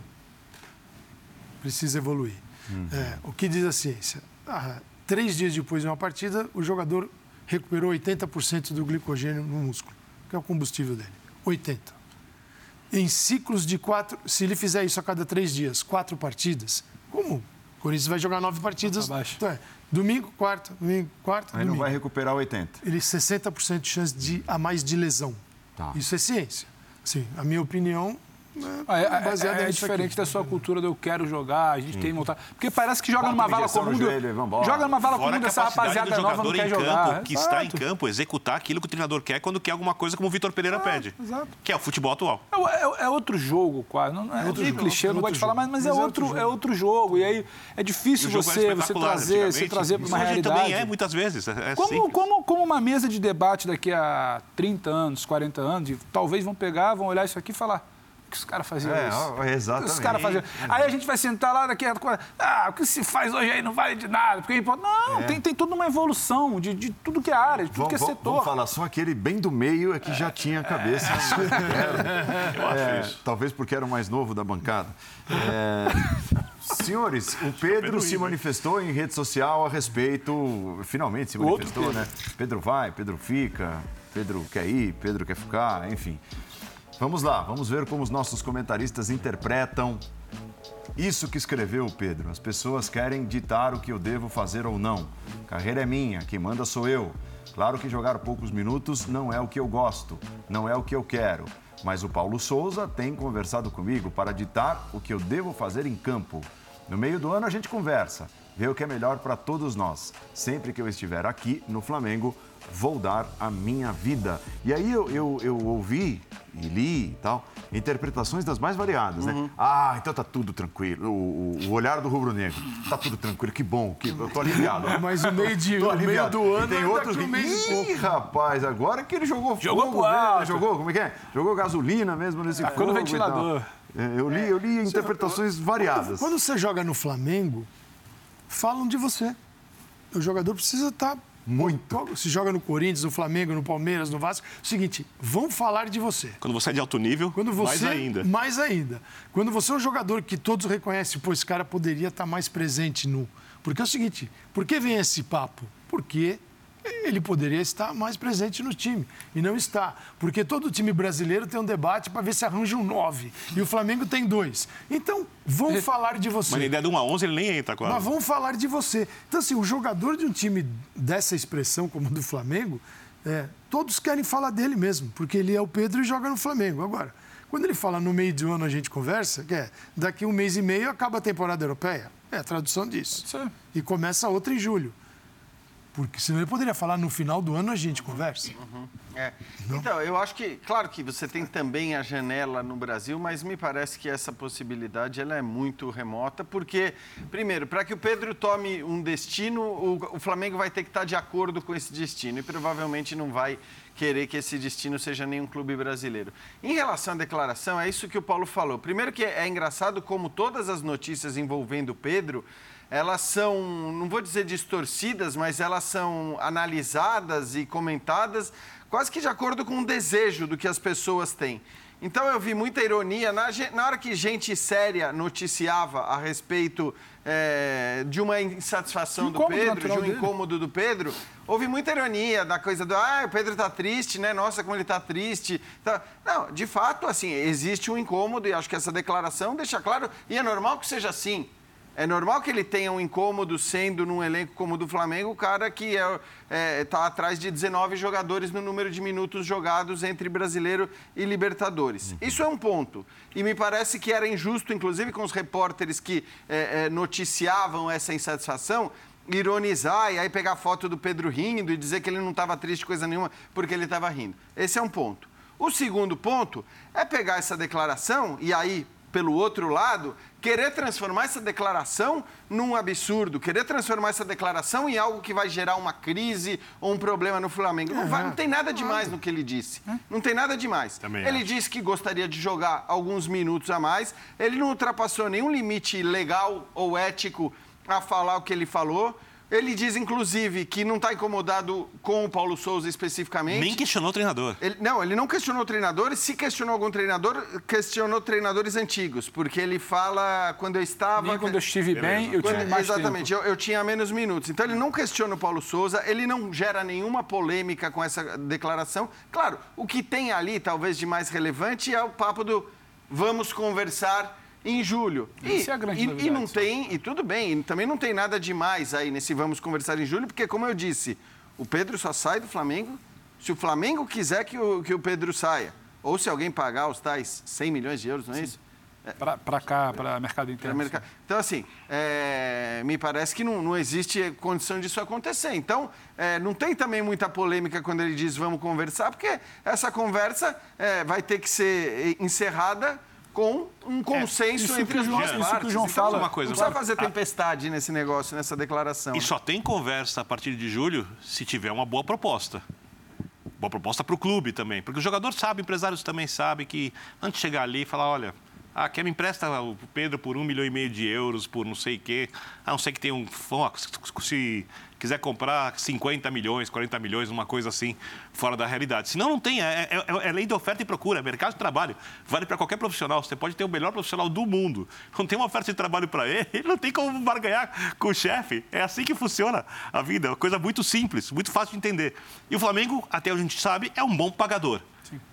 precisa evoluir. Uhum. É, o que diz a ciência? Ah, três dias depois de uma partida, o jogador recuperou 80% do glicogênio no músculo, que é o combustível dele. 80% em ciclos de quatro. Se ele fizer isso a cada três dias, quatro partidas, como? O Corinthians vai jogar nove partidas. Então é, domingo, quarta, domingo, quarta. Aí domingo. não vai recuperar 80. Ele 60% de chance de, a mais de lesão. Tá. Isso é ciência. Sim, a minha opinião é, é, é, é diferente aqui. da sua cultura do eu quero jogar, a gente hum. tem vontade. Porque parece que joga numa vala comum. Joelho, joga numa vala comum dessa rapaziada do nova não quer jogar. Campo, que está em campo, executar aquilo que o treinador quer quando quer alguma coisa como o Vitor Pereira pede. Exato. Que é o futebol atual. É, é, outro jogo, quase. Não, é outro jogo, clichê, eu não gosto de falar, mas, mas, é, outro, é outro jogo. E aí é difícil você, você trazer, você trazer para uma realidade. também é, muitas vezes. É como, como, como uma mesa de debate daqui a 30 anos, 40 anos, talvez vão pegar, vão olhar isso aqui e falar que os caras faziam é, isso? Exatamente. Os caras faziam. Aí a gente vai sentar lá daqui a ah, o que se faz hoje aí não vale de nada. Porque não, é. tem, tem tudo uma evolução de, de tudo que é área, de tudo que é setor. Vamos falar, só aquele bem do meio é que já tinha cabeça. É. Eu acho é, isso. Talvez porque era o mais novo da bancada. É, senhores, o Pedro se manifestou em rede social a respeito, finalmente se manifestou, né? Pedro vai, Pedro fica, Pedro quer ir, Pedro quer ficar, enfim. Vamos lá, vamos ver como os nossos comentaristas interpretam isso que escreveu Pedro. As pessoas querem ditar o que eu devo fazer ou não. Carreira é minha, quem manda sou eu. Claro que jogar poucos minutos não é o que eu gosto, não é o que eu quero. Mas o Paulo Souza tem conversado comigo para ditar o que eu devo fazer em campo. No meio do ano a gente conversa, vê o que é melhor para todos nós. Sempre que eu estiver aqui no Flamengo, vou dar a minha vida. E aí eu, eu, eu ouvi e li e tal, interpretações das mais variadas, né? uhum. né? Ah, então tá tudo tranquilo. O, o, o olhar do rubro-negro, tá tudo tranquilo, que bom, que, eu tô aliviado. Mas o meio, de, o meio do ano e tem outros que... Ih, rapaz, agora que ele jogou, jogou fogo, né? jogou, como é que é? Jogou gasolina mesmo nesse é, fogo no ventilador. É, eu li, eu li interpretações variadas. Quando você joga no Flamengo, falam de você. O jogador precisa estar tá muito. Se joga no Corinthians, no Flamengo, no Palmeiras, no Vasco. É o seguinte, vão falar de você. Quando você é de alto nível, Quando você, mais ainda. Mais ainda. Quando você é um jogador que todos reconhecem, pô, esse cara poderia estar mais presente no. Porque é o seguinte, por que vem esse papo? Porque ele poderia estar mais presente no time. E não está. Porque todo time brasileiro tem um debate para ver se arranja um 9. E o Flamengo tem dois. Então, vão falar de você. Mas na ideia de 1 a 11 ele nem entra quase. Mas vão falar de você. Então, assim, o jogador de um time dessa expressão, como o do Flamengo, é, todos querem falar dele mesmo. Porque ele é o Pedro e joga no Flamengo. Agora, quando ele fala no meio de um ano a gente conversa, que é daqui um mês e meio acaba a temporada europeia. É a tradução disso. E começa outra em julho. Porque senão ele poderia falar no final do ano a gente conversa. Uhum. É. Então, eu acho que, claro que você tem também a janela no Brasil, mas me parece que essa possibilidade ela é muito remota, porque, primeiro, para que o Pedro tome um destino, o, o Flamengo vai ter que estar de acordo com esse destino e provavelmente não vai querer que esse destino seja nenhum clube brasileiro. Em relação à declaração, é isso que o Paulo falou. Primeiro que é engraçado como todas as notícias envolvendo o Pedro elas são, não vou dizer distorcidas, mas elas são analisadas e comentadas quase que de acordo com o desejo do que as pessoas têm. Então eu vi muita ironia na, na hora que gente séria noticiava a respeito é, de uma insatisfação do Pedro, de um dele. incômodo do Pedro, houve muita ironia da coisa do ah, o Pedro está triste, né? Nossa, como ele está triste. Tá... Não, de fato, assim, existe um incômodo e acho que essa declaração deixa claro, e é normal que seja assim. É normal que ele tenha um incômodo sendo num elenco como o do Flamengo, o cara que está é, é, tá atrás de 19 jogadores no número de minutos jogados entre brasileiro e Libertadores. Uhum. Isso é um ponto. E me parece que era injusto, inclusive com os repórteres que é, é, noticiavam essa insatisfação, ironizar e aí pegar a foto do Pedro rindo e dizer que ele não estava triste coisa nenhuma porque ele estava rindo. Esse é um ponto. O segundo ponto é pegar essa declaração e aí pelo outro lado, querer transformar essa declaração num absurdo, querer transformar essa declaração em algo que vai gerar uma crise ou um problema no Flamengo. Não, vai, não tem nada demais no que ele disse. Não tem nada demais. Também ele acho. disse que gostaria de jogar alguns minutos a mais. Ele não ultrapassou nenhum limite legal ou ético a falar o que ele falou. Ele diz, inclusive, que não está incomodado com o Paulo Souza especificamente. Nem questionou o treinador. Ele, não, ele não questionou o treinador. Se questionou algum treinador, questionou treinadores antigos. Porque ele fala, quando eu estava... Nem quando eu estive Beleza. bem, eu quando, tinha mais Exatamente, eu, eu, tinha menos minutos. Então, ele não questiona o Paulo Souza, ele não gera nenhuma polêmica com essa declaração. Claro, o que tem ali, talvez, de mais relevante é o papo do vamos conversar em julho. E, é a grande e, e não tem, e tudo bem, também não tem nada demais aí nesse vamos conversar em julho, porque, como eu disse, o Pedro só sai do Flamengo se o Flamengo quiser que o, que o Pedro saia. Ou se alguém pagar os tais 100 milhões de euros, não é Sim. isso? É. Para cá, para mercado interno. Mercado. Então, assim, é, me parece que não, não existe condição disso acontecer. Então, é, não tem também muita polêmica quando ele diz vamos conversar, porque essa conversa é, vai ter que ser encerrada com um consenso é, entre as duas partes. Isso que o João então, fala. Uma coisa, não precisa fazer tempestade nesse negócio, nessa declaração. E né? só tem conversa a partir de julho se tiver uma boa proposta. Boa proposta para o clube também. Porque o jogador sabe, empresários também sabem que antes de chegar ali e falar, olha, ah, quer me empresta o Pedro por um milhão e meio de euros, por não sei o quê. A não ser que tem um. Se quiser comprar 50 milhões, 40 milhões, uma coisa assim, fora da realidade. Senão não tem, é, é, é lei de oferta e procura, é mercado de trabalho. Vale para qualquer profissional. Você pode ter o melhor profissional do mundo. Não tem uma oferta de trabalho para ele, ele não tem como barganhar com o chefe. É assim que funciona a vida. É uma coisa muito simples, muito fácil de entender. E o Flamengo, até a gente sabe, é um bom pagador.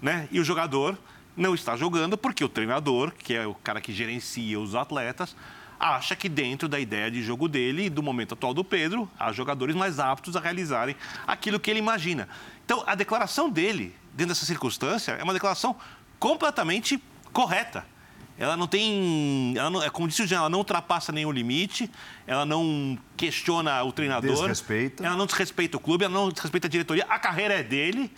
Né? E o jogador não está jogando porque o treinador, que é o cara que gerencia os atletas, acha que dentro da ideia de jogo dele e do momento atual do Pedro, há jogadores mais aptos a realizarem aquilo que ele imagina. Então, a declaração dele, dentro dessa circunstância, é uma declaração completamente correta. Ela não tem. Ela não, é como disse o Jean, ela não ultrapassa nenhum limite, ela não questiona o treinador. Desrespeita. Ela não desrespeita o clube, ela não desrespeita a diretoria. A carreira é dele,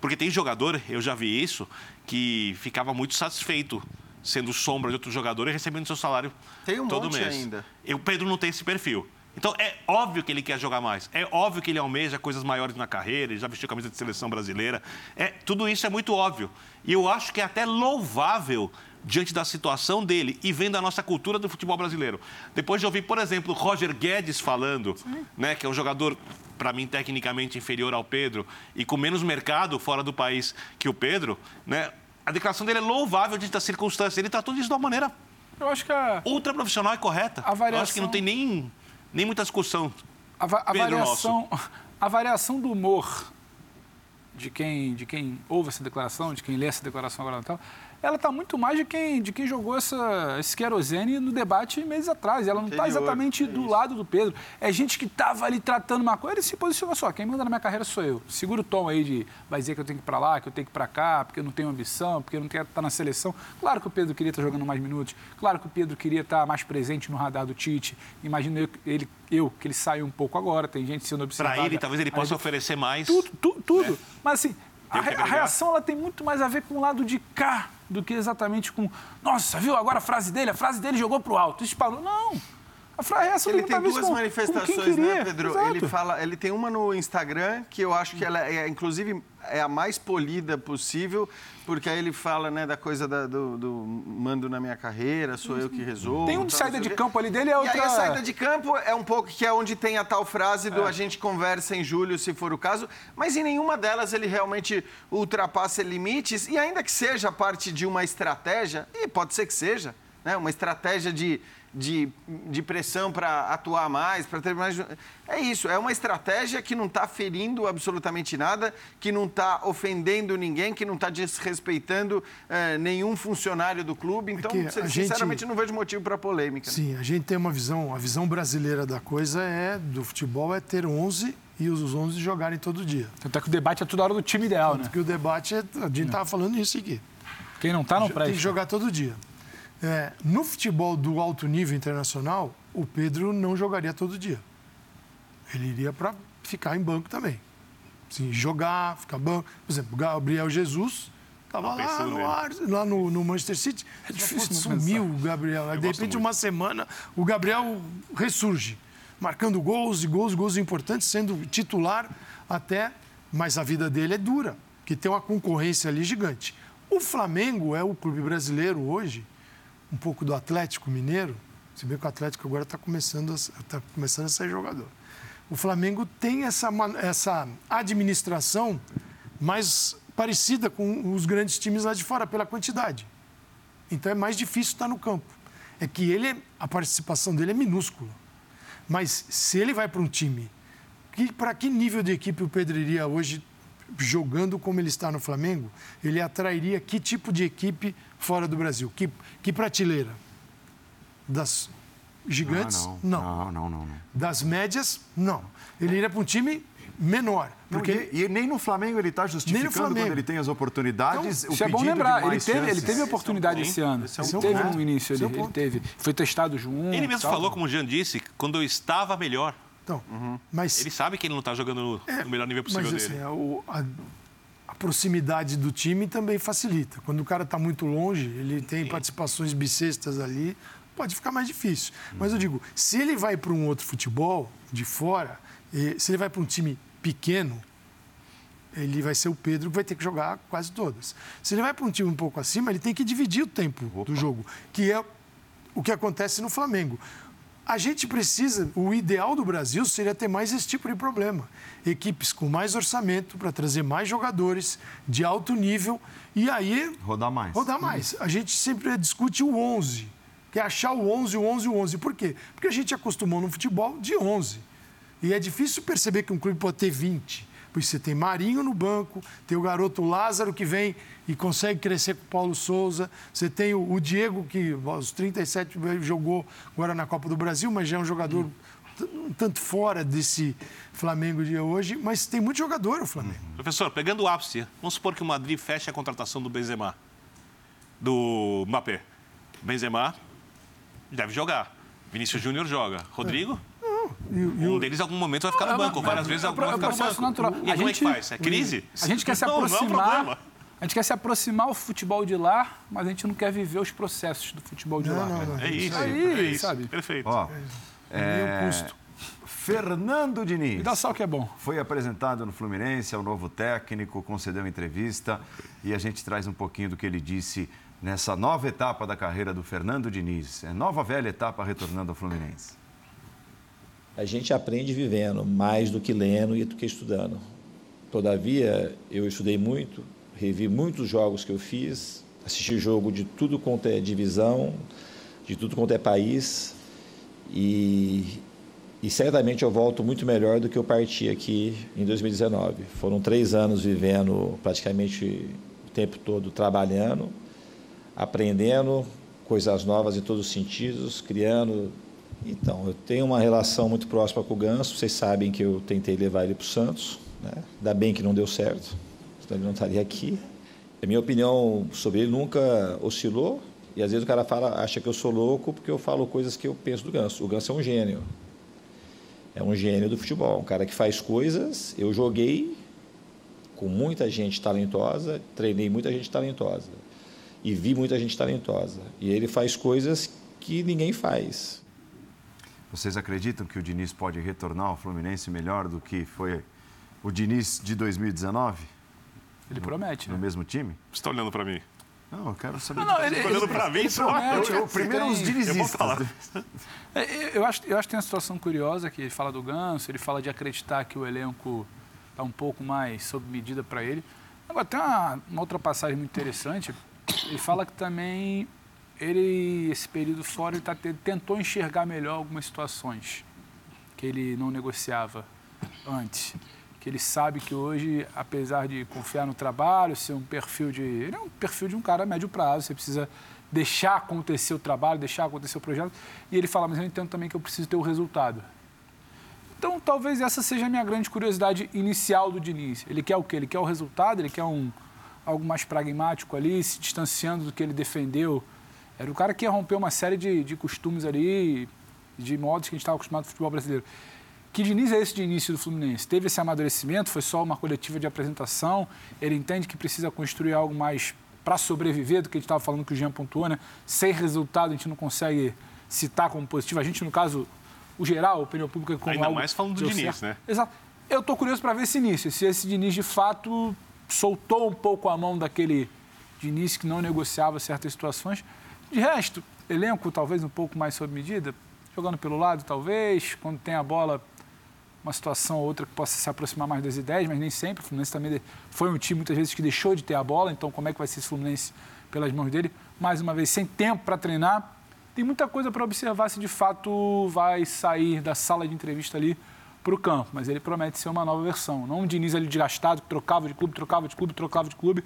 porque tem jogador, eu já vi isso, que ficava muito satisfeito sendo sombra de outro jogador e recebendo seu salário tem um todo monte mês. ainda. E o Pedro não tem esse perfil. Então é óbvio que ele quer jogar mais. É óbvio que ele almeja coisas maiores na carreira, ele já vestiu camisa de seleção brasileira. É, tudo isso é muito óbvio. E eu acho que é até louvável diante da situação dele e vendo a nossa cultura do futebol brasileiro. Depois de ouvir, por exemplo, Roger Guedes falando, né, que é um jogador para mim tecnicamente inferior ao Pedro e com menos mercado fora do país que o Pedro, né? A declaração dele é louvável diante das circunstâncias. Ele tratou disso de uma maneira eu acho que a... ultra profissional e correta. A variação... Eu acho que não tem nem, nem muita discussão. A, va a variação, a variação do humor de quem, de quem ouve essa declaração, de quem lê essa declaração agora Natal, ela está muito mais de quem, de quem jogou essa, esse querosene no debate meses atrás. Ela não está exatamente é do lado do Pedro. É gente que estava ali tratando uma coisa, ele se posicionou só. Quem manda na minha carreira sou eu. Segura o tom aí de vai dizer que eu tenho que ir para lá, que eu tenho que ir para cá, porque eu não tenho ambição, porque eu não quero estar na seleção. Claro que o Pedro queria estar jogando mais minutos. Claro que o Pedro queria estar mais presente no radar do Tite. Imagino eu, ele, eu que ele saiu um pouco agora. Tem gente sendo observada. Para ele, talvez ele possa oferecer mais. Tudo, tudo. tudo. Né? Mas assim, a, a, reação ela tem muito mais a ver com o lado de cá do que exatamente com. Nossa, viu agora a frase dele? A frase dele jogou pro alto. Disparou. Não. A frase ele tem duas com, manifestações, com né, Pedro? Exato. Ele fala, ele tem uma no Instagram que eu acho que ela é, inclusive, é a mais polida possível, porque aí ele fala, né, da coisa da, do, do, mando na minha carreira, sou eu que resolvo. Tem um de saída de campo ali dele, é outra... E aí a saída de campo é um pouco que é onde tem a tal frase do é. a gente conversa em julho, se for o caso, mas em nenhuma delas ele realmente ultrapassa limites, e ainda que seja parte de uma estratégia, e pode ser que seja, né, uma estratégia de de, de pressão para atuar mais, para ter mais. É isso, é uma estratégia que não está ferindo absolutamente nada, que não está ofendendo ninguém, que não está desrespeitando é, nenhum funcionário do clube. Então, é sinceramente, gente... não vejo motivo para polêmica. Sim, a gente tem uma visão, a visão brasileira da coisa é do futebol é ter 11 e os 11 jogarem todo dia. Tanto é que o debate é toda hora do time ideal, Tanto né? que o debate é. A gente estava falando isso aqui. Quem não está, não presta. Tem que jogar todo dia. É, no futebol do alto nível internacional, o Pedro não jogaria todo dia. Ele iria para ficar em banco também. Sim, jogar, ficar banco. Por exemplo, Gabriel Jesus estava lá, no, ar, lá no, no, Manchester City. É difícil sumiu o Gabriel. Aí, de repente, uma semana, o Gabriel ressurge, marcando gols e gols, gols importantes, sendo titular até. Mas a vida dele é dura, que tem uma concorrência ali gigante. O Flamengo é o clube brasileiro hoje um pouco do Atlético Mineiro, se bem que o Atlético agora está começando, a, tá começando a ser jogador. O Flamengo tem essa, essa administração mais parecida com os grandes times lá de fora, pela quantidade. Então é mais difícil estar no campo. É que ele, a participação dele é minúscula. Mas se ele vai para um time, que, para que nível de equipe o Pedro iria hoje jogando como ele está no Flamengo, ele atrairia que tipo de equipe fora do Brasil? Que, que prateleira? Das gigantes? Ah, não. Não. Não. não. não. não, Das médias? Não. Ele iria para um time menor. Porque... e, e, nem no Flamengo ele está justificando quando ele tem as oportunidades. Então, o isso é bom lembrar. Ele teve, ele teve oportunidade esse, é um esse ano. Esse é um ele teve no início, ele, ele, teve. Foi testado junto. Ele mesmo tal. falou, como o Jean disse, quando eu estava melhor. Então, uhum. mas... Ele sabe que ele não está jogando no, é, no, melhor nível possível mas, dele. Assim, a, a, proximidade do time também facilita. Quando o cara está muito longe, ele tem Sim. participações bissextas ali, pode ficar mais difícil. Uhum. Mas eu digo, se ele vai para um outro futebol de fora, se ele vai para um time pequeno, ele vai ser o Pedro que vai ter que jogar quase todas. Se ele vai para um time um pouco acima, ele tem que dividir o tempo Opa. do jogo, que é o que acontece no Flamengo. A gente precisa, o ideal do Brasil seria ter mais esse tipo de problema. Equipes com mais orçamento para trazer mais jogadores de alto nível e aí. Rodar mais. Rodar mais. A gente sempre discute o 11, que é achar o 11, o 11, o 11. Por quê? Porque a gente acostumou no futebol de 11. E é difícil perceber que um clube pode ter 20. Porque você tem Marinho no banco, tem o garoto Lázaro que vem e consegue crescer com o Paulo Souza, você tem o, Diego, que aos 37 jogou agora na Copa do Brasil, mas já é um jogador um tanto fora desse Flamengo de hoje, mas tem muito jogador o Flamengo. Professor, pegando o ápice, vamos supor que o Madrid feche a contratação do Benzema, do Mbappé. Benzema deve jogar. Vinícius Júnior joga. Rodrigo? É. E, e um deles, em algum momento, vai ficar no banco. Várias vezes, algum vai ficar no banco. Natural. E a como gente, é que faz? É crise? A gente quer se aproximar... É a gente quer se aproximar ao futebol de lá, mas a gente não quer viver os processos do futebol de não, lá. Não, não. É isso, aí, é isso. sabe? Perfeito. Ó, é... custo. Fernando Diniz. Me dá sal que é bom. Foi apresentado no Fluminense, é o novo técnico, concedeu entrevista e a gente traz um pouquinho do que ele disse nessa nova etapa da carreira do Fernando Diniz. É nova velha etapa retornando ao Fluminense. A gente aprende vivendo mais do que lendo e do que estudando. Todavia, eu estudei muito, revi muitos jogos que eu fiz, assisti jogo de tudo quanto é divisão, de tudo quanto é país, e, e certamente eu volto muito melhor do que eu parti aqui em 2019. Foram três anos vivendo praticamente o tempo todo trabalhando, aprendendo coisas novas em todos os sentidos, criando. Então, eu tenho uma relação muito próxima com o Ganso. Vocês sabem que eu tentei levar ele para o Santos. Né? Ainda bem que não deu certo, senão ele não estaria aqui. A minha opinião sobre ele nunca oscilou. E às vezes o cara fala, acha que eu sou louco porque eu falo coisas que eu penso do Ganso. O Ganso é um gênio. É um gênio do futebol, um cara que faz coisas. Eu joguei com muita gente talentosa, treinei muita gente talentosa e vi muita gente talentosa. E ele faz coisas que ninguém faz. Vocês acreditam que o Diniz pode retornar ao Fluminense melhor do que foi o Diniz de 2019? Ele promete, No né? mesmo time? Você está olhando para mim? Não, eu quero saber. Não, não, ele, olhando pra mim, ele só. promete, Eu- eu- primeiro tem- os dinizistas. Eu vou falar. É, Eu, eu acho, eu acho que tem uma situação curiosa que ele fala do Ganso, ele fala de acreditar que o elenco está um pouco mais sob medida para ele. Agora, tem uma, uma outra passagem muito interessante. Ele fala que também ele, esse período fora, ele tá, te- tentou enxergar melhor algumas situações que ele não negociava antes. Que ele sabe que hoje, apesar de confiar no trabalho, ser um perfil de. Ele é um perfil de um cara a médio prazo. Você precisa deixar acontecer o trabalho, deixar acontecer o projeto. E ele fala, mas eu entendo também que eu preciso ter o resultado. Então, talvez essa seja a minha grande curiosidade inicial do Diniz. Ele quer o quê? Ele quer o resultado, ele quer um, algo mais pragmático ali, se distanciando do que ele defendeu. Era o cara que ia romper uma série de, de costumes ali, de modos que a gente estava acostumado no futebol brasileiro. Que Diniz é esse de início do Fluminense? Teve esse amadurecimento, foi só uma coletiva de apresentação, ele entende que precisa construir algo mais para sobreviver do que a gente estava falando que o Jean pontuou, né? Sem resultado a gente não consegue citar como positivo. A gente, no caso, o geral, a opinião pública como Ainda algo mais falando do Diniz, certo. né? Exato. Eu estou curioso para ver esse início, se esse Diniz de fato soltou um pouco a mão daquele Diniz que não negociava certas situações. De resto, elenco talvez um pouco mais sob medida, jogando pelo lado talvez, quando tem a bola, uma situação ou outra que possa se aproximar mais das ideias, mas nem sempre. O Fluminense também foi um time muitas vezes que deixou de ter a bola, então como é que vai ser esse Fluminense pelas mãos dele? Mais uma vez, sem tempo para treinar. Tem muita coisa para observar se de fato vai sair da sala de entrevista ali para o campo, mas ele promete ser uma nova versão. Não um Diniz ali desgastado, que trocava de clube, trocava de clube, trocava de clube,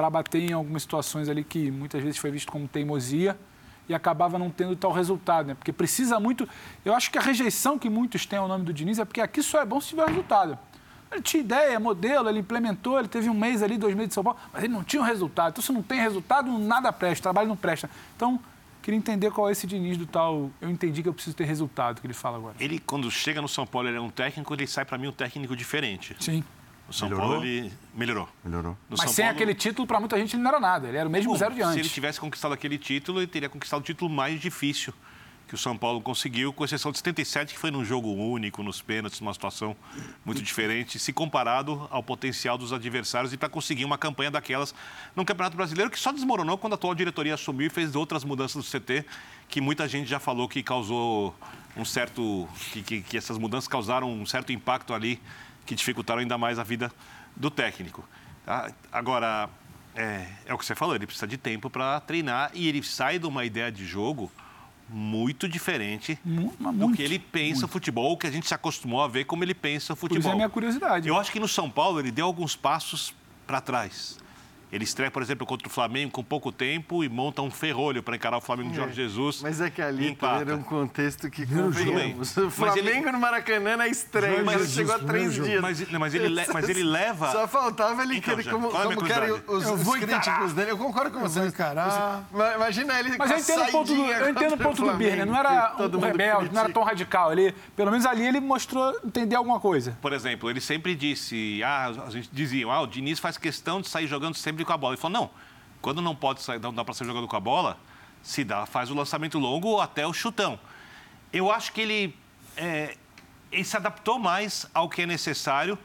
para bater em algumas situações ali que muitas vezes foi visto como teimosia e acabava não tendo tal resultado, né? Porque precisa muito. Eu acho que a rejeição que muitos têm ao nome do Diniz é porque aqui só é bom se tiver resultado. Ele tinha ideia, modelo, ele implementou, ele teve um mês ali, dois meses de São Paulo, mas ele não tinha um resultado. Então, se não tem resultado, nada presta, trabalho não presta. Então, queria entender qual é esse Diniz do tal. Eu entendi que eu preciso ter resultado, que ele fala agora. Ele, quando chega no São Paulo, ele é um técnico, ele sai para mim um técnico diferente. Sim. O São Melhorou? Paulo, ele melhorou. Melhorou. No mas São sem Paulo- aquele título, para muita gente ele não era nada. Ele era o mesmo Bom, zero de Se antes. ele tivesse conquistado aquele título, ele teria conquistado o título mais difícil que o São Paulo conseguiu, com exceção de 77, que foi num jogo único, nos pênaltis, numa situação muito diferente, se comparado ao potencial dos adversários e para conseguir uma campanha daquelas num Campeonato Brasileiro que só desmoronou quando a atual diretoria assumiu e fez outras mudanças do CT, que muita gente já falou que causou um certo. que, que, que essas mudanças causaram um certo impacto ali, que dificultaram ainda mais a vida do técnico. tá? Agora, é, é o que você falou, ele precisa de tempo para treinar e ele sai de uma ideia de jogo muito diferente Mu- mas do muito, que ele pensa o futebol, que a gente se acostumou a ver como ele pensa o Por isso é futebol. a minha curiosidade. Eu acho que no São Paulo ele deu alguns passos para trás. Ele estreia, por exemplo, contra o Flamengo com pouco tempo e monta um ferrolho para encarar o Flamengo de Jorge Jesus. Mas é que ali era um contexto que convenhamos. O Flamengo ele- no Maracanã na estreia, mas Jesus, chegou a três dias. Mas- mas ele le- mas ele leva- Só faltava ele Então, querer, como, é como querem os, Eu os críticos dele. Eu concordo com você. encarar. Imagina ele Mas com eu a entendo o ponto do, eu entendo o ponto do Birner. Não era um rebelde, não era critica. tão radical ali. Pelo menos ali ele mostrou entender alguma coisa. Por exemplo, ele sempre disse, ah, a gente dizia, ah, o Diniz faz questão de sair jogando sempre com a bola. Ele falou, não, quando não pode sair, não dá para sair jogando com a bola, se dá, faz o lançamento longo ou até o chutão. Eu acho que ele, é, ele se adaptou mais ao que é necessário.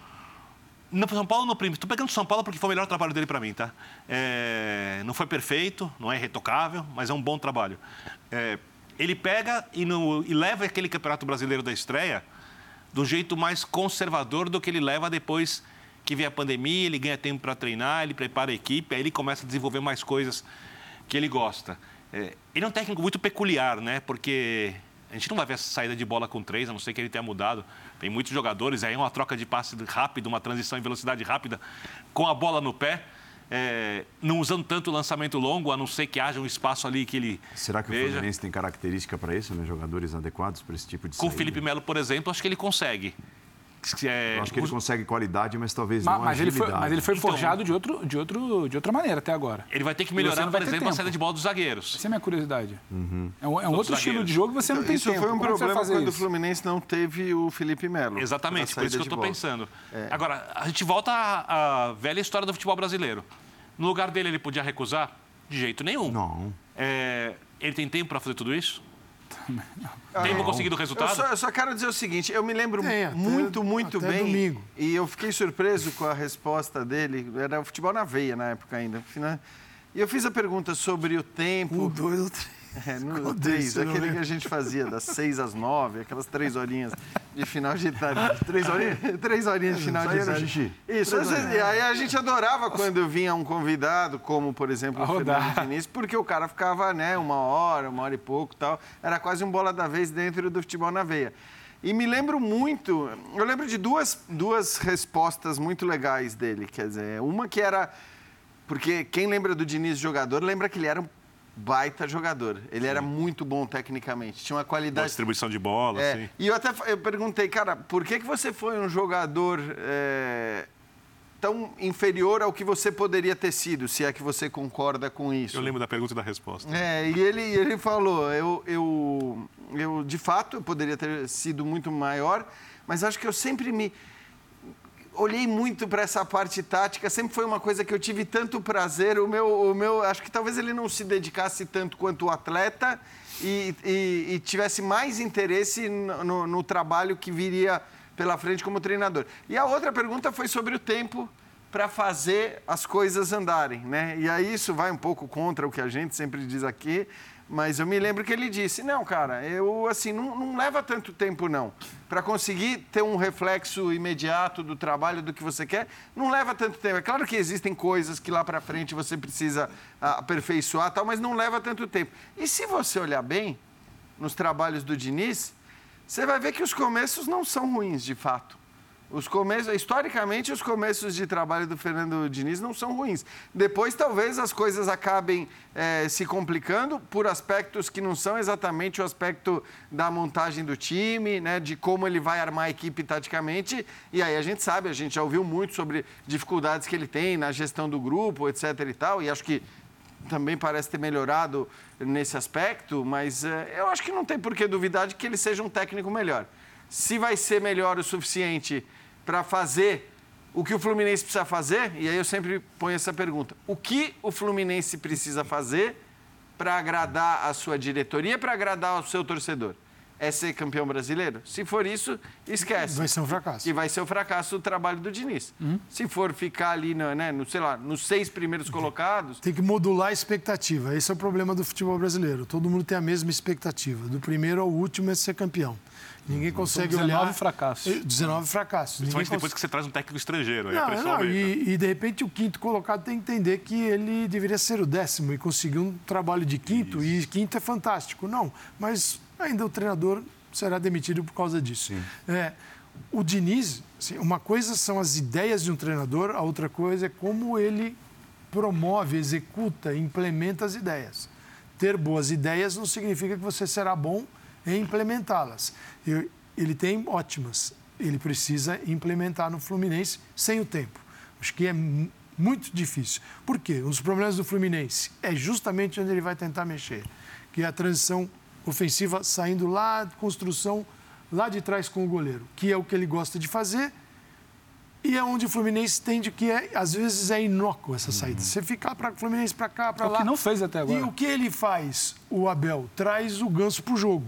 No São Paulo, no primeiro. Estou pegando São Paulo porque foi o melhor trabalho dele para mim, tá? É, não foi perfeito, não é irretocável, mas é um bom trabalho. É, ele pega e, no- e leva aquele Campeonato Brasileiro da estreia do jeito mais conservador do que ele leva depois que vem a pandemia, ele ganha tempo para treinar, ele prepara a equipe, aí ele começa a desenvolver mais coisas que ele gosta. É, ele é um técnico muito peculiar, né? Porque a gente não vai ver essa saída de bola com três, a não ser que ele tenha mudado. Tem muitos jogadores, aí é uma troca de passe rápido, uma transição em velocidade rápida, com a bola no pé. é, não usando tanto o lançamento longo, a não ser que haja um espaço ali que ele. Será que veja. o Fluminense tem característica para isso, né? Jogadores adequados para esse tipo de Com o? Felipe Melo, por exemplo, acho que ele consegue. É, acho que ele consegue qualidade, mas talvez Mas, não mas ele foi, agilidade. mas ele foi Então- forjado de, outro, de, outro, de outra maneira até agora. Ele vai ter que melhorar, não vai por exemplo, a saída de bola dos zagueiros. Essa é a minha curiosidade. Uhum. É um, é um outro estilo zagueiros. de jogo que você não tem Isso tempo. foi um Como é problema quando o isso? Fluminense não teve o Felipe Melo. Exatamente, por isso que eu estou pensando. É. Agora, a gente volta à, à velha história do futebol brasileiro. No lugar dele, ele podia recusar? De jeito nenhum. Não. É, ele tem tempo para fazer tudo isso? Ah, Tempo não. conseguido o resultado? Eu só, eu só quero dizer o seguinte, eu me lembro Tem, até- muito, muito até bem. domingo. E eu fiquei surpreso com a resposta dele. Era o futebol na veia na época ainda. Final- E eu fiz a pergunta sobre o tempo. Um, dois ou três. É, no Qual três, desse, eu não aquele que lembro. a gente fazia, das seis às nove, aquelas três horinhas de final de tarde. Três horinhas? três horinhas de final de tarde. xixi. Isso, e aí a gente adorava quando vinha um convidado, como por exemplo o. Fernando Diniz, porque o cara ficava, né, uma hora, uma hora e pouco tal. Era quase um bola da vez dentro do futebol na veia. E me lembro muito, eu lembro de duas, duas respostas muito legais dele. Quer dizer, uma que era. Porque quem lembra do Diniz jogador, lembra que ele era um baita jogador. Ele era muito bom tecnicamente, tinha uma Boa qualidade. distribuição de bola, É, assim. E eu até eu perguntei, cara, por que, que você foi um jogador é, tão inferior ao que você poderia ter sido, se é que você concorda com isso? Eu lembro da pergunta e da resposta. É, e ele, ele falou, eu, eu, eu de fato eu poderia ter sido muito maior, mas acho que eu sempre me olhei muito para essa parte tática, sempre foi uma coisa que eu tive tanto prazer, o meu, o meu acho que talvez ele não se dedicasse tanto quanto o atleta e, e- e tivesse mais interesse no, no- no trabalho que viria pela frente como treinador. E a outra pergunta foi sobre o tempo para fazer as coisas andarem, né? E aí isso vai um pouco contra o que a gente sempre diz aqui, mas eu me lembro que ele disse: "Não, cara, eu assim não, não leva tanto tempo não. Para conseguir ter um reflexo imediato do trabalho do que você quer, não leva tanto tempo. É claro que existem coisas que lá para frente você precisa ah, aperfeiçoar, tal, mas não leva tanto tempo. E se você olhar bem nos trabalhos do Diniz, você vai ver que os começos não são ruins, de fato. Os começos, historicamente, os começos de trabalho do Fernando Diniz não são ruins. Depois, talvez, as coisas acabem eh, se complicando por aspectos que não são exatamente o aspecto da montagem do time, né, de como ele vai armar a equipe taticamente. E aí a gente sabe, a gente já ouviu muito sobre dificuldades que ele tem na gestão do grupo, etc. e tal. E acho que também parece ter melhorado nesse aspecto, mas eh, eu acho que não tem por que duvidar de que ele seja um técnico melhor. Se vai ser melhor o suficiente para fazer o que o Fluminense precisa fazer, e aí eu sempre ponho essa pergunta: o que o Fluminense precisa fazer para agradar a sua diretoria, para agradar o seu torcedor? É ser campeão brasileiro? Se for isso, esquece. Vai ser um fracasso. E vai ser o fracasso do trabalho do Diniz. Se for ficar ali, no, né, no, sei lá, nos seis primeiros colocados, Tem que modular a expectativa. Esse é o problema do futebol brasileiro. Todo mundo tem a mesma expectativa. Do primeiro ao último é ser campeão. Ninguém consegue 19 olhar... fracassos. Eh, 19 fracassos. Ninguém Principalmente depois que você traz um técnico estrangeiro. aí a Não, não, aumenta. e, e, de repente o quinto colocado tem que entender que ele deveria ser o décimo e conseguir um trabalho de quinto, e quinto é fantástico. Não, mas ainda o treinador será demitido por causa disso. É, o Diniz, assim, uma coisa são as ideias de um treinador, a outra coisa é como ele promove, executa, implementa as ideias. Ter boas ideias não significa que você será bom em implementá-las. Ele tem ótimas, ele precisa implementar no Fluminense sem o tempo. Acho que é mu- muito difícil. Por quê? Um dos problemas do Fluminense é justamente onde ele vai tentar mexer, que é a transição ofensiva saindo lá, construção lá de trás com o goleiro, que é o que ele gosta de fazer e é onde o Fluminense tende que é, às vezes é inócuo essa saída. Você fica para o Fluminense para cá, para É o lá. que não fez até agora. E o que ele faz, o Abel, traz o ganso para o jogo.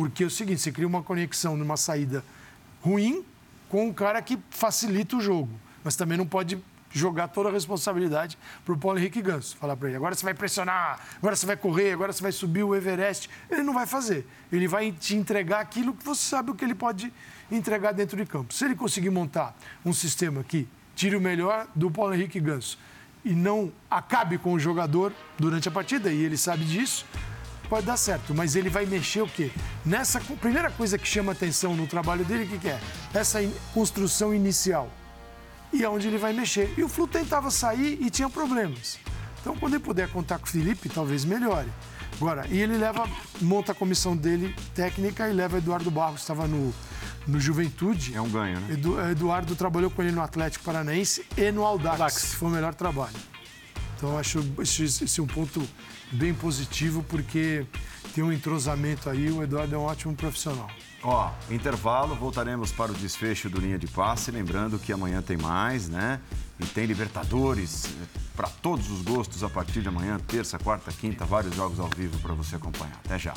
Porque é o seguinte, você cria uma conexão numa saída ruim com um cara que facilita o jogo. Mas também não pode jogar toda a responsabilidade para o Paulo Henrique Ganso. Falar para ele, agora você vai pressionar, agora você vai correr, agora você vai subir o Everest. Ele não vai fazer. Ele vai te entregar aquilo que você sabe o que ele pode entregar dentro de campo. Se ele conseguir montar um sistema que tire o melhor do Paulo Henrique Ganso e não acabe com o jogador durante a partida, e ele sabe disso, pode dar certo. Mas ele vai mexer o quê? Nessa primeira coisa que chama atenção no trabalho dele, o que, que é? Essa in- construção inicial. e aonde ele vai mexer. E o Flu tentava sair e tinha problemas. Então, quando ele puder contar com o Felipe, talvez melhore. Agora, e ele leva, monta a comissão dele técnica e leva Eduardo Barros, que estava no, no Juventude. É um ganho, né? Edu, Eduardo trabalhou com ele no Atlético Paranaense e no Aldax, Aldax. foi o melhor trabalho. Então, acho esse, esse um ponto bem positivo, porque tem um entrosamento aí, o Eduardo é um ótimo profissional. Ó, intervalo, voltaremos para o desfecho do Linha de Passe. Lembrando que amanhã tem mais, né? E tem Libertadores eh, para todos os gostos a partir de amanhã, terça, quarta, quinta, vários jogos ao vivo para você acompanhar. Até já.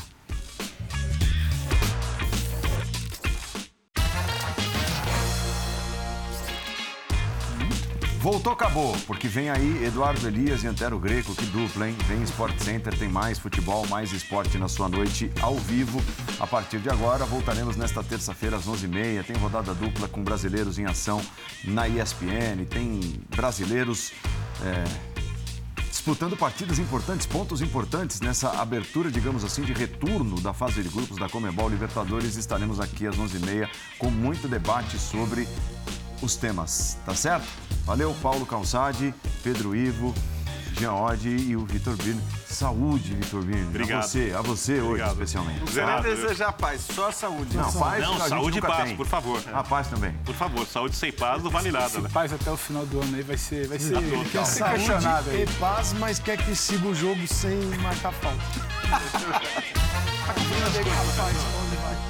Voltou, acabou, porque vem aí Eduardo Elias e Antero Greco, que dupla, hein? Vem Sport Center, tem mais futebol, mais esporte na sua noite ao vivo. A partir de agora, voltaremos nesta terça-feira às 11h30. Tem rodada dupla com brasileiros em ação na ESPN, tem brasileiros. É disputando partidas importantes, pontos importantes nessa abertura, digamos assim, de retorno da fase de grupos da Comebol Libertadores. Estaremos aqui às 11h30 com muito debate sobre os temas, tá certo? Valeu, Paulo Calçade, Pedro Ivo, Jean Oddi e o Vitor Birne. Saúde, Vitor Birne. Obrigado. A você, a você hoje, especialmente. Não precisa nem desejar paz, só saúde. Não, paz Não, a saúde e paz, tem. por favor. A paz também. Por favor, saúde sem paz não vale nada, né? paz até o final do ano aí vai ser, vai ser, vai quer ser saúde questionado aí. e paz, mas quer que siga o jogo sem marcar falta.